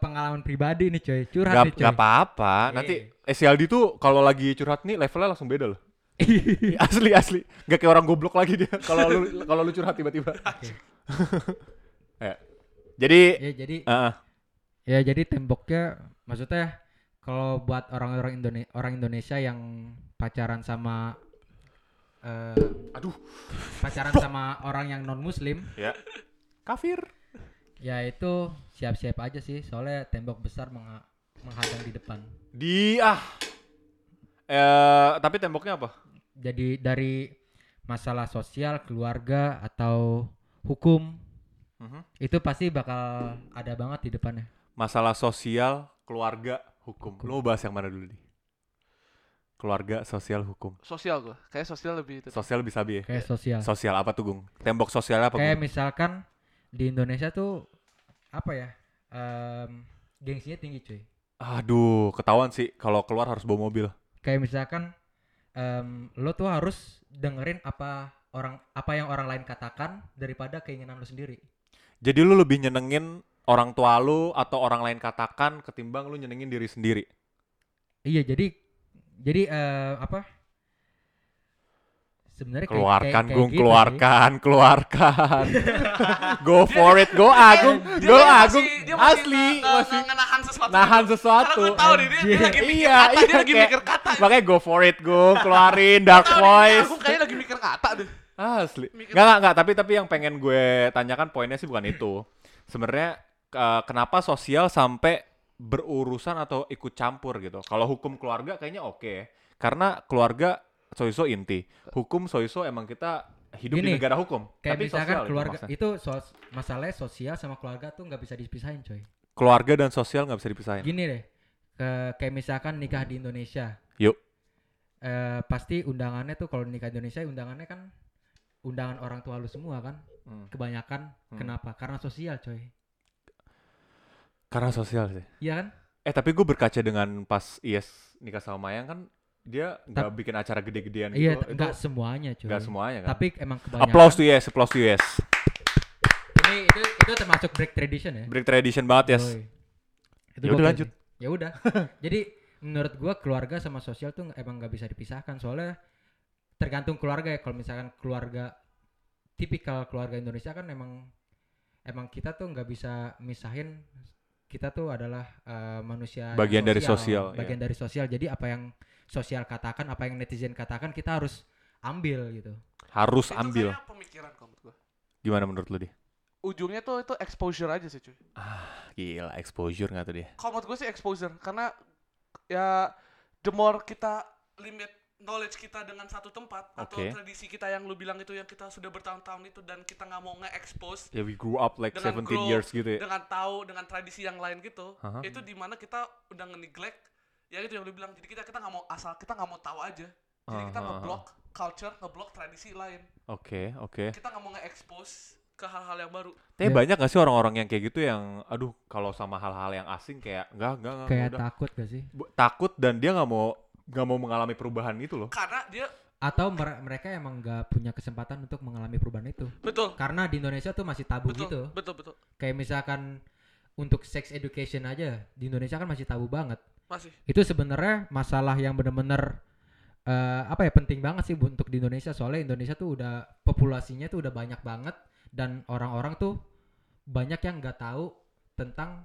pengalaman pribadi nih, coy. Curhat Gak, nih, coy. gak apa-apa. Iya. Nanti SLD tuh kalau lagi curhat nih levelnya langsung beda loh. asli asli. Gak kayak orang goblok lagi dia kalau lu kalau lu curhat tiba-tiba. ya. Jadi ya, jadi eh, ya jadi temboknya maksudnya kalau buat orang-orang Indonesia orang Indonesia yang pacaran sama eh aduh, pacaran sama orang yang non muslim ya. Kafir. ya itu siap-siap aja sih soalnya tembok besar mengha- menghadang di depan Di ah. Eh, tapi temboknya apa? jadi dari masalah sosial keluarga atau hukum Mhm. itu pasti bakal ada banget di depannya Masalah sosial, keluarga, hukum. Lu mau bahas yang mana dulu nih? Keluarga, sosial, hukum. Sosial gua. Kayak sosial lebih itu. Sosial bisa bi ya? kayak sosial Sosial apa tuh, Gung? Tembok sosial apa, kayak Gung? misalkan di Indonesia tuh apa ya em, gengsinya tinggi cuy Aduh, ketahuan sih kalau keluar harus bawa mobil. kayak misalkan em, lo tuh harus dengerin apa orang apa yang orang lain katakan daripada keinginan lo sendiri Jadi lu lebih nyenengin orang tua lu atau orang lain katakan ketimbang lu nyenengin diri sendiri. iya jadi jadi eh, apa sebenarnya kayak- Keluarkan, kayak- kayak Gung, gitu keluarkan, keluarkan. go for it, go Agung, Dia go masih- Agung. dia masih Asli, nge- nge- masih nge- nahan sesuatu. nahan Karena sesuatu. gue tahu dia, dia lagi mikir Iya, kata, iya, dia lagi kayak- mikir kata. Makanya go for it, Gung, keluarin dark voice. Aku kayaknya lagi mikir kata deh. Asli. Mikir- enggak, enggak, tapi tapi yang pengen gue tanyakan poinnya sih bukan itu. Sebenarnya eh, kenapa sosial sampai berurusan atau ikut campur gitu. Kalau hukum keluarga kayaknya oke. Karena keluarga soiso inti. Hukum soiso emang kita hidup di Gini, negara hukum. kayak tapi misalkan sosial itu keluarga maksudnya. itu sos- masalahnya sosial sama keluarga tuh nggak bisa dipisahin coy Keluarga dan sosial nggak bisa dipisahin. gini deh ke- kayak misalkan nikah di Indonesia Yuk. eh, pasti undangannya tuh kalau nikah di Indonesia undangannya kan undangan orang tua lu semua kan Hmm. kebanyakan Hmm. kenapa karena sosial coy Karena sosial sih. iya kan Eh tapi gue berkaca dengan pas Iyes nikah sama Mayang kan dia nggak bikin acara gede-gedean Iya, gitu. enggak Itu semuanya cuy. nggak semuanya kan. Tapi emang kebanyakan. applause to Yes, applause to Yes. Ini itu itu termasuk break tradition ya. Break tradition banget Yes. Itu Ya udah lanjut. Ya udah. Jadi menurut gua keluarga sama sosial tuh nggak- emang nggak bisa dipisahkan soalnya tergantung keluarga ya. Kalau misalkan keluarga tipikal keluarga Indonesia kan emang emang kita tuh nggak bisa misahin kita tuh adalah eh, manusia Bagian dari sosial, bagian iya. dari sosial. Jadi apa yang sosial katakan, apa yang netizen katakan kita harus ambil gitu. Harus Itu ambil. pemikiran kalau menurut gua. Gimana menurut lu dia? Ujungnya tuh itu exposure aja sih cuy. Gila, exposure nggak tuh dia? Kalau menurut gue sih exposure karena ya the more kita limit knowledge kita dengan satu tempat atau Oke. tradisi kita yang lu bilang itu yang kita sudah bertahun-tahun itu dan kita nggak mau nge-expose Ya we grew up like dengan 17 grow, years gitu ya. dengan tahu dengan tradisi yang lain gitu Aha. itu di mana kita udah nge-neglect ya itu yang lu bilang jadi kita kita nggak mau asal kita nggak mau tahu aja jadi kita Aha. ngeblock culture ngeblock tradisi lain Oke, oke. kita nggak mau nge-expose ke hal-hal yang baru Tapi Ya. banyak gak sih orang-orang yang kayak gitu yang aduh kalau sama hal-hal yang asing kayak enggak enggak enggak Kayak udah. takut gak sih? Takut dan dia nggak mau nggak mau mengalami perubahan gitu loh. karena dia Atau mere- mereka emang nggak punya kesempatan untuk mengalami perubahan itu. betul Karena di Indonesia tuh masih tabu betul gitu. betul betul Kayak misalkan untuk sex education aja di Indonesia kan masih tabu banget. masih Itu sebenarnya masalah yang bener-bener eh, apa ya penting banget sih bu- untuk di Indonesia soalnya Indonesia tuh udah populasinya tuh udah banyak banget dan orang-orang tuh banyak yang nggak tahu tentang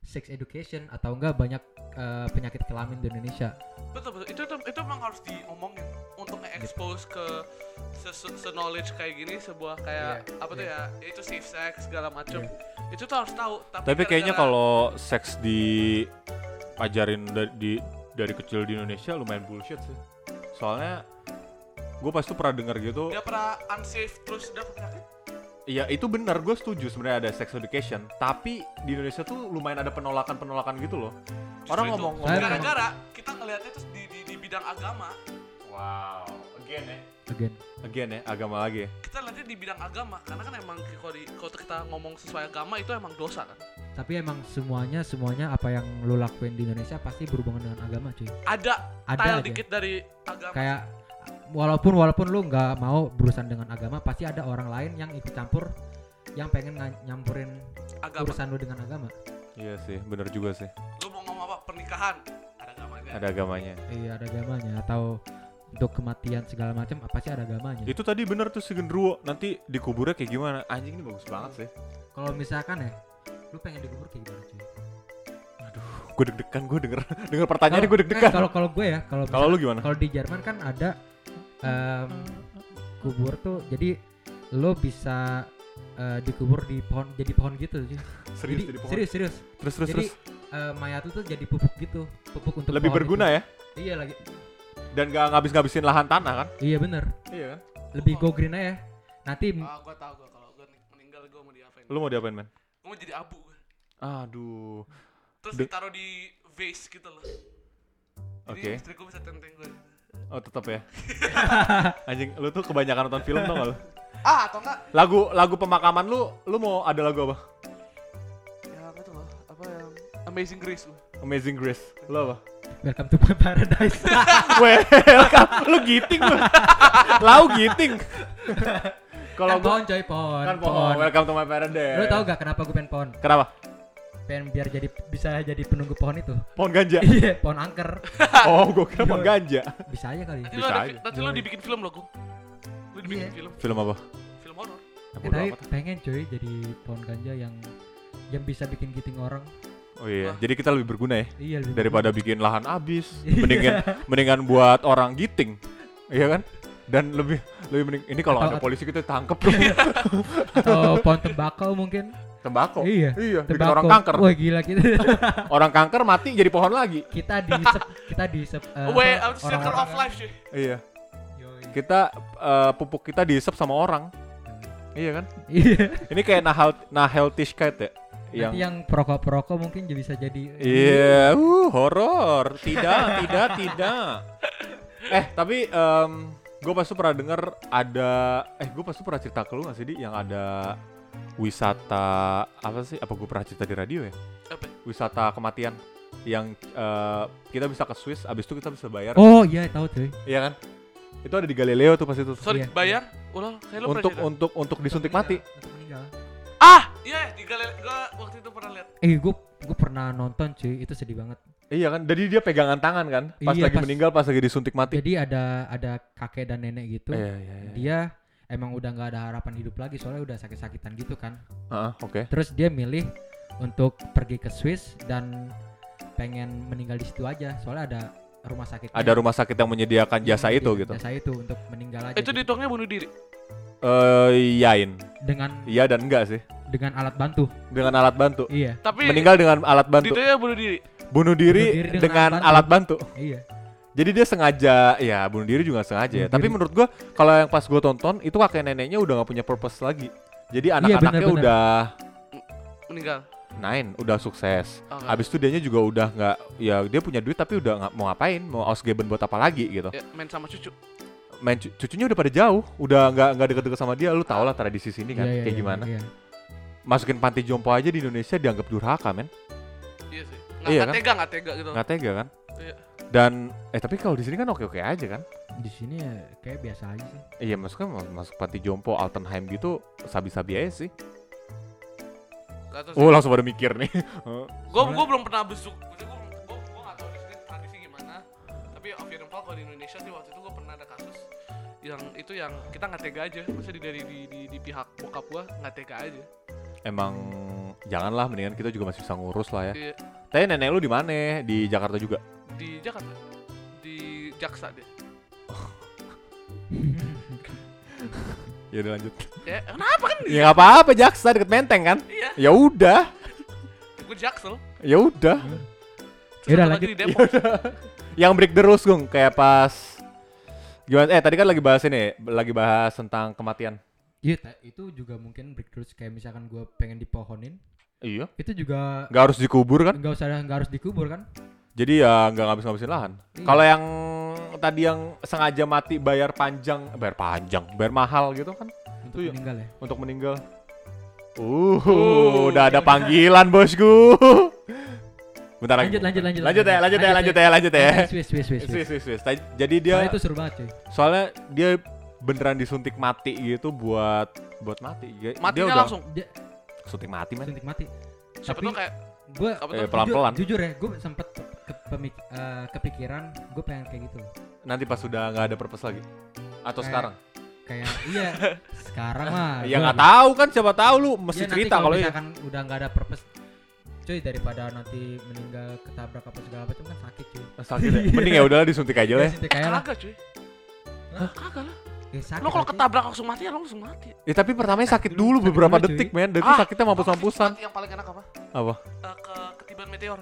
sex education atau enggak banyak eh, penyakit kelamin di Indonesia. betul betul itu itu, itu emang harus diomongin untuk nge-expose ke se, se, se- knowledge kayak gini sebuah kayak Iya, apa tuh iya. ya itu safe sex segala macem Iya. itu tuh harus tahu tapi, Tapi kayaknya gara-gara- kalau seks diajarin da- di dari kecil di Indonesia lumayan bullshit sih. Soalnya gue pas tuh pernah denger gitu. dia pernah unsafe terus dia penyakit Iya itu benar gue setuju sebenarnya ada sex education. Tapi di Indonesia tuh lumayan ada penolakan-penolakan gitu loh. Orang Justru itu. ngomong Saya- gara-gara kita ngelihatnya tuh di, di, di bidang agama Wow, again ya. Again. Again ya, agama lagi ya. kita lihatnya di bidang agama karena kan emang kalau di kalau kita ngomong sesuai agama itu emang dosa kan Tapi emang semuanya semuanya apa yang lu lakuin di Indonesia pasti berhubungan dengan agama cuy. ada Ada aja. dikit dari agama Kayak walaupun walaupun lu nggak mau berurusan dengan agama pasti ada orang lain yang ikut campur yang pengen nyampurin agama urusan lu dengan agama. Iya sih, bener juga sih. lu mau ngomong apa pernikahan ada agamanya Ada agamanya. Iya ada agamanya atau untuk kematian segala macam apa sih ada agamanya. Itu tadi bener tuh si Gendruwo. Nanti dikuburnya kayak gimana? Anjing ini bagus banget sih. Kalau misalkan ya lu pengen dikubur kayak gimana cuy? Gue deg-degan, gue denger denger pertanyaannya Kalau- gue deg-degan. Kalau kalau gue ya, kalau Kalau lu gimana? Kalau di Jerman kan ada em, kubur tuh jadi lo bisa eh, dikubur di pohon jadi pohon gitu. Serius jadi, jadi pohon. serius serius. Terus terus jadi terus. eh, mayat itu tuh jadi pupuk gitu, pupuk untuk Lebih pohon berguna ya? itu. Iya lagi. Dan gak ngabis-ngabisin lahan tanah kan? Iya bener. Iya kan? Lebih go green aja. Nanti ah gua tau gua kalau gua ning- meninggal gua mau diapain Lu mau diapain, men? gua mau jadi abu gua. Aduh. terus De- ditaruh di vase gitu loh jadi Oke. istri gua bisa tenteng gua Oh, tetap ya. Anjing, lu tuh kebanyakan nonton film tau gak lu? ah atau enggak Lagu lagu pemakaman lu, lu mau ada lagu apa? yang itu loh apa yang Amazing Grace gua Amazing Grace. Lu apa? welcome to my paradise. Welcome. lu giting lu. Lau giting. Kalau kan pohon coy pohon. kan pohon. Welcome to my paradise. Lo tau gak kenapa gue pengen pohon? Kenapa? Pengen biar jadi bisa jadi penunggu pohon itu. Pohon ganja. Iya, pohon angker. oh, gua kira pohon ganja. Bisa aja kali. Bisa aja. nanti lu dibikin film loh gua lu dibikin Iya. film Film apa? film horor Ya, Eh, tapi pengen cuy jadi pohon ganja yang yang bisa bikin giting orang. Oh iya, jadi kita lebih berguna ya Iya lebih daripada bikin lahan habis. Iya. Mendingan mendingan buat orang giting. Iya kan? Dan lebih lebih mending ini kalau ada polisi kita tangkep tuh. atau pohon tembakau mungkin. Tembakau. Iya. Iya, bikin Tembakau. orang kanker. Wah gila kita. Orang kanker mati jadi pohon lagi. kita di kita di Way out circle of life cuy Iya. Kita eh, pupuk kita diisep sama orang. Iya kan? Iya. Ini kayak nahal Naheltishkeit ya. Nanti Yang yang perokok-perokok mungkin jadi bisa jadi Iya, uh, horor. Tidak, tidak, tidak. Eh, tapi gue pasti pernah denger ada eh gue pasti pernah cerita ke lu gak sih di yang ada wisata apa sih? Apa gue pernah cerita di radio ya? apa Wisata kematian. yang eh, kita bisa ke Swiss, abis itu kita bisa bayar. Oh iya tahu tuh. Iya kan? Itu ada di Galileo tuh pas itu. Sorry, Iya. bayar? Ulang, kayak lu pernah Untuk untuk untuk disuntik mati. Untuk meninggal. Ah, iya di galeri gua waktu itu pernah lihat. Eh gue gue pernah nonton cuy itu sedih banget. Iya kan? Jadi dia pegangan tangan kan? Pas Iya, lagi pas- meninggal, pas lagi disuntik mati. Jadi ada ada kakek dan nenek gitu. Iya, iya, iya. Dia emang udah nggak ada harapan hidup lagi soalnya udah sakit-sakitan gitu kan. Heeh, oke. Terus dia milih untuk pergi ke Swiss dan pengen meninggal di situ aja soalnya ada rumah sakit. Ada rumah sakit yang menyediakan jasa itu gitu. Jasa itu untuk meninggal aja. Itu gitu. bunuh diri. Eh, iyain. dengan Iya dan enggak sih. dengan alat bantu. Dengan alat bantu. Iya. Tapi Meninggal dengan alat bantu. dihitungnya bunuh diri. Bunuh diri, Bunuh diri dengan dengan alat alat bantu. Iya. Jadi dia sengaja, ya bunuh diri juga sengaja ya. Bunuh Tapi menurut gua kalau yang pas gua tonton itu kakek neneknya udah nggak punya purpose lagi. Jadi Iya, anak-anaknya benar-benar. udah Meninggal. nine, udah sukses. Oke. Habis itu dianya juga udah nggak, ya dia punya duit tapi udah nggak mau ngapain, mau ausgeben buat apa lagi gitu. Ya, main sama cucu. Main cu- cucunya udah pada jauh, udah nggak nggak deket-deket sama dia. Lu tau lah tradisi sini kan, Iya, iya, kayak iya, gimana. Iya. Masukin panti jompo aja di Indonesia dianggap durhaka men, Iya sih. Nggak, Iya nggak kan? tega, nggak tega gitu. nggak tega kan? Iya. Dan eh tapi kalau di sini kan oke-oke aja kan? Di sini ya kayak biasa aja sih. Iya maksudnya mas- masuk panti jompo Altenheim gitu sabi-sabi aja sih. Oh langsung pada mikir nih. Gue gue belum pernah besuk. Maksudnya gue gue gue nggak tahu di sini tradisi gimana. Tapi Avian Fall kalau di Indonesia sih waktu itu gue pernah ada kasus yang itu yang kita nggak tega aja. Maksudnya di dari di, di, di pihak bokap gue nggak tega aja. Emang janganlah mendingan kita juga masih bisa ngurus lah ya. Di, Tapi nenek lu di mana? Di Jakarta juga. di Jakarta, di Jaksa deh. Ya udah lanjut. Ya kenapa kan? ya nggak apa-apa Jaksa deket Menteng kan? Iya, Ya udah. gue Jaksel. Ya udah. Satu lagi lanjut. Yang break the rules Gung kayak pas gimana? Eh tadi kan lagi bahas ini, lagi bahas tentang kematian. Iya, itu juga mungkin breakthrough kayak misalkan gue pengen dipohonin, Iya. itu juga Nggak harus dikubur kan? nggak usah nggak harus dikubur kan? Jadi ya nggak ngabis-ngabisin lahan. Iya. Kalau yang tadi yang sengaja mati bayar panjang, bayar panjang, bayar mahal gitu kan Untuk Itu ya. meninggal ya. untuk meninggal. Uh, udah ada panggilan bosku. Bentar lagi. Lanjut, lanjut, lanjut, Lanjut ya, lanjut ya, lanjut lanjut ya. ya, lanjut ya. Swiss, Swiss, Swiss, Swiss, Swiss. Swiss, Swiss. Jadi dia Soalnya itu seru banget cuy. soalnya dia beneran disuntik mati gitu buat buat mati. Dia- dia Matinya udah langsung. Dia suntik mati men. suntik mati. Siapa Tapi- tuh kayak Gue Eh, pelan-pelan. jujur, ya, gue sempet ke, pemik- eh, kepikiran gue pengen kayak gitu. Nanti pas sudah nggak ada purpose lagi. Atau Kayak- sekarang? Kayak iya, sekarang mah. Ya nggak tahu kan siapa tahu lu mesti Iya, nanti cerita kalau ya. misalkan udah nggak ada purpose cuy daripada nanti meninggal ketabrak apa segala macam kan sakit cuy Sakit ya. Mending ya udahlah disuntik aja lah. ya. Suntik kayak lah Kagak cuy. Kagak lah. Eh, sakit Lo kalau ketabrak langsung mati ya lo langsung mati. Ya tapi pertamanya sakit dulu, dulu sakit beberapa dulu, detik men. Dan itu Ah, sakitnya mampus-mampusan. Yang paling enak apa? Apa? Eh, ke ketiban meteor.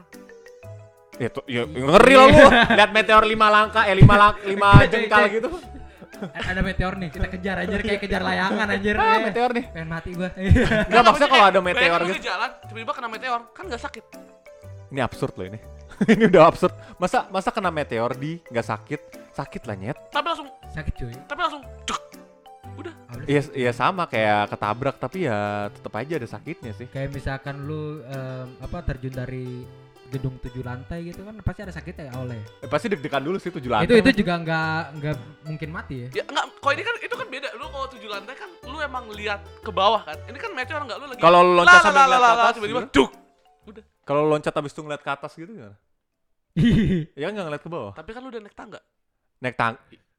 Ya, tuh, ya ngeri lah lu. Lihat meteor lima langkah, eh lima lang lima jengkal gitu. A- ada meteor nih kita kejar anjir kayak kejar layangan anjir Ah, meteor nih. pengen mati gua Enggak maksudnya kalau ada meteor gitu. di jalan, tiba-tiba kena meteor, kan nggak sakit. Ini absurd loh ini. ini udah absurd. Masa masa kena meteor di nggak sakit? Sakit lah nyet. Tapi langsung, sakit cuy tapi langsung, cek. Udah. Iya iya sama kayak ketabrak tapi ya tetap aja ada sakitnya sih. kayak misalkan lu em, apa terjun dari gedung tujuh lantai gitu kan pasti ada sakitnya awalnya Eh, pasti deg-degan dulu sih tujuh lantai. itu itu juga nggak nggak mungkin mati ya Ya enggak, kalau ini kan itu kan beda. Lu kalau tujuh lantai kan lu emang lihat ke bawah kan. Ini kan meteor enggak lu lagi. Kalau lu loncat sambil ngeliat ke atas, tiba-tiba duk. Kalau lu loncat habis itu ngeliat ke atas gitu gimana? Ya kan nggak ngeliat ke bawah. Tapi kan lu udah naik tangga. Naik tang.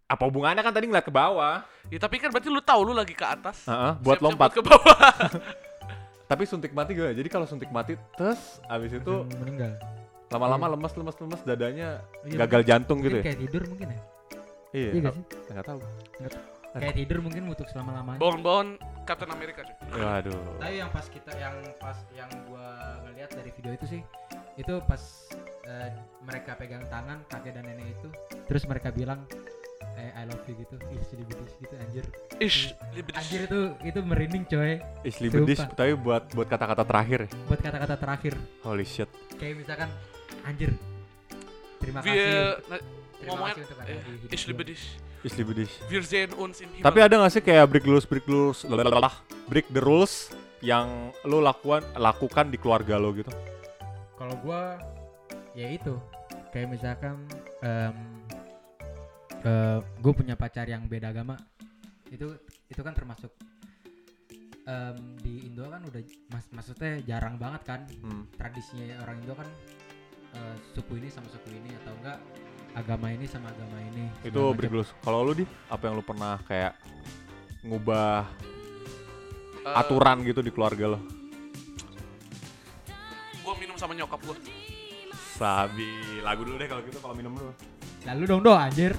Apa hubungannya kan tadi ngeliat ke bawah? Ya tapi kan berarti lu tahu lu lagi ke atas. Heeh, buat Siap-siap lompat. ke bawah. Tapi suntik mati gak? Jadi kalau suntik mati terus abis itu meninggal lama-lama lemas lemas lemas dadanya Iya, gagal jantung mungkin gitu ya? kayak tidur mungkin ya Iya. iya gak sih Nggak tahu. kayak tidur mungkin untuk selama lamanya Bangun-bangun Captain America cuy. Waduh. tapi yang pas kita yang pas yang gua ngeliat dari video itu sih itu pas eh, mereka pegang tangan kakek dan nenek itu terus mereka bilang eh, I love you gitu ih sedih banget gitu anjir Ish, libidis. anjir itu itu merinding coy bedis, Sumpah. tapi buat buat kata-kata terakhir ya. buat kata-kata terakhir Holy shit. kayak misalkan anjir terima kasih terima kasih untuk eh, Ish, libidis. Isli bedis. Wir sehen uns in Himmel. Tapi ada gak sih kayak break rules, break rules, lalalala, break the rules yang lo lakukan lakukan di keluarga lo gitu? kalau gua ya itu kayak misalkan gue punya pacar yang beda agama itu itu kan termasuk em, di Indo kan udah mas maksudnya jarang banget kan Hmm. tradisinya orang Indo kan eh, suku ini sama suku ini atau enggak agama ini sama agama ini Itu dulu. Kalau lu di apa yang lu pernah kayak ngubah Eh, aturan gitu di keluarga lo? Gua minum sama nyokap gua. Sabi, lagu dulu deh kalau gitu kalau minum dulu. lalu dong do anjir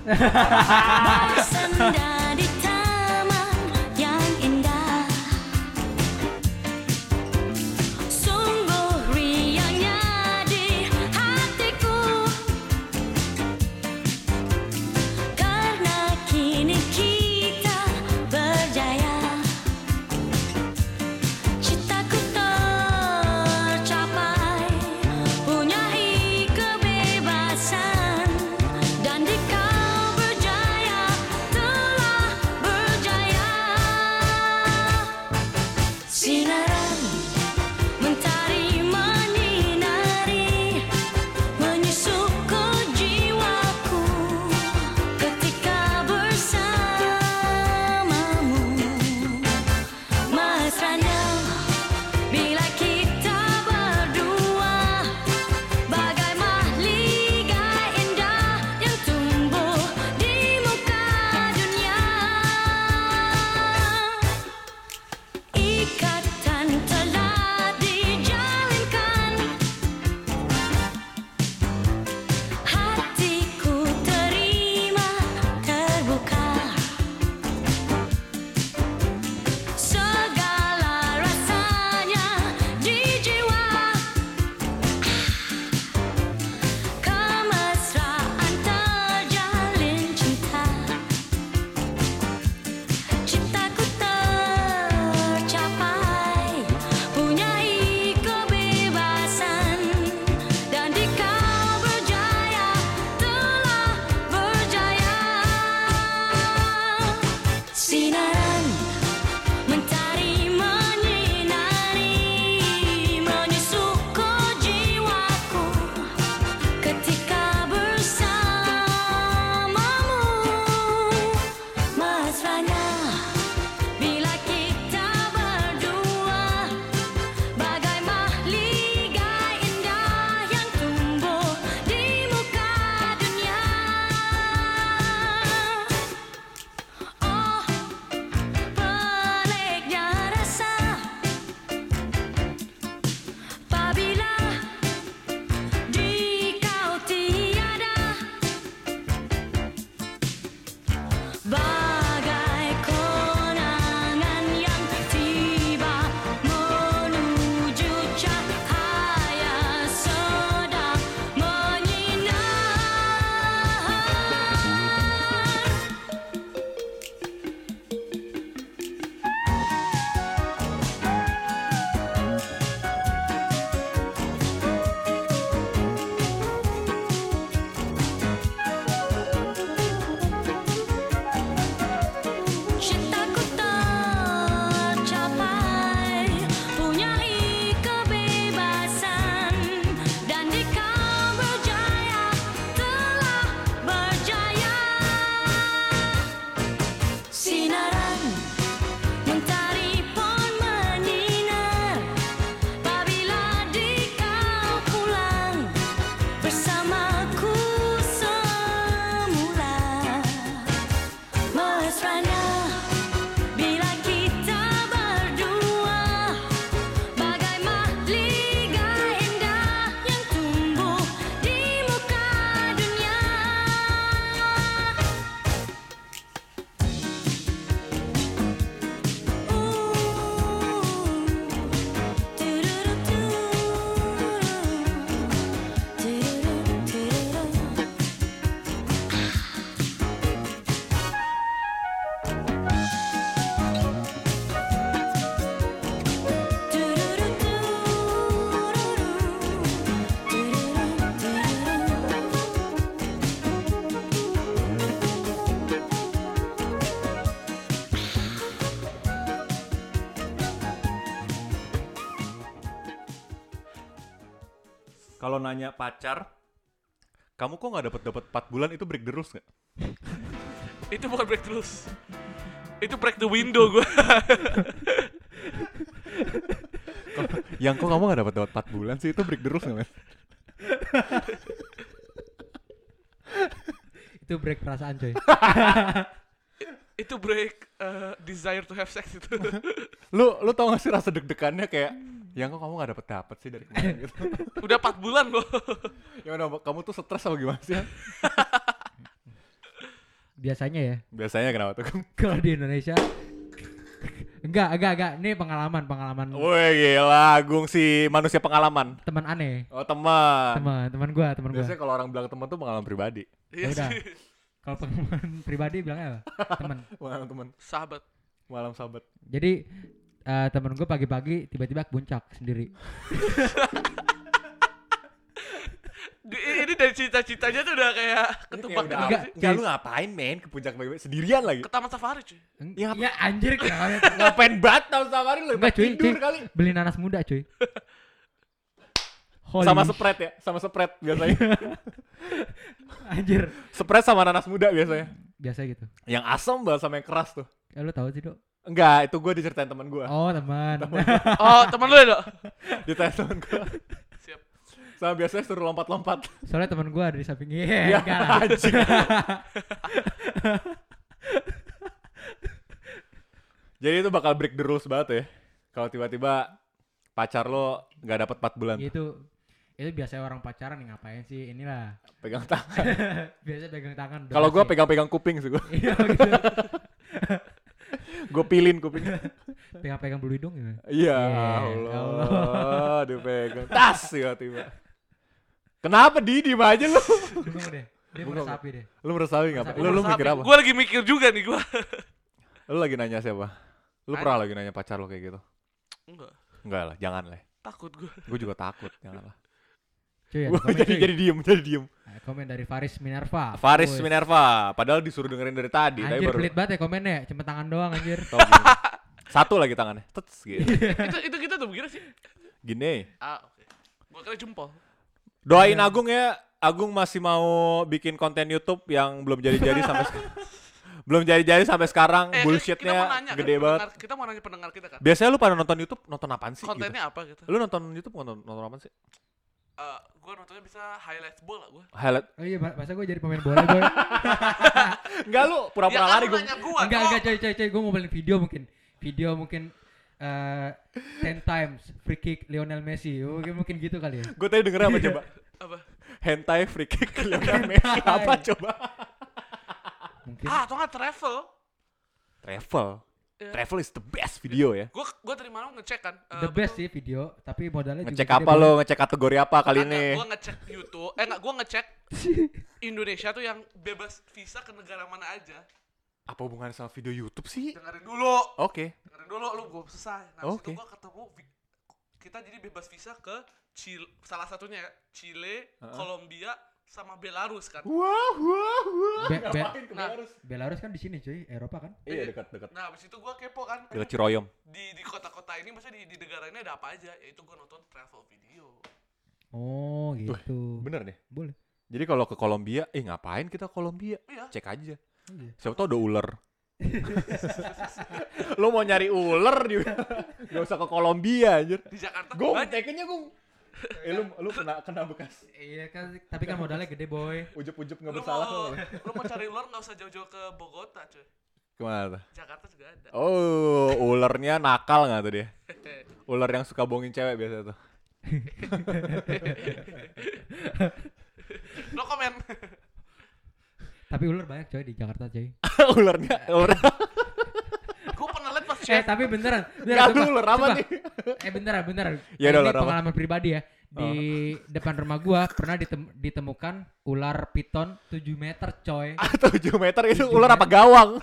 Kalau nanya pacar, Kamu kok nggak dapat dapat 4 bulan itu break the rules nggak? Itu bukan break the rules. Itu break the window gue. Yang kok kamu nggak dapat dapat 4 bulan sih itu break the rules nggak men? Itu break perasaan coy. Itu break eh, desire to have sex itu. Lu lu tau gak sih rasa deg-degannya kayak yang kok kamu nggak dapat dapat sih dari kemarin gitu. Udah 4 bulan loh. ya udah kamu tuh stres apa gimana sih? Biasanya ya Biasanya kenapa tuh? kalau di Indonesia enggak enggak enggak ini pengalaman pengalaman Woi gila, Agung si manusia pengalaman. teman aneh Oh teman. teman teman gua teman gua Biasanya kalau orang bilang teman tuh pengalaman pribadi. Iya Ya udah. Kalau pengalaman pribadi bilangnya apa teman Pengalaman teman, Sahabat. malam sahabat. jadi eh, temen gue pagi-pagi tiba-tiba ke puncak sendiri Di- Ini dari cita-citanya tuh udah kayak ketebak udah gitu enggak. Enggak lu ngapain men ke puncak bebe sendirian lagi? Ke Taman Safari cuy. Ya, ya anjir ngapain banget tahun safari lu? enggak cuy, tidur cuy. kali. beli nanas muda cuy Holy Sama spread ya, sama spread biasanya. anjir spread sama nanas muda biasanya. biasa gitu Yang asam banget sama yang keras tuh. ya lu tahu sih dok Enggak, itu gue diceritain teman gue. oh teman Oh, teman lu ya, Dok? Diceritain teman gue. Siap. Sama biasanya suruh lompat-lompat. soalnya teman gue ada di samping iya Ya, lah anjing. Jadi itu bakal break the rules banget ya. Kalau tiba-tiba pacar lo nggak dapat 4 bulan itu itu biasanya orang pacaran nih ngapain sih inilah pegang tangan. biasa pegang tangan Kalau gue pegang-pegang kuping sih gue. iya gitu gue pilin kuping. pegang-pegang bulu hidung gitu Iya, Yeah, Allah, dipegang. Tas tiba-tiba. Kenapa di diem aja lu? Bengong deh dia Bengong. meresapi deh Lu meresapi nggak? Lu lu mikir apa? Gue lagi mikir juga nih gue. Lu lagi nanya siapa? Lu pernah lagi nanya pacar lo kayak gitu? Enggak. Enggak lah, jangan lah. Takut gue. Gue juga takut, jangan lah. Cuy komen, jadi cuy. jadi diem, jadi diem. Nah, komen dari Faris Minerva Faris Woi, Minerva, padahal disuruh dengerin dari tadi, tapi anjir baru pelit banget ya komennya cuma tangan doang anjir. Satu lagi tangannya, tets gitu. itu itu kita tuh begini sih. Gini. Ah, oke. Gue kira jempol. Doain Iya. Agung ya, Agung masih mau bikin konten YouTube yang belum jadi-jadi sampai sekarang. belum jadi-jadi sampai sekarang, Eh, kita mau bullshitnya nanya, gede kan, banget. pendengar- Kita mau nanya pendengar kita kan. Biasanya lu pada nonton YouTube nonton apaan sih? Kontennya apa gitu? Gitu? Lu nonton YouTube nonton nonton apaan sih? Eh, gue nontonnya bisa highlight bola gue. Highlight. oh iya ma- masa gue jadi pemain bola gue Enggak lu, pura-pura lari gue. Ya, gua. enggak enggak coy coy coy gue mau beli video mungkin video mungkin eh 10 times free kick Lionel Messi Oh, mungkin mungkin gitu kali ya Gue tadi denger apa coba? Apa? Hentai free kick Lionel Messi apa coba? mungkin Ah, atau nggak travel? Travel. Ya. Travel is the best video ya. Gue gue tadi malam ngecek kan. eh, the best betul. sih video tapi modalnya Ngecek juga apa lo? Ngecek kategori apa kali ini? Gue ngecek YouTube. Eh nggak, gue ngecek Indonesia tuh yang bebas visa ke negara mana aja. Apa hubungannya sama video YouTube sih? Dengerin dulu. Oke. Dengerin dulu lu gue selesai. Nah, Oke. situ gue ketemu kita jadi bebas visa ke Chile, salah satunya ya, Chile, Kolombia, sama Belarus kan. Wah, wah, wah. Be- be- Nah. Belarus? Belarus kan di sini cuy Eropa kan Iya dekat dekat. Nah, habis itu gue kepo kan. Dekat Ciroyom. Di di kota-kota ini maksudnya di, di negara ini ada apa aja? Yaitu gue nonton travel video. oh gitu Bener nih. boleh Jadi kalau ke Kolombia, eh ngapain kita Kolombia? Iya. Cek aja. Iya. Siapa tau ada ular. Lo mau nyari ular juga. Gak usah ke Kolombia anjir. Di Jakarta Gung, tekennya Gung. Eh lu lu kena kena bekas iya kan tapi kan modalnya gede boy ujup-ujup nggak Lu bersalah mau, lo. lu mau cari ular nggak usah jauh-jauh ke Bogota cuy. Ke mana tuh? Jakarta juga ada. Oh, ularnya nakal nggak tuh dia? Ular yang suka bohongin cewek biasa tuh. Lo komen. tapi ular banyak coy di Jakarta coy ularnya, ular. gue pernah liat pas eh tapi beneran beneran lu ular apa nih? eh beneran beneran Ya udah, ini apa? pengalaman pribadi ya di depan rumah gua pernah ditem- ditemukan ular piton 7 meter coy Ah, 7 meter itu ular apa gawang?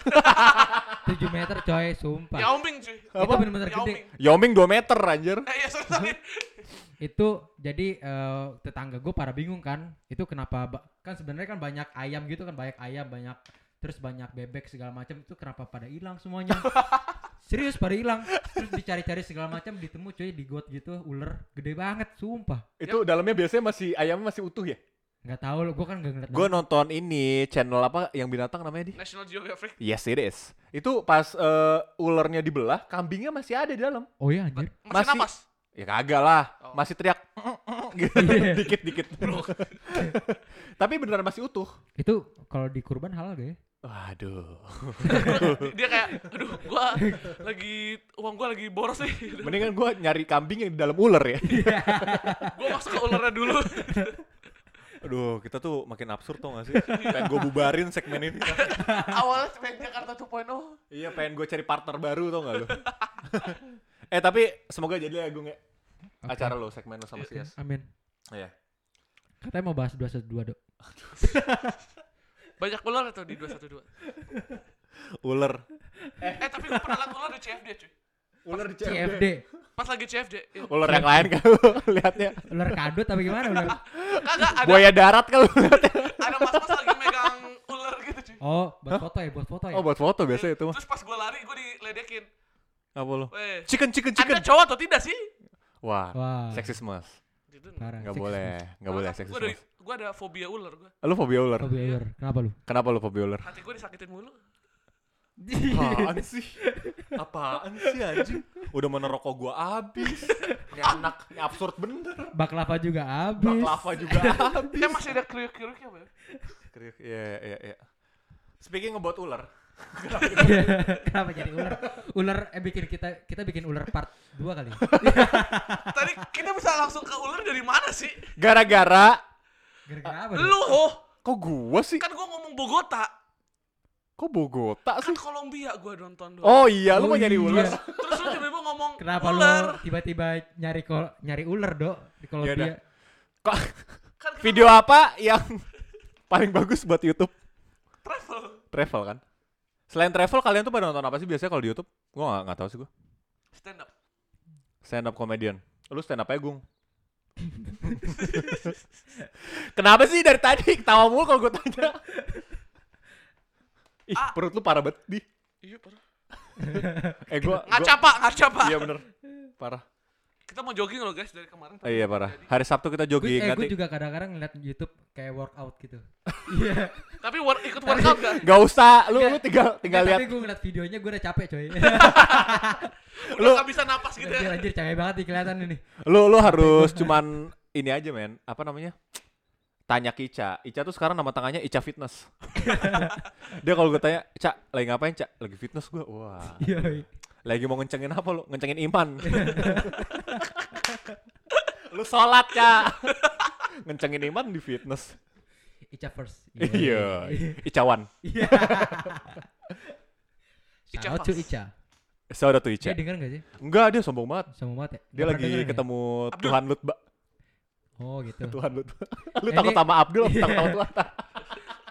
7 meter coy sumpah Yao Ming cuy. itu bener-bener gede Ming. Yoming 2 meter anjir. Eh iya sorry, itu jadi eh, tetangga gue pada bingung kan itu kenapa kan sebenarnya kan banyak ayam gitu kan banyak ayam banyak terus banyak bebek segala macam itu kenapa pada hilang semuanya serius pada hilang terus dicari-cari segala macam ditemu cuy di got gitu ular gede banget sumpah Itu dalamnya biasanya masih ayamnya masih utuh ya? Nggak tahu lo, gue kan nggak ngeliat. Gue nonton ini channel apa yang binatang namanya di? National Geographic. Yes it is. Itu pas eh, ulernya dibelah, kambingnya masih ada di dalam. Oh iya anjir. Masih, Masih- napas. Ya kagak lah, Oh. masih teriak gitu, Iya. dikit-dikit. Tapi beneran masih utuh. Itu kalau di kurban halal gak ya? Waduh. Dia kayak, aduh, gua lagi uang gua lagi boros nih. Mendingan gue nyari kambing yang di dalam ular ya. gua masuk ke ulernya dulu. Aduh, kita tuh makin absurd tau gak sih? Pengen gue bubarin segmen ini. Awalnya cuma Jakarta 2.0. iya, pengen gue cari partner baru tau gak lu? eh tapi semoga jadi ya Gung ya. Acara lo, segmen lo sama Sias. Amin. Iya. Katanya mau bahas 212 dok. Banyak ular atau di 212? Ular. Eh, tapi gua pernah liat ular di CFD, cuy. Ular di CFD. Pas lagi CFD. Iya. Ular yang lain kan lu liatnya. Ular kadut apa gimana ular? Kagak, ada, Buaya darat kan lu liatnya. ada mas-mas lagi megang ular gitu, cuy. Oh, buat foto ya, buat foto ya. Oh buat foto biasa itu mah. Terus pas gua lari, gua diledekin. Apa lu? Weh, Chicken chicken chicken. anda cowok atau tidak sih? Wah, Wah. seksisme. Gitu. Parah. Seksisme. boleh, nggak boleh Gua, seksisme. dari, gua ada fobia ular gua. Lu fobia ular. Fobia ular. Kenapa lu? Kenapa lu fobia ular? Hati gua disakitin mulu. Apaan sih? Apaan sih anjing? Udah mana rokok gua habis. Ini anak, ini absurd bener. Baklava juga habis. Baklava juga habis. Kan masih ada kriuk-kriuknya, Bang. Kriuk, Iya, iya, iya. Speaking about ular. Kenapa jadi ular? Ular eh bikin kita kita bikin ular part 2 kali. Tadi kita bisa langsung ke ular dari mana sih? Gara-gara Gara-gara apa? Lu, oh, kok gua sih? kan gua ngomong Bogota. Kok Bogota Kan sih? Kolombia gua nonton dulu. Oh iya, lu Oh mau nyari iya. ular. Terus lu tiba-tiba ngomong Kenapa ular. lu tiba-tiba nyari kol nyari ular, Dok? Di Kolombia. Kok Kan video apa yang paling bagus buat YouTube? travel. Travel kan? Selain travel, kalian tuh pada nonton apa sih biasanya kalau di YouTube? Gua nggak nggak tahu sih gua. Stand up. Stand up comedian. Lu stand up aja, Gung. Kenapa sih dari tadi ketawa mulu kalau gue tanya? Ih, Ah. perut lu parah banget, Di. Iya, parah. Eh, gua, Ngaca, Pak, ngaca, Pak. Iya bener. Parah. Kita mau jogging loh, guys, dari kemarin. Eh, iya parah. Hari Sabtu kita Gue jogging eh, nanti. gue juga kadang-kadang ngeliat YouTube kayak workout gitu. Iya. Tapi work, ikut workout gak? Gak usah, lu lu tinggal tinggal lihat. Tapi gue ngeliat videonya gue udah capek coy. Udah gak bisa napas gitu anjir, ya. anjir capek banget nih kelihatan ini. Lu lu harus cuman ini aja, men. Apa namanya? Tanya ke Ica. Ica tuh sekarang nama tangannya Ica Fitness. Dia kalau gue tanya, "Ca, lagi ngapain, Ca?" Lagi fitness gua. Wah. Iya. Lagi mau ngencengin apa lu? Ngencengin iman. lu sholat, Ca. ngencengin iman di fitness. Ica first. Iya. Icawan. Iya. Ica out to first. Ica. Saudara tuh Ica. Dia denger gak sih? Enggak, dia sombong banget. Sama banget ya? Dia lagi ya? ketemu Abdul. Tuhan Lutba. Oh gitu. Tuhan. Lu Ini- takut sama Abdul, apa takut sama Tuhan?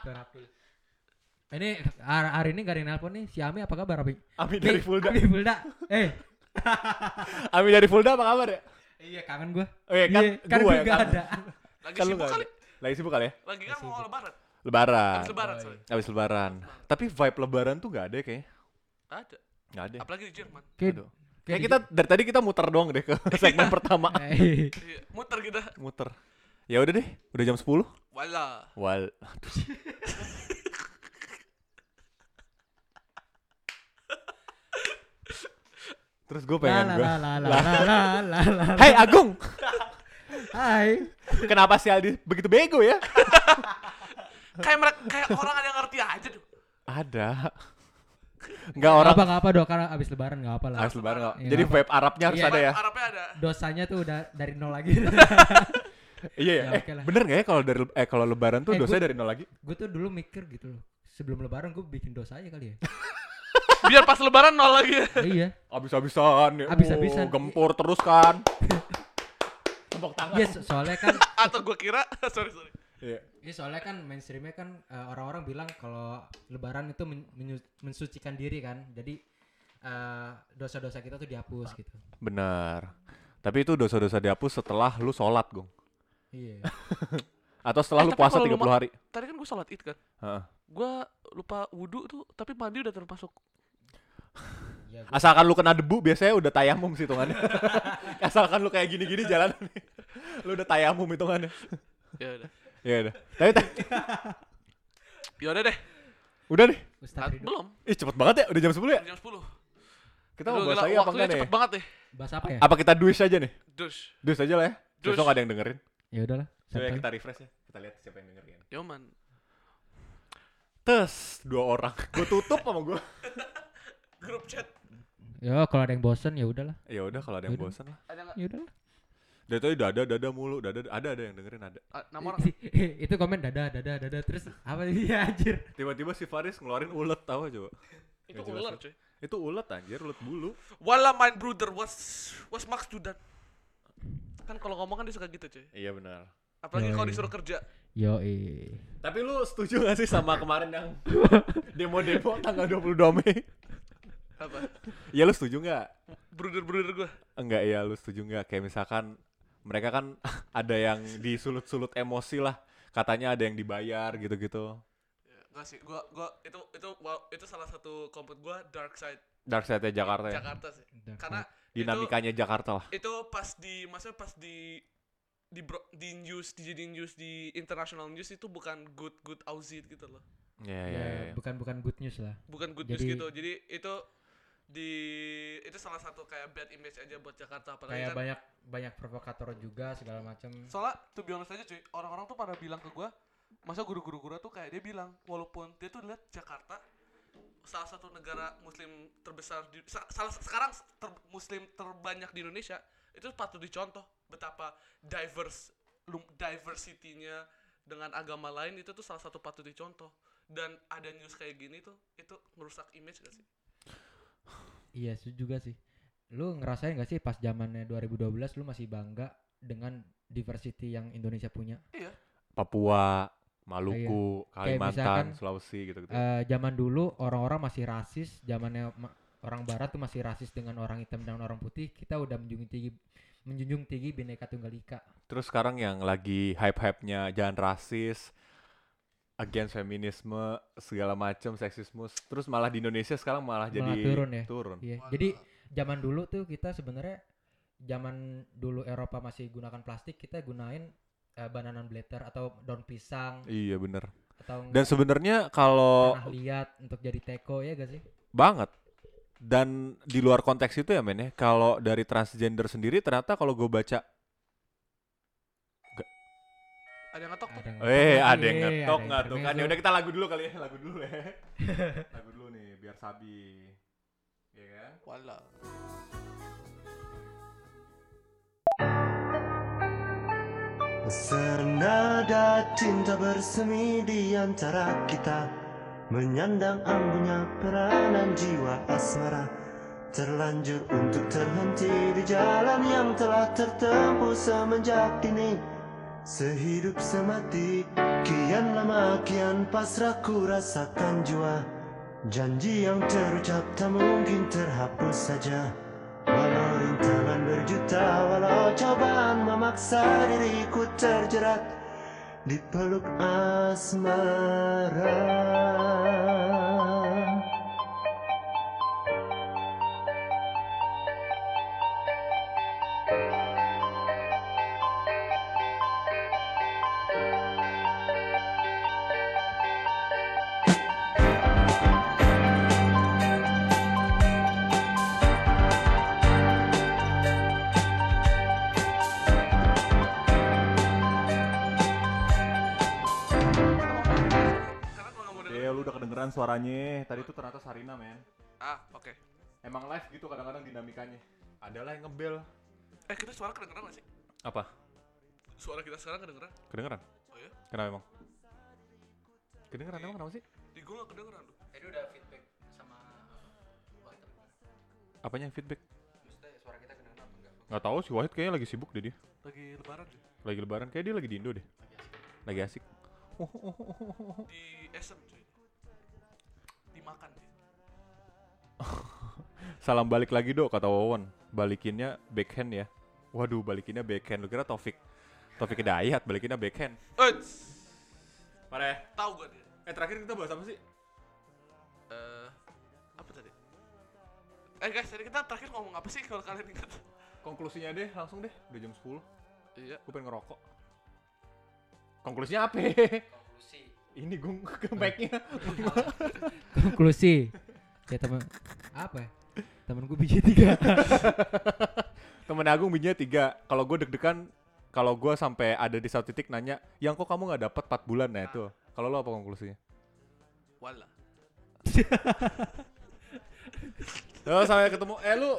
Tuhan Abdul. Ini hari ini gak ada yang nelpon nih. Si Ami apa kabar Ami? Ami dari Fulda. Ami Fulda. Eh. Ami dari Fulda apa kabar ya? Iya kangen gue. Oh iya kan, kan gua gue ya gak kan. ada. Lagi Kan lu sibuk kali. Lagi sibuk kali ya? Lagi kan mau lebaran. Lebaran. Habis lebaran, sorry. Habis lebaran. Tapi vibe lebaran tuh gak ada ya kayaknya. Ada. Gak ada. Apalagi di Jerman. Kayak. Kayak kita dari tadi kita muter doang deh ke segmen pertama. Eh, Iya, muter kita. Muter. Ya udah deh, udah jam 10. Wala. Wal. Terus gue pengen gue. Hai Agung, Hai. kenapa si Aldi begitu bego ya? Kayak mereka kayak orang ada yang ngerti aja tuh. Ada. Enggak orang Apa nggak apa dok karena abis lebaran nggak apa lah. habis lebaran nggak? Iya, Jadi apa? vibe Arabnya harus Iya. ada ya. Arabnya ada. Dosanya tuh udah dari nol lagi. Iya ya. Ya, Eh, oke lah. bener gak ya kalau dari eh kalau lebaran tuh Eh, dosanya gua- dari nol lagi? gue tuh dulu mikir gitu loh. Sebelum lebaran gue bikin dosa aja kali ya. Biar pas lebaran nol lagi. Eh, iya. Habis-habisan ya. Habis-habisan. Oh, gempur terus kan. Tepuk tangan. Iya so- soalnya kan Atau gue kira, sorry sorry. Iya. Iya soalnya kan mainstreamnya kan eh, orang-orang bilang kalau lebaran itu men- mensucikan diri kan. Jadi eh, dosa-dosa kita tuh dihapus gitu. Benar. Tapi itu dosa-dosa dihapus setelah lu sholat, Gong. Iya. Atau setelah Eh, lu puasa kalau lu 30 ma- hari. Tadi kan gue sholat id kan. Heeh. Gue lupa wudhu tuh, tapi mandi udah termasuk. Iya, gua- Asalkan lu kena debu biasanya udah tayamum sih hitungannya. Asalkan lu kayak gini-gini jalan lu udah tayamum hitungannya. Ya udah. Ya udah. Tapi tapi- Yaudah deh. udah deh. Ah, Ridho. belum. Ih cepet banget ya, udah jam 10 ya? Jam 10. Kita mau bahas lagi apa enggak nih? cepet banget deh. Bahas apa ya? Apa kita duis aja nih? Dus. Duis aja lah ya. Dus. Besok ada yang dengerin. Ya udahlah. Coba ya kita refresh ya. Kita lihat siapa yang dengerin. Yoman. Tes dua orang. Gue tutup sama gue. Grup chat. Ya kalau ada yang bosen ya udahlah. Ya udah kalau ada yang Yaudah. bosan lah. Ada? Ya udahlah. Dari tadi dada dada mulu, dada ada ada yang dengerin ada. Ah, nama orang. itu komen dada dada dada terus apa sih anjir. Tiba-tiba si Faris ngeluarin ulet tahu coba. Itu Nggak jelas ular ya. cuy. Itu ulet anjir, ulet bulu. Wala mein Bruder was was Max Dudan. Kan kalau ngomong kan dia suka gitu cuy. Iya benar. Apalagi kalau disuruh kerja. Yo eh. Tapi lu setuju gak sih sama kemarin yang demo-demo tanggal 22 Mei? Apa? Ya lu setuju nggak? Bruder-bruder gua. Enggak ya, lu setuju nggak? Kayak misalkan mereka kan ada yang disulut-sulut emosi lah. Katanya ada yang dibayar gitu-gitu. Ya, enggak sih. Gua gua itu itu wow, itu salah satu kompet gua dark side Dark side Jakarta ya. Jakarta sih. Dark Karena Dinamikanya Jakarta lah. itu pas di maksudnya pas di di bro, di news dijadiin news di international news itu bukan good good Aussie gitu loh Iya Ya, iya iya. bukan bukan good news lah. bukan good Jadi- news gitu jadi itu di itu salah satu kayak bad image aja buat Jakarta apalagi Kayak kan banyak banyak provokator juga segala macam. soalnya to be honest aja cuy orang-orang tuh pada bilang ke gua masa guru-guru gua tuh kayak dia bilang walaupun dia tuh lihat Jakarta salah satu negara muslim terbesar di sa- salah sekarang ter- muslim terbanyak di Indonesia itu patut dicontoh betapa diverse lum- diversity-nya dengan agama lain itu tuh salah satu patut dicontoh dan ada news kayak gini tuh itu merusak image gak sih Iya sih juga sih. Lu ngerasain gak sih pas zamannya 2012 lu masih bangga dengan diversity yang Indonesia punya? Papua, Maluku, Kayak Kalimantan, misalkan, Sulawesi gitu-gitu. Eh zaman dulu orang-orang masih rasis, zamannya ma- orang barat tuh masih rasis dengan orang hitam dan orang putih. Kita udah menjunjung tinggi menjunjung tinggi Bhinneka Tunggal Ika. Terus sekarang yang lagi hype-hype-nya jangan rasis, against feminisme, segala macam, seksisme. Terus malah di Indonesia sekarang malah, Malah jadi turun ya? turun. Iya. Jadi zaman dulu tuh kita sebenarnya zaman dulu Eropa masih gunakan plastik, kita gunain eh, bananan blatter atau daun pisang Iya bener. atau Dan sebenarnya kalau liat untuk jadi teko ya gak sih? banget dan di luar konteks itu ya men ya kalau dari transgender sendiri ternyata kalau gue baca ada yang ngetok tuh? Ada yang eh ngetok ada lagi, yang ngetok ada nggak tuh? kan ya udah kita lagu dulu kali ya lagu dulu ya. Lagu dulu nih biar sabi. Ya kan? Walah. Senada cinta bersemi di antara kita Menyandang ambunya peranan jiwa asmara. Terlanjur untuk terhenti di jalan yang telah tertempuh semenjak dini Sehidup semati Kian lama kian pasrah ku rasakan jua. Janji yang terucap tak mungkin terhapus saja. Walau rintangan berjuta Walau cobaan memaksa diriku terjerat Di peluk asmara kedengeran suaranya. Tadi tuh ternyata Sarina men. Ah oke. Emang live gitu kadang-kadang dinamikanya. Adalah yang ngebel. Eh kita suara kedengeran gak sih? Apa? Suara kita sekarang kedengeran? Kedengeran? Oh ya kenapa emang? Kedengeran emang kenapa sih? di gua nggak kedengeran tuh Tadi udah feedback sama Wahid apanya feedback? Maksudnya suara kita kedengeran apa enggak? nggak tahu si Wahid kayaknya lagi sibuk deh dia. Lagi lebaran deh. Lagi lebaran kayak dia lagi di Indo deh. Lagi asik. Di SM cuy dimakan sih. Salam balik lagi dok kata Wawan. Balikinnya backhand ya. Waduh balikinnya backhand. Lu kira Taufik Taufik Hidayat balikinnya backhand? Parah ya tahu gua dia. Eh terakhir kita bahas apa sih? Eh apa tadi? Eh guys tadi kita terakhir ngomong apa sih kalau kalian ingat? Konklusinya deh langsung deh. Udah jam 10 iya. Gue pengen ngerokok. Konklusinya apa? Ini gung ke mic-nya. Konklusi. Ya temen apa ya? Temen gue biji tiga. Temen Agung bijinya tiga. Kalau gue deg-degan, kalau gue sampai ada di satu titik nanya, yang kok kamu nggak dapat 4 bulan nah itu. Kalau lo apa konklusinya? Wala. Yo, sampai ketemu. Eh lu.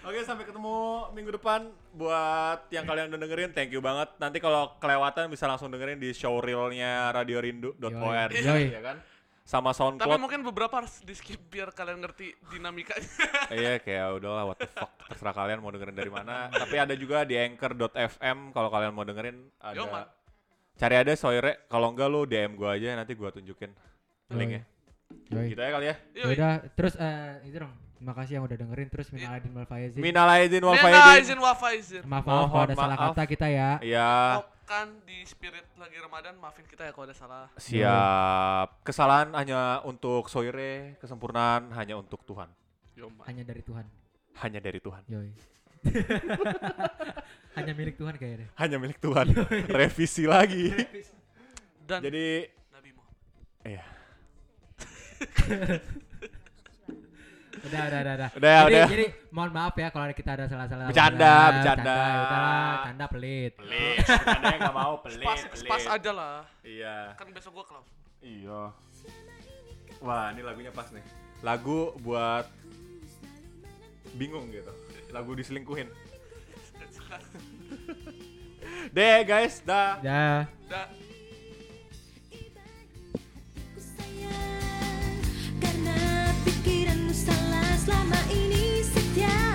Oke, sampai ketemu minggu depan buat yang kalian udah dengerin. Thank you banget. Nanti kalau kelewatan bisa langsung dengerin di showreel-nya radiorindu.org Yoi. ya kan? Sama Tapi SoundCloud. mungkin beberapa harus di skip biar kalian ngerti dinamikanya. Iya, kayak udahlah what the fuck. Terserah kalian mau dengerin dari mana. Tapi ada juga di anchor.fm kalau kalian mau dengerin ada Yo, man. Cari ada Soire, kalau enggak lu DM gua aja nanti gua tunjukin linknya. Gitu ya kali ya. Yaudah, terus eh itu dong. Terima kasih yang udah dengerin terus minal aidin wal faizin. Minal aidin wal Minal faizin. izin wa faizin. Maaf maaf kalau ada Mohon salah maaf. kata kita ya. Iya. Kan di spirit lagi Ramadan maafin kita ya kalau ada salah. Siap. Kesalahan hanya untuk Soire, kesempurnaan hanya untuk Tuhan. Hanya dari Tuhan. Hanya dari Tuhan. Yoi. Hanya milik Tuhan kayaknya. Hanya milik Tuhan. Revisi lagi. Dan Jadi Nabi Muhammad. iya. Udah, udah, udah, udah. Udah, jadi, udah. jadi mohon maaf ya kalau kita ada salah-salah. Bercanda, salah. bercanda. ya udahlah, canda pelit. Pelit. Ada yang enggak mau pelit, Pas, pelit. pas aja lah. Iya. Kan besok gua kelas. Iya. Wah, ini lagunya pas nih. Lagu buat bingung gitu. Lagu diselingkuhin. Deh guys, dah. Ya. Dah. Karena pikiranmu selama ini setiap